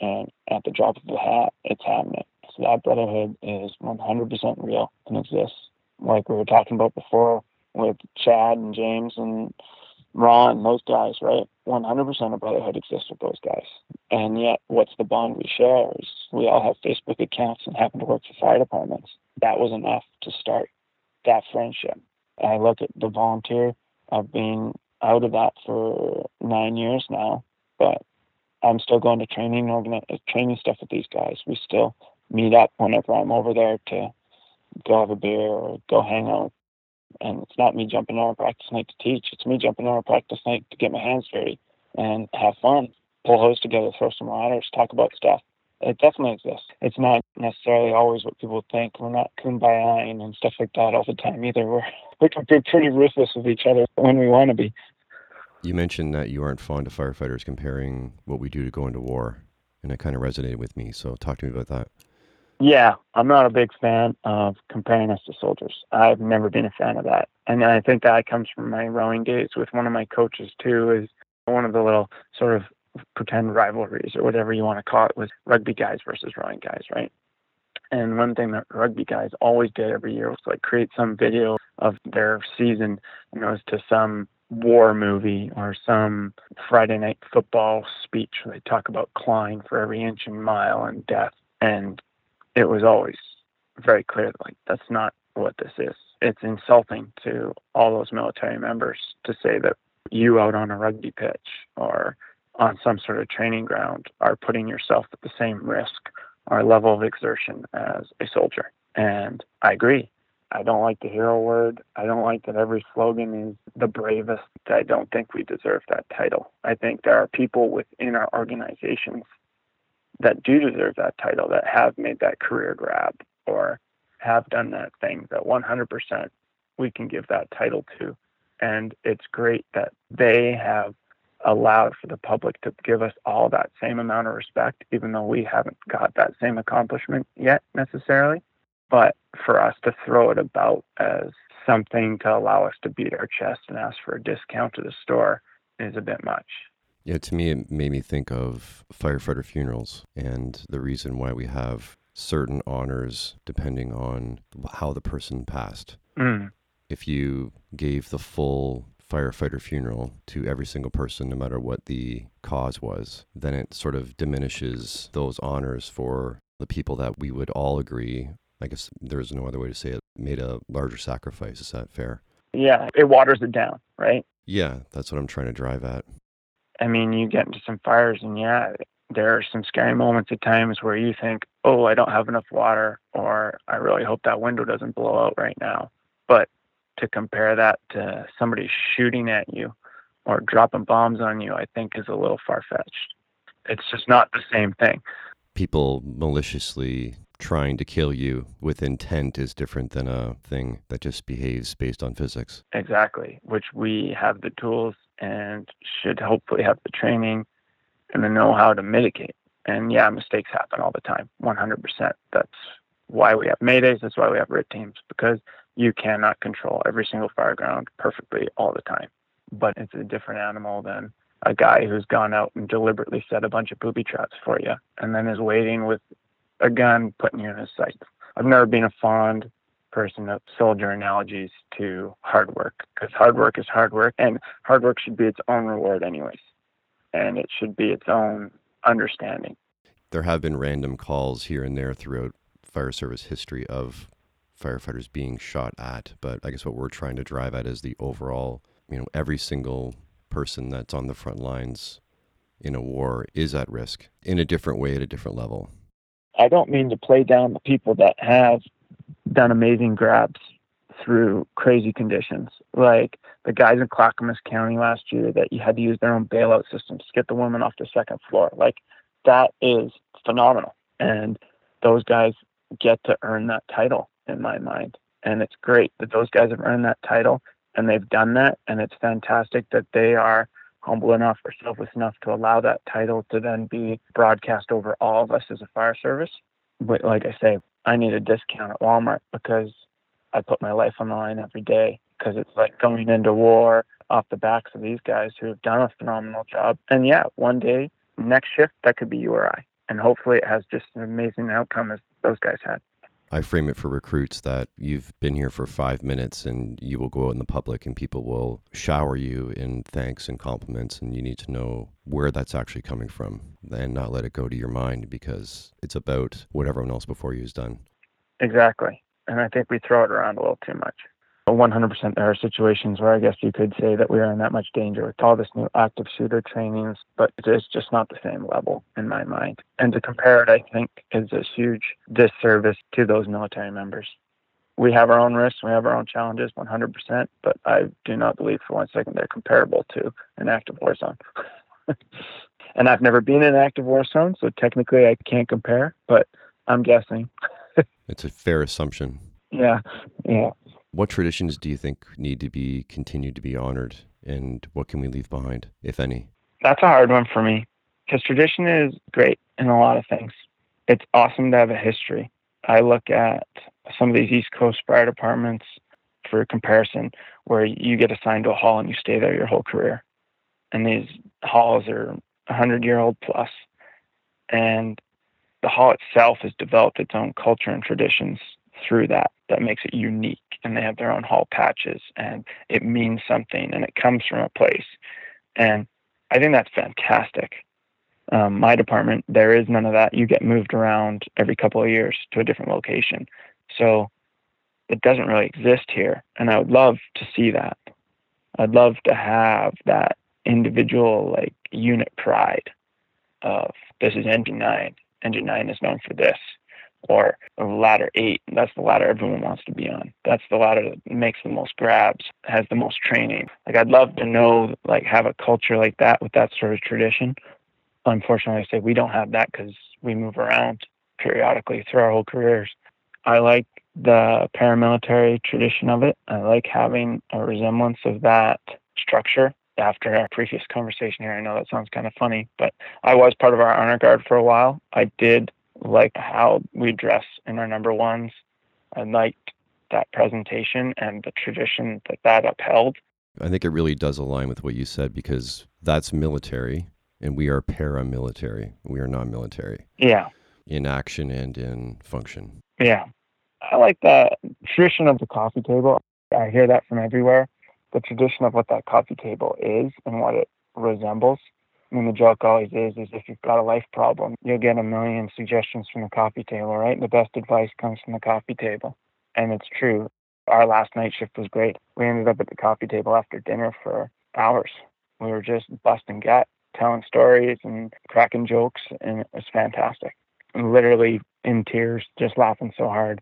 And at the drop of a hat, it's happening. So that brotherhood is 100% real and exists. Like we were talking about before with Chad and James and Ron, those guys, right? 100% of brotherhood exists with those guys. And yet, what's the bond we share is we all have Facebook accounts and happen to work for fire departments. That was enough to start that friendship. I look at the volunteer. I've been out of that for nine years now, but I'm still going to training organi- uh, training stuff with these guys. We still meet up whenever I'm over there to go have a beer or go hang out. And it's not me jumping on a practice night to teach. It's me jumping on a practice night to get my hands dirty and have fun, pull hose together, throw some ladders, talk about stuff. It definitely exists. It's not necessarily always what people think. We're not kumbayaing and stuff like that all the time either. We're we can be pretty ruthless with each other when we want to be. You mentioned that you aren't fond of firefighters comparing what we do to going to war, and it kind of resonated with me. So talk to me about that. Yeah, I'm not a big fan of comparing us to soldiers. I've never been a fan of that. And I think that comes from my rowing days with one of my coaches too, is one of the little sort of pretend rivalries or whatever you want to call it was rugby guys versus rowing guys, right? And one thing that rugby guys always did every year was like create some video of their season, you know, to some war movie or some Friday night football speech where they talk about clawing for every inch and mile and death. And it was always very clear that like that's not what this is. It's insulting to all those military members to say that you out on a rugby pitch or on some sort of training ground are putting yourself at the same risk or level of exertion as a soldier. And I agree. I don't like the hero word. I don't like that every slogan is the bravest. I don't think we deserve that title. I think there are people within our organizations that do deserve that title that have made that career grab or have done that thing that 100% we can give that title to. And it's great that they have allowed for the public to give us all that same amount of respect, even though we haven't got that same accomplishment yet necessarily. But for us to throw it about as something to allow us to beat our chest and ask for a discount to the store is a bit much. Yeah, to me, it made me think of firefighter funerals and the reason why we have certain honors depending on how the person passed. Mm. If you gave the full firefighter funeral to every single person, no matter what the cause was, then it sort of diminishes those honors for the people that we would all agree. I guess there's no other way to say it. Made a larger sacrifice. Is that fair? Yeah, it waters it down, right? Yeah, that's what I'm trying to drive at. I mean, you get into some fires, and yeah, there are some scary moments at times where you think, oh, I don't have enough water, or I really hope that window doesn't blow out right now. But to compare that to somebody shooting at you or dropping bombs on you, I think is a little far fetched. It's just not the same thing. People maliciously trying to kill you with intent is different than a thing that just behaves based on physics. Exactly, which we have the tools and should hopefully have the training and the know how to mitigate. And yeah, mistakes happen all the time, 100%. That's why we have maydays. That's why we have RIT teams because you cannot control every single fire ground perfectly all the time. But it's a different animal than a guy who's gone out and deliberately set a bunch of booby traps for you and then is waiting with a gun putting you in his sights. I've never been a fond person of soldier analogies to hard work because hard work is hard work and hard work should be its own reward anyways and it should be its own understanding. There have been random calls here and there throughout fire service history of firefighters being shot at but i guess what we're trying to drive at is the overall you know every single person that's on the front lines in a war is at risk in a different way at a different level. I don't mean to play down the people that have done amazing grabs through crazy conditions, like the guys in Clackamas County last year that you had to use their own bailout systems to get the woman off the second floor. Like that is phenomenal, and those guys get to earn that title in my mind, and it's great that those guys have earned that title and they've done that, and it's fantastic that they are humble enough or selfless enough to allow that title to then be broadcast over all of us as a fire service. But like I say, I need a discount at Walmart because I put my life on the line every day because it's like going into war off the backs of these guys who have done a phenomenal job. And yeah, one day, next shift, that could be you or I. And hopefully it has just an amazing outcome as those guys had. I frame it for recruits that you've been here for five minutes and you will go out in the public and people will shower you in thanks and compliments, and you need to know where that's actually coming from and not let it go to your mind because it's about what everyone else before you has done. Exactly. And I think we throw it around a little too much. 100% there are situations where I guess you could say that we are in that much danger with all this new active shooter trainings, but it's just not the same level in my mind. And to compare it, I think, is a huge disservice to those military members. we have our own risks, we have our own challenges, 100%. But I do not believe for one second they're comparable to an active war zone. and I've never been in an active war zone, so technically I can't compare. But I'm guessing. it's a fair assumption. Yeah, yeah. What traditions do you think need to be continued to be honored, and what can we leave behind, if any? That's a hard one for me because tradition is great in a lot of things. It's awesome to have a history. I look at some of these East Coast fire departments for comparison, where you get assigned to a hall and you stay there your whole career. And these halls are 100 year old plus, and the hall itself has developed its own culture and traditions through that that makes it unique and they have their own hall patches and it means something and it comes from a place. And i think that's fantastic. Um, my department there is none of that. You get moved around every couple of years to a different location. So it doesn't really exist here and i would love to see that. I'd love to have that individual like unit pride of this is engine 9 engine 9 is known for this or ladder 8 that's the ladder everyone wants to be on. That's the ladder that makes the most grabs has the most training. Like i'd love to know like have a culture like that with that sort of tradition. Unfortunately i say we don't have that because we move around periodically through our whole careers. I like the paramilitary tradition of it. I like having a resemblance of that structure after our previous conversation here. I know that sounds kind of funny, but I was part of our honor guard for a while. I did like how we dress in our number ones. I liked that presentation and the tradition that that upheld. I think it really does align with what you said because that's military and we are paramilitary. We are non military. Yeah. In action and in function. Yeah. I like the tradition of the coffee table. I hear that from everywhere the tradition of what that coffee table is and what it resembles. Mean, the joke always is, is if you've got a life problem, you'll get a million suggestions from the coffee table, right? The best advice comes from the coffee table. And it's true. Our last night shift was great. We ended up at the coffee table after dinner for hours. We were just busting gut, telling stories and cracking jokes, and it was fantastic. Literally in tears, just laughing so hard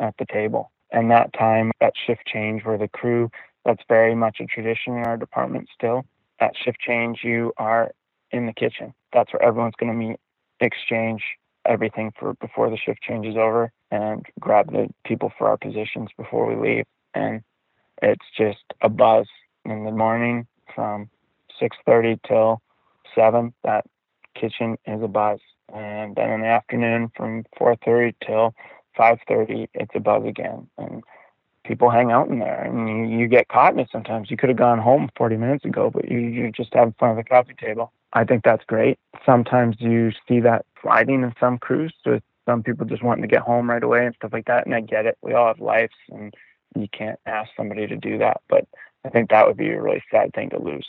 at the table. And that time, that shift change where the crew that's very much a tradition in our department still. At shift change, you are in the kitchen. That's where everyone's going to meet, exchange everything for before the shift changes over, and grab the people for our positions before we leave. And it's just a buzz in the morning from 6:30 till 7. That kitchen is a buzz, and then in the afternoon from 4:30 till 5:30, it's a buzz again. And people hang out in there and you, you get caught in it sometimes. You could have gone home 40 minutes ago, but you, you're just having fun at the coffee table. I think that's great. Sometimes you see that sliding in some crews with some people just wanting to get home right away and stuff like that. And I get it. We all have lives and you can't ask somebody to do that. But I think that would be a really sad thing to lose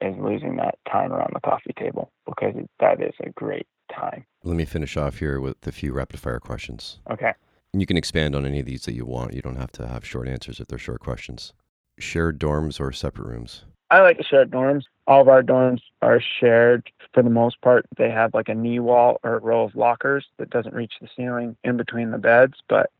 is losing that time around the coffee table because that is a great time. Let me finish off here with a few rapid fire questions. Okay. And You can expand on any of these that you want. You don't have to have short answers if they're short questions. Shared dorms or separate rooms? I like the shared dorms. All of our dorms are shared for the most part. They have like a knee wall or a row of lockers that doesn't reach the ceiling in between the beds. But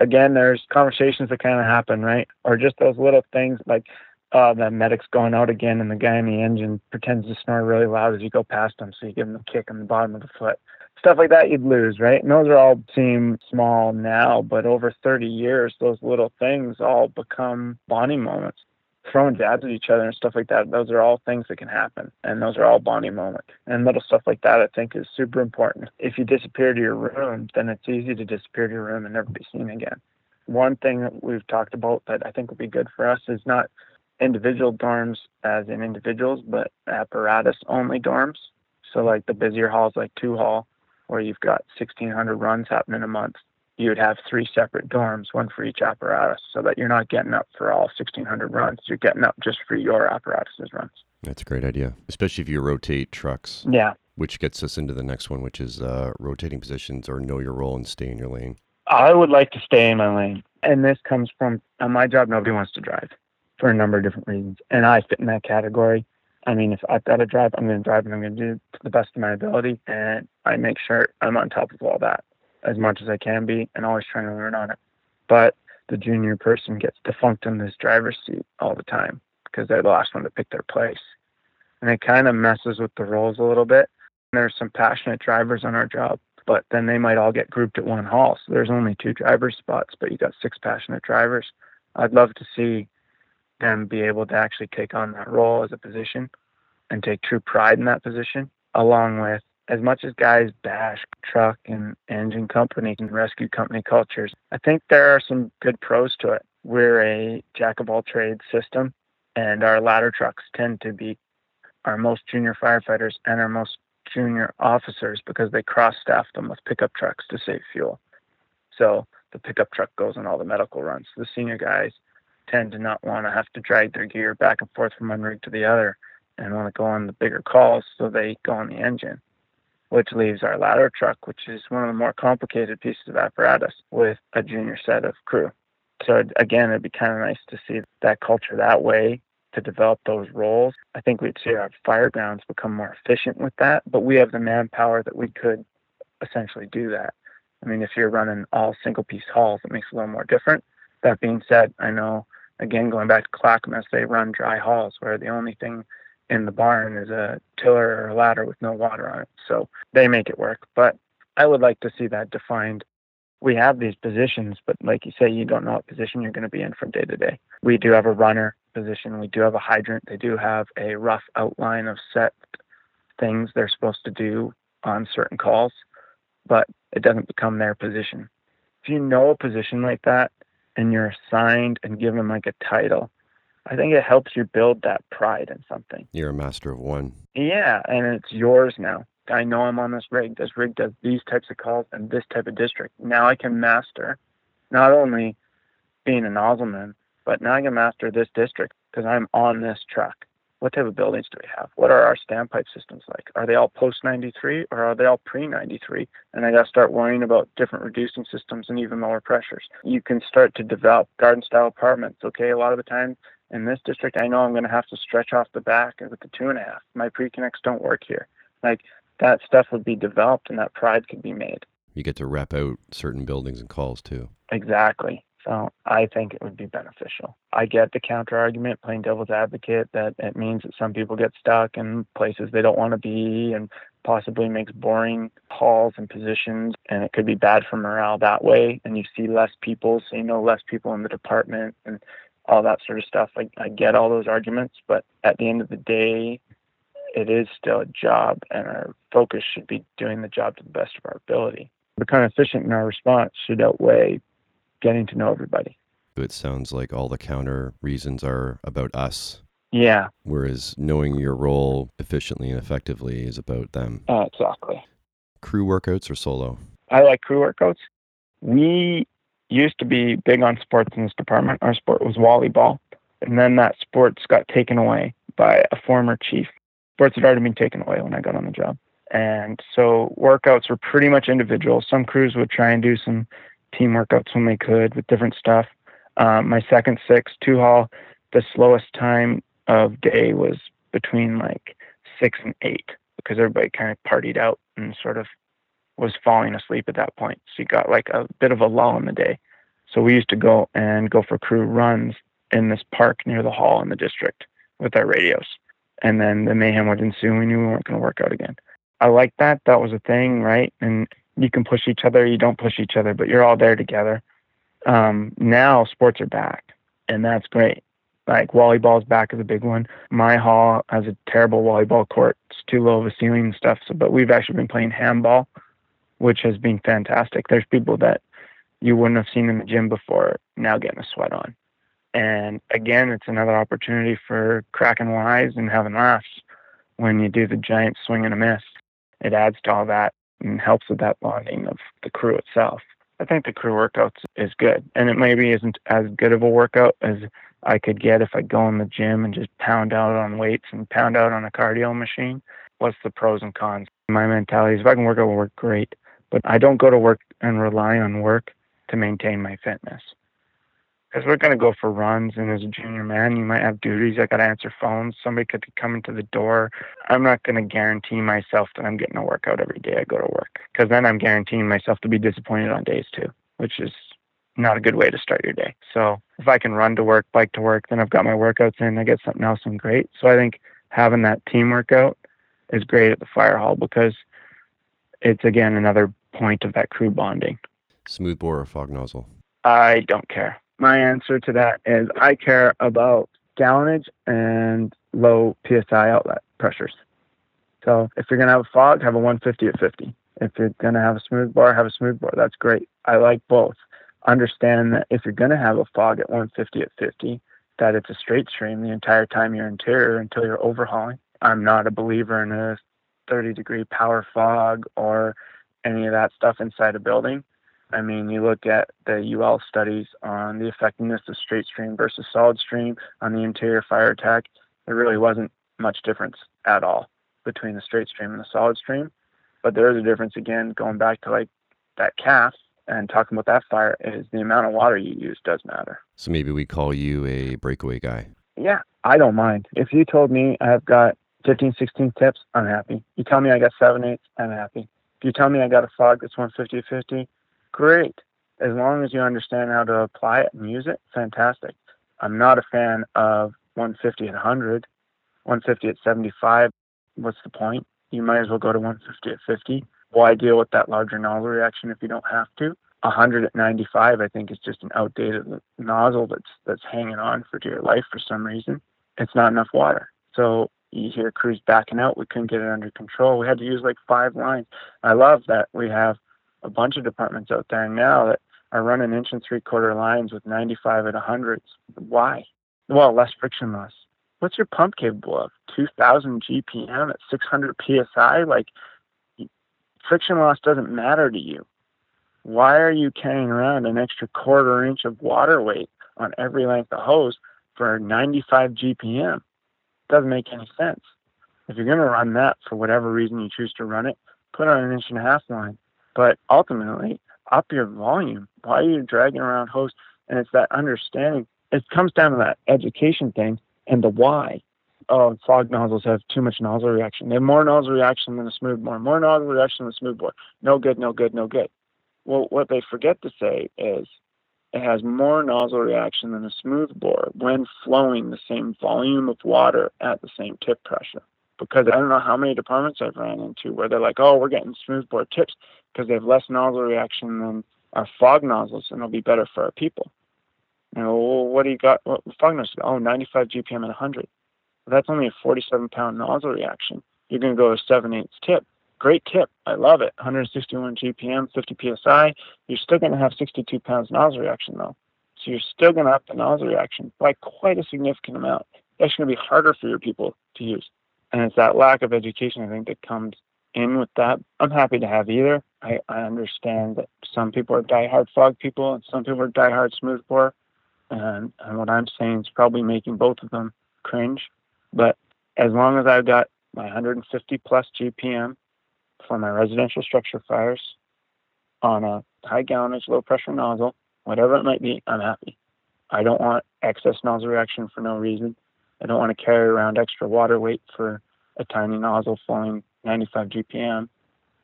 again, there's conversations that kind of happen, right? Or just those little things like uh, the medic's going out again and the guy in the engine pretends to snore really loud as you go past him. So you give him a kick on the bottom of the foot stuff like that you'd lose, right? And those are all seem small now, but over 30 years, those little things all become bonding moments. Throwing jabs at each other and stuff like that, those are all things that can happen. And those are all bonding moments. And little stuff like that, I think, is super important. If you disappear to your room, then it's easy to disappear to your room and never be seen again. One thing that we've talked about that I think would be good for us is not individual dorms as in individuals, but apparatus only dorms. So, like the busier halls, like two hall, where you've got 1,600 runs happening a month, you would have three separate dorms, one for each apparatus, so that you're not getting up for all 1,600 runs. You're getting up just for your apparatus's runs. That's a great idea, especially if you rotate trucks. Yeah. Which gets us into the next one, which is uh, rotating positions or know your role and stay in your lane. I would like to stay in my lane. And this comes from on my job, nobody wants to drive for a number of different reasons. And I fit in that category. I mean, if I've got to drive, I'm going to drive and I'm going to do to the best of my ability. And I make sure I'm on top of all that as much as I can be and always trying to learn on it. But the junior person gets defunct in this driver's seat all the time because they're the last one to pick their place. And it kind of messes with the roles a little bit. There's some passionate drivers on our job, but then they might all get grouped at one hall. So there's only two driver spots, but you got six passionate drivers. I'd love to see them be able to actually take on that role as a position and take true pride in that position, along with as much as guys bash truck and engine company and rescue company cultures, I think there are some good pros to it. We're a jack of all trades system, and our ladder trucks tend to be our most junior firefighters and our most junior officers because they cross staff them with pickup trucks to save fuel. So the pickup truck goes on all the medical runs. The senior guys tend to not want to have to drag their gear back and forth from one rig to the other and want to go on the bigger calls, so they go on the engine which leaves our ladder truck, which is one of the more complicated pieces of apparatus, with a junior set of crew. So again, it'd be kind of nice to see that culture that way to develop those roles. I think we'd see our fire grounds become more efficient with that, but we have the manpower that we could essentially do that. I mean, if you're running all single piece halls, it makes it a little more different. That being said, I know again going back to Clackamas, they run dry halls where the only thing in the barn is a tiller or a ladder with no water on it. So they make it work. But I would like to see that defined. We have these positions, but like you say, you don't know what position you're going to be in from day to day. We do have a runner position. We do have a hydrant. They do have a rough outline of set things they're supposed to do on certain calls, but it doesn't become their position. If you know a position like that and you're assigned and given like a title, I think it helps you build that pride in something. You're a master of one. Yeah, and it's yours now. I know I'm on this rig. This rig does these types of calls and this type of district. Now I can master not only being a nozzleman, but now I can master this district because I'm on this truck. What type of buildings do we have? What are our standpipe systems like? Are they all post 93 or are they all pre 93? And I got to start worrying about different reducing systems and even lower pressures. You can start to develop garden style apartments. Okay, a lot of the time in this district, I know I'm going to have to stretch off the back with the two and a half. My pre-connects don't work here. Like that stuff would be developed and that pride could be made. You get to rep out certain buildings and calls too. Exactly. So I think it would be beneficial. I get the counter argument, playing devil's advocate, that it means that some people get stuck in places they don't want to be and possibly makes boring calls and positions and it could be bad for morale that way and you see less people so you know less people in the department and all that sort of stuff. I, I get all those arguments, but at the end of the day, it is still a job, and our focus should be doing the job to the best of our ability. Becoming efficient in our response should outweigh getting to know everybody. It sounds like all the counter reasons are about us. Yeah. Whereas knowing your role efficiently and effectively is about them. Uh, exactly. Crew workouts or solo? I like crew workouts. We used to be big on sports in this department. Our sport was volleyball. And then that sports got taken away by a former chief. Sports had already been taken away when I got on the job. And so workouts were pretty much individual. Some crews would try and do some team workouts when they could with different stuff. Um, my second six, two haul, the slowest time of day was between like six and eight because everybody kind of partied out and sort of was falling asleep at that point. So you got like a bit of a lull in the day. So we used to go and go for crew runs in this park near the hall in the district with our radios. And then the mayhem would ensue. We knew we weren't going to work out again. I like that. That was a thing, right? And you can push each other, you don't push each other, but you're all there together. Um, now sports are back, and that's great. Like volleyball's back is a big one. My hall has a terrible volleyball court. It's too low of a ceiling and stuff. So, but we've actually been playing handball which has been fantastic. There's people that you wouldn't have seen in the gym before now getting a sweat on. And again, it's another opportunity for cracking wise and having laughs when you do the giant swing and a miss. It adds to all that and helps with that bonding of the crew itself. I think the crew workouts is good. And it maybe isn't as good of a workout as I could get if I go in the gym and just pound out on weights and pound out on a cardio machine. What's the pros and cons? My mentality is if I can work out, work great. But I don't go to work and rely on work to maintain my fitness. Because we're going to go for runs, and as a junior man, you might have duties. I got to answer phones. Somebody could be coming to the door. I'm not going to guarantee myself that I'm getting a workout every day I go to work. Because then I'm guaranteeing myself to be disappointed on days too, which is not a good way to start your day. So if I can run to work, bike to work, then I've got my workouts in, I get something else in great. So I think having that team workout is great at the fire hall because it's again another point of that crew bonding. Smoothbore or fog nozzle? I don't care. My answer to that is I care about gallonage and low PSI outlet pressures. So if you're going to have a fog, have a 150 at 50. If you're going to have a smoothbore, have a smoothbore. That's great. I like both. Understand that if you're going to have a fog at 150 at 50, that it's a straight stream the entire time you're interior until you're overhauling. I'm not a believer in a 30 degree power fog or any of that stuff inside a building. I mean, you look at the UL studies on the effectiveness of straight stream versus solid stream on the interior fire attack. There really wasn't much difference at all between the straight stream and the solid stream. But there is a difference again, going back to like that CAFS and talking about that fire is the amount of water you use does matter. So maybe we call you a breakaway guy. Yeah, I don't mind. If you told me I've got 15, 16 tips, I'm happy. You tell me I got seven, eight, I'm happy. If you tell me I got a fog that's 150 50, great. As long as you understand how to apply it and use it, fantastic. I'm not a fan of 150 at 100, 150 at 75. What's the point? You might as well go to 150 at 50. Why deal with that larger nozzle reaction if you don't have to? 100 at 95, I think, is just an outdated nozzle that's that's hanging on for dear life for some reason. It's not enough water. So you hear crews backing out. We couldn't get it under control. We had to use like five lines. I love that we have a bunch of departments out there now that are running inch and three quarter lines with 95 at 100s. Why? Well, less friction loss. What's your pump capable of? 2,000 GPM at 600 PSI? Like, friction loss doesn't matter to you. Why are you carrying around an extra quarter inch of water weight on every length of hose for 95 GPM? Doesn't make any sense. If you're going to run that for whatever reason you choose to run it, put on an inch and a half line. But ultimately, up your volume. Why are you dragging around hose? And it's that understanding. It comes down to that education thing and the why. Oh, fog nozzles have too much nozzle reaction. They have more nozzle reaction than a smoothbore. More nozzle reaction than a smoothbore. No good, no good, no good. Well, what they forget to say is it has more nozzle reaction than a smooth bore when flowing the same volume of water at the same tip pressure because I don't know how many departments I've ran into where they're like, oh, we're getting smooth bore tips because they have less nozzle reaction than our fog nozzles and it'll be better for our people. You know, well, what do you got? What fog nozzles? Oh, 95 GPM and 100. Well, that's only a 47 pound nozzle reaction. You're going to go a 7 8 tip. Great tip. I love it. 161 GPM, 50 PSI. You're still going to have 62 pounds nozzle reaction though. So you're still going to up the nozzle reaction by quite a significant amount. That's going to be harder for your people to use. And it's that lack of education, I think, that comes in with that. I'm happy to have either. I, I understand that some people are diehard fog people and some people are diehard smoothbore. And, and what I'm saying is probably making both of them cringe. But as long as I've got my 150 plus GPM for my residential structure fires on a high gallonage, low pressure nozzle, whatever it might be, I'm happy. I don't want excess nozzle reaction for no reason. I don't want to carry around extra water weight for a tiny nozzle flowing 95 GPM.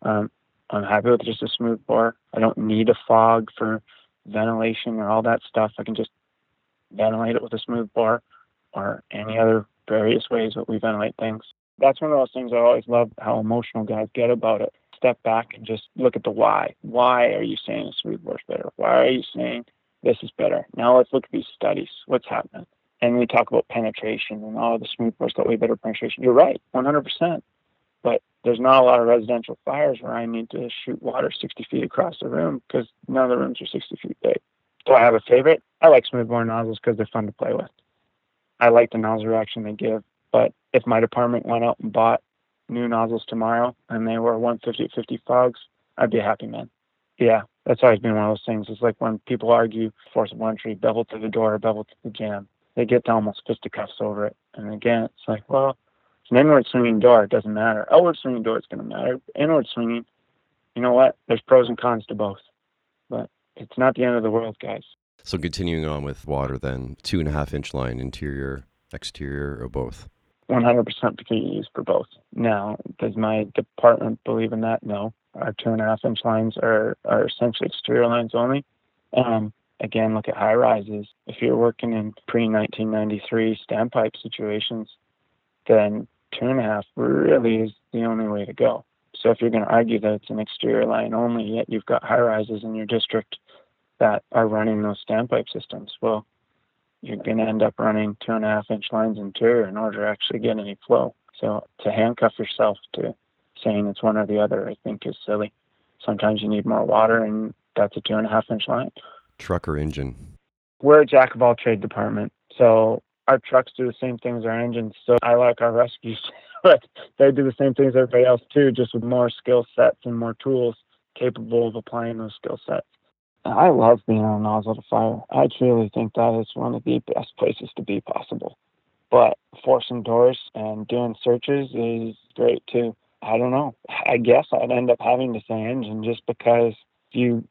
Um, I'm happy with just a smooth bore. I don't need a fog for ventilation or all that stuff. I can just ventilate it with a smooth bore or any other various ways that we ventilate things. That's one of those things I always love how emotional guys get about it. Step back and just look at the why. Why are you saying a smooth bore is better? Why are you saying this is better? Now let's look at these studies. What's happening? and we talk about penetration and all the smooth bores got way better penetration. You're right, 100%. But there's not a lot of residential fires where I need to shoot water 60 feet across the room because none of the rooms are 60 feet big. Do I have a favorite? I like smoothbore nozzles because they're fun to play with. I like the nozzle reaction they give. But if my department went out and bought new nozzles tomorrow and they were 150 50 fogs, I'd be a happy man. Yeah, that's always been one of those things. It's like when people argue force of entry, bevel to the door, bevel to the jamb. they get to almost fisticuffs over it. And again, it's like, well, it's an inward swinging door. It doesn't matter. Outward swinging door is going to matter. Inward swinging, you know what? There's pros and cons to both. But it's not the end of the world, guys. So continuing on with water, then two and a half inch line, interior, exterior, or both. 100% can used for both. Now, does my department believe in that? No. Our two and a half inch lines are, are essentially exterior lines only. Um, again, look at high rises. If you're working in pre 1993 standpipe situations, then two and a half really is the only way to go. So if you're going to argue that it's an exterior line only, yet you've got high rises in your district that are running those standpipe systems, well, you're going to end up running two and a half inch lines interior in order to actually get any flow. So to handcuff yourself to saying it's one or the other, I think is silly. Sometimes you need more water, and that's a two and a half inch line. Truck or engine? We're a jack of all trade department. So our trucks do the same things our engines. So I like our rescues, but they do the same things everybody else too, just with more skill sets and more tools capable of applying those skill sets. I love being on a nozzle to fire. I truly think that is one of the best places to be possible. But forcing doors and doing searches is great too. I don't know. I guess I'd end up having to say engine just because if you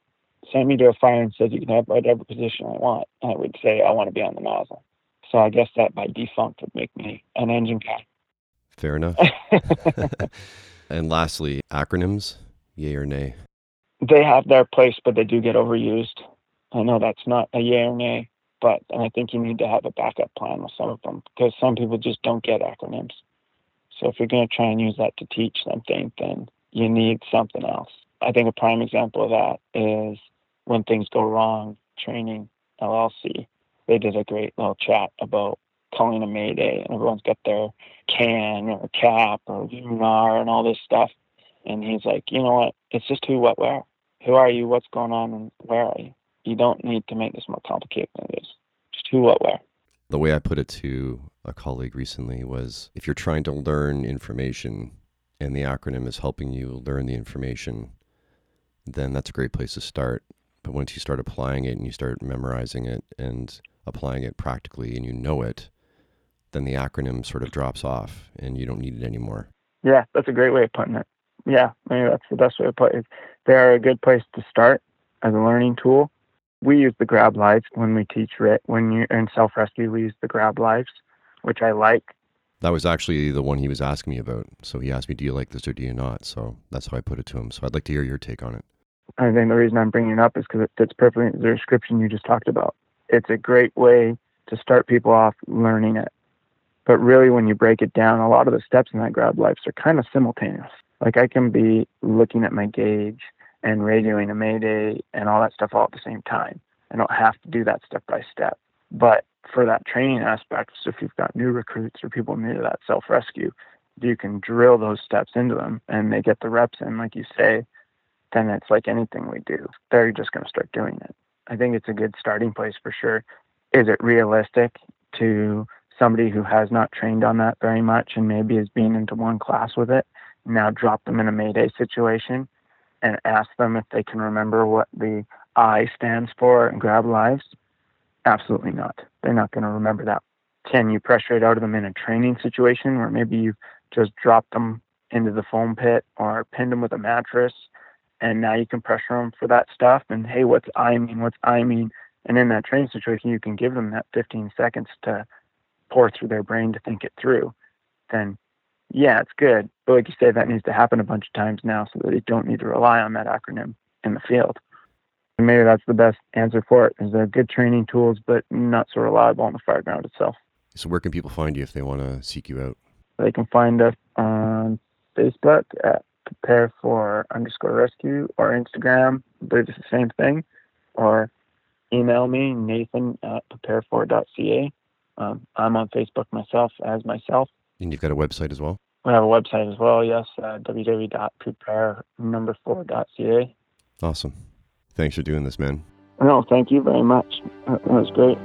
send me to a fire and said you can have whatever position I want, I would say I want to be on the nozzle. So I guess that by default would make me an engine guy. Fair enough. and lastly, acronyms, yay or nay? They have their place, but they do get overused. I know that's not a yay or nay, but I think you need to have a backup plan with some of them because some people just don't get acronyms. So if you're going to try and use that to teach something, then you need something else. I think a prime example of that is when things go wrong, training LLC. They did a great little chat about calling a mayday, and everyone's got their can or cap or lunar and all this stuff. And he's like, you know what? It's just who, what, where. Who are you? What's going on? And where are you? You don't need to make this more complicated than it is. Just who, what, where. The way I put it to a colleague recently was if you're trying to learn information and the acronym is helping you learn the information, then that's a great place to start. But once you start applying it and you start memorizing it and applying it practically and you know it, then the acronym sort of drops off and you don't need it anymore. Yeah, that's a great way of putting it. Yeah, maybe that's the best way to put it. They're a good place to start as a learning tool. We use the grab lives when we teach RIT. When you're in self rescue, we use the grab lives, which I like. That was actually the one he was asking me about. So he asked me, Do you like this or do you not? So that's how I put it to him. So I'd like to hear your take on it. I think the reason I'm bringing it up is because it fits perfectly into the description you just talked about. It's a great way to start people off learning it. But really, when you break it down, a lot of the steps in that grab lives are kind of simultaneous. Like I can be looking at my gauge and radioing a mayday and all that stuff all at the same time. I don't have to do that step by step. But for that training aspect, so if you've got new recruits or people new to that self rescue, you can drill those steps into them and they get the reps in, like you say, then it's like anything we do. They're just going to start doing it. I think it's a good starting place for sure. Is it realistic to somebody who has not trained on that very much and maybe is being into one class with it? Now drop them in a Mayday situation and ask them if they can remember what the I stands for and grab lives? Absolutely not. They're not going to remember that. Can you pressure it out of them in a training situation where maybe you just dropped them into the foam pit or pinned them with a mattress and now you can pressure them for that stuff and hey what's i mean what's i mean and in that training situation you can give them that 15 seconds to pour through their brain to think it through then yeah it's good but like you say that needs to happen a bunch of times now so that they don't need to rely on that acronym in the field and maybe that's the best answer for it is they're good training tools but not so reliable on the fire ground itself so where can people find you if they want to seek you out they can find us on facebook at prepare for underscore rescue or Instagram, but it's the same thing. Or email me, Nathan at preparefor.ca. Um, I'm on Facebook myself as myself. And you've got a website as well? We have a website as well, yes, uh, www.prepare4.ca. Awesome. Thanks for doing this, man. No, thank you very much. That was great.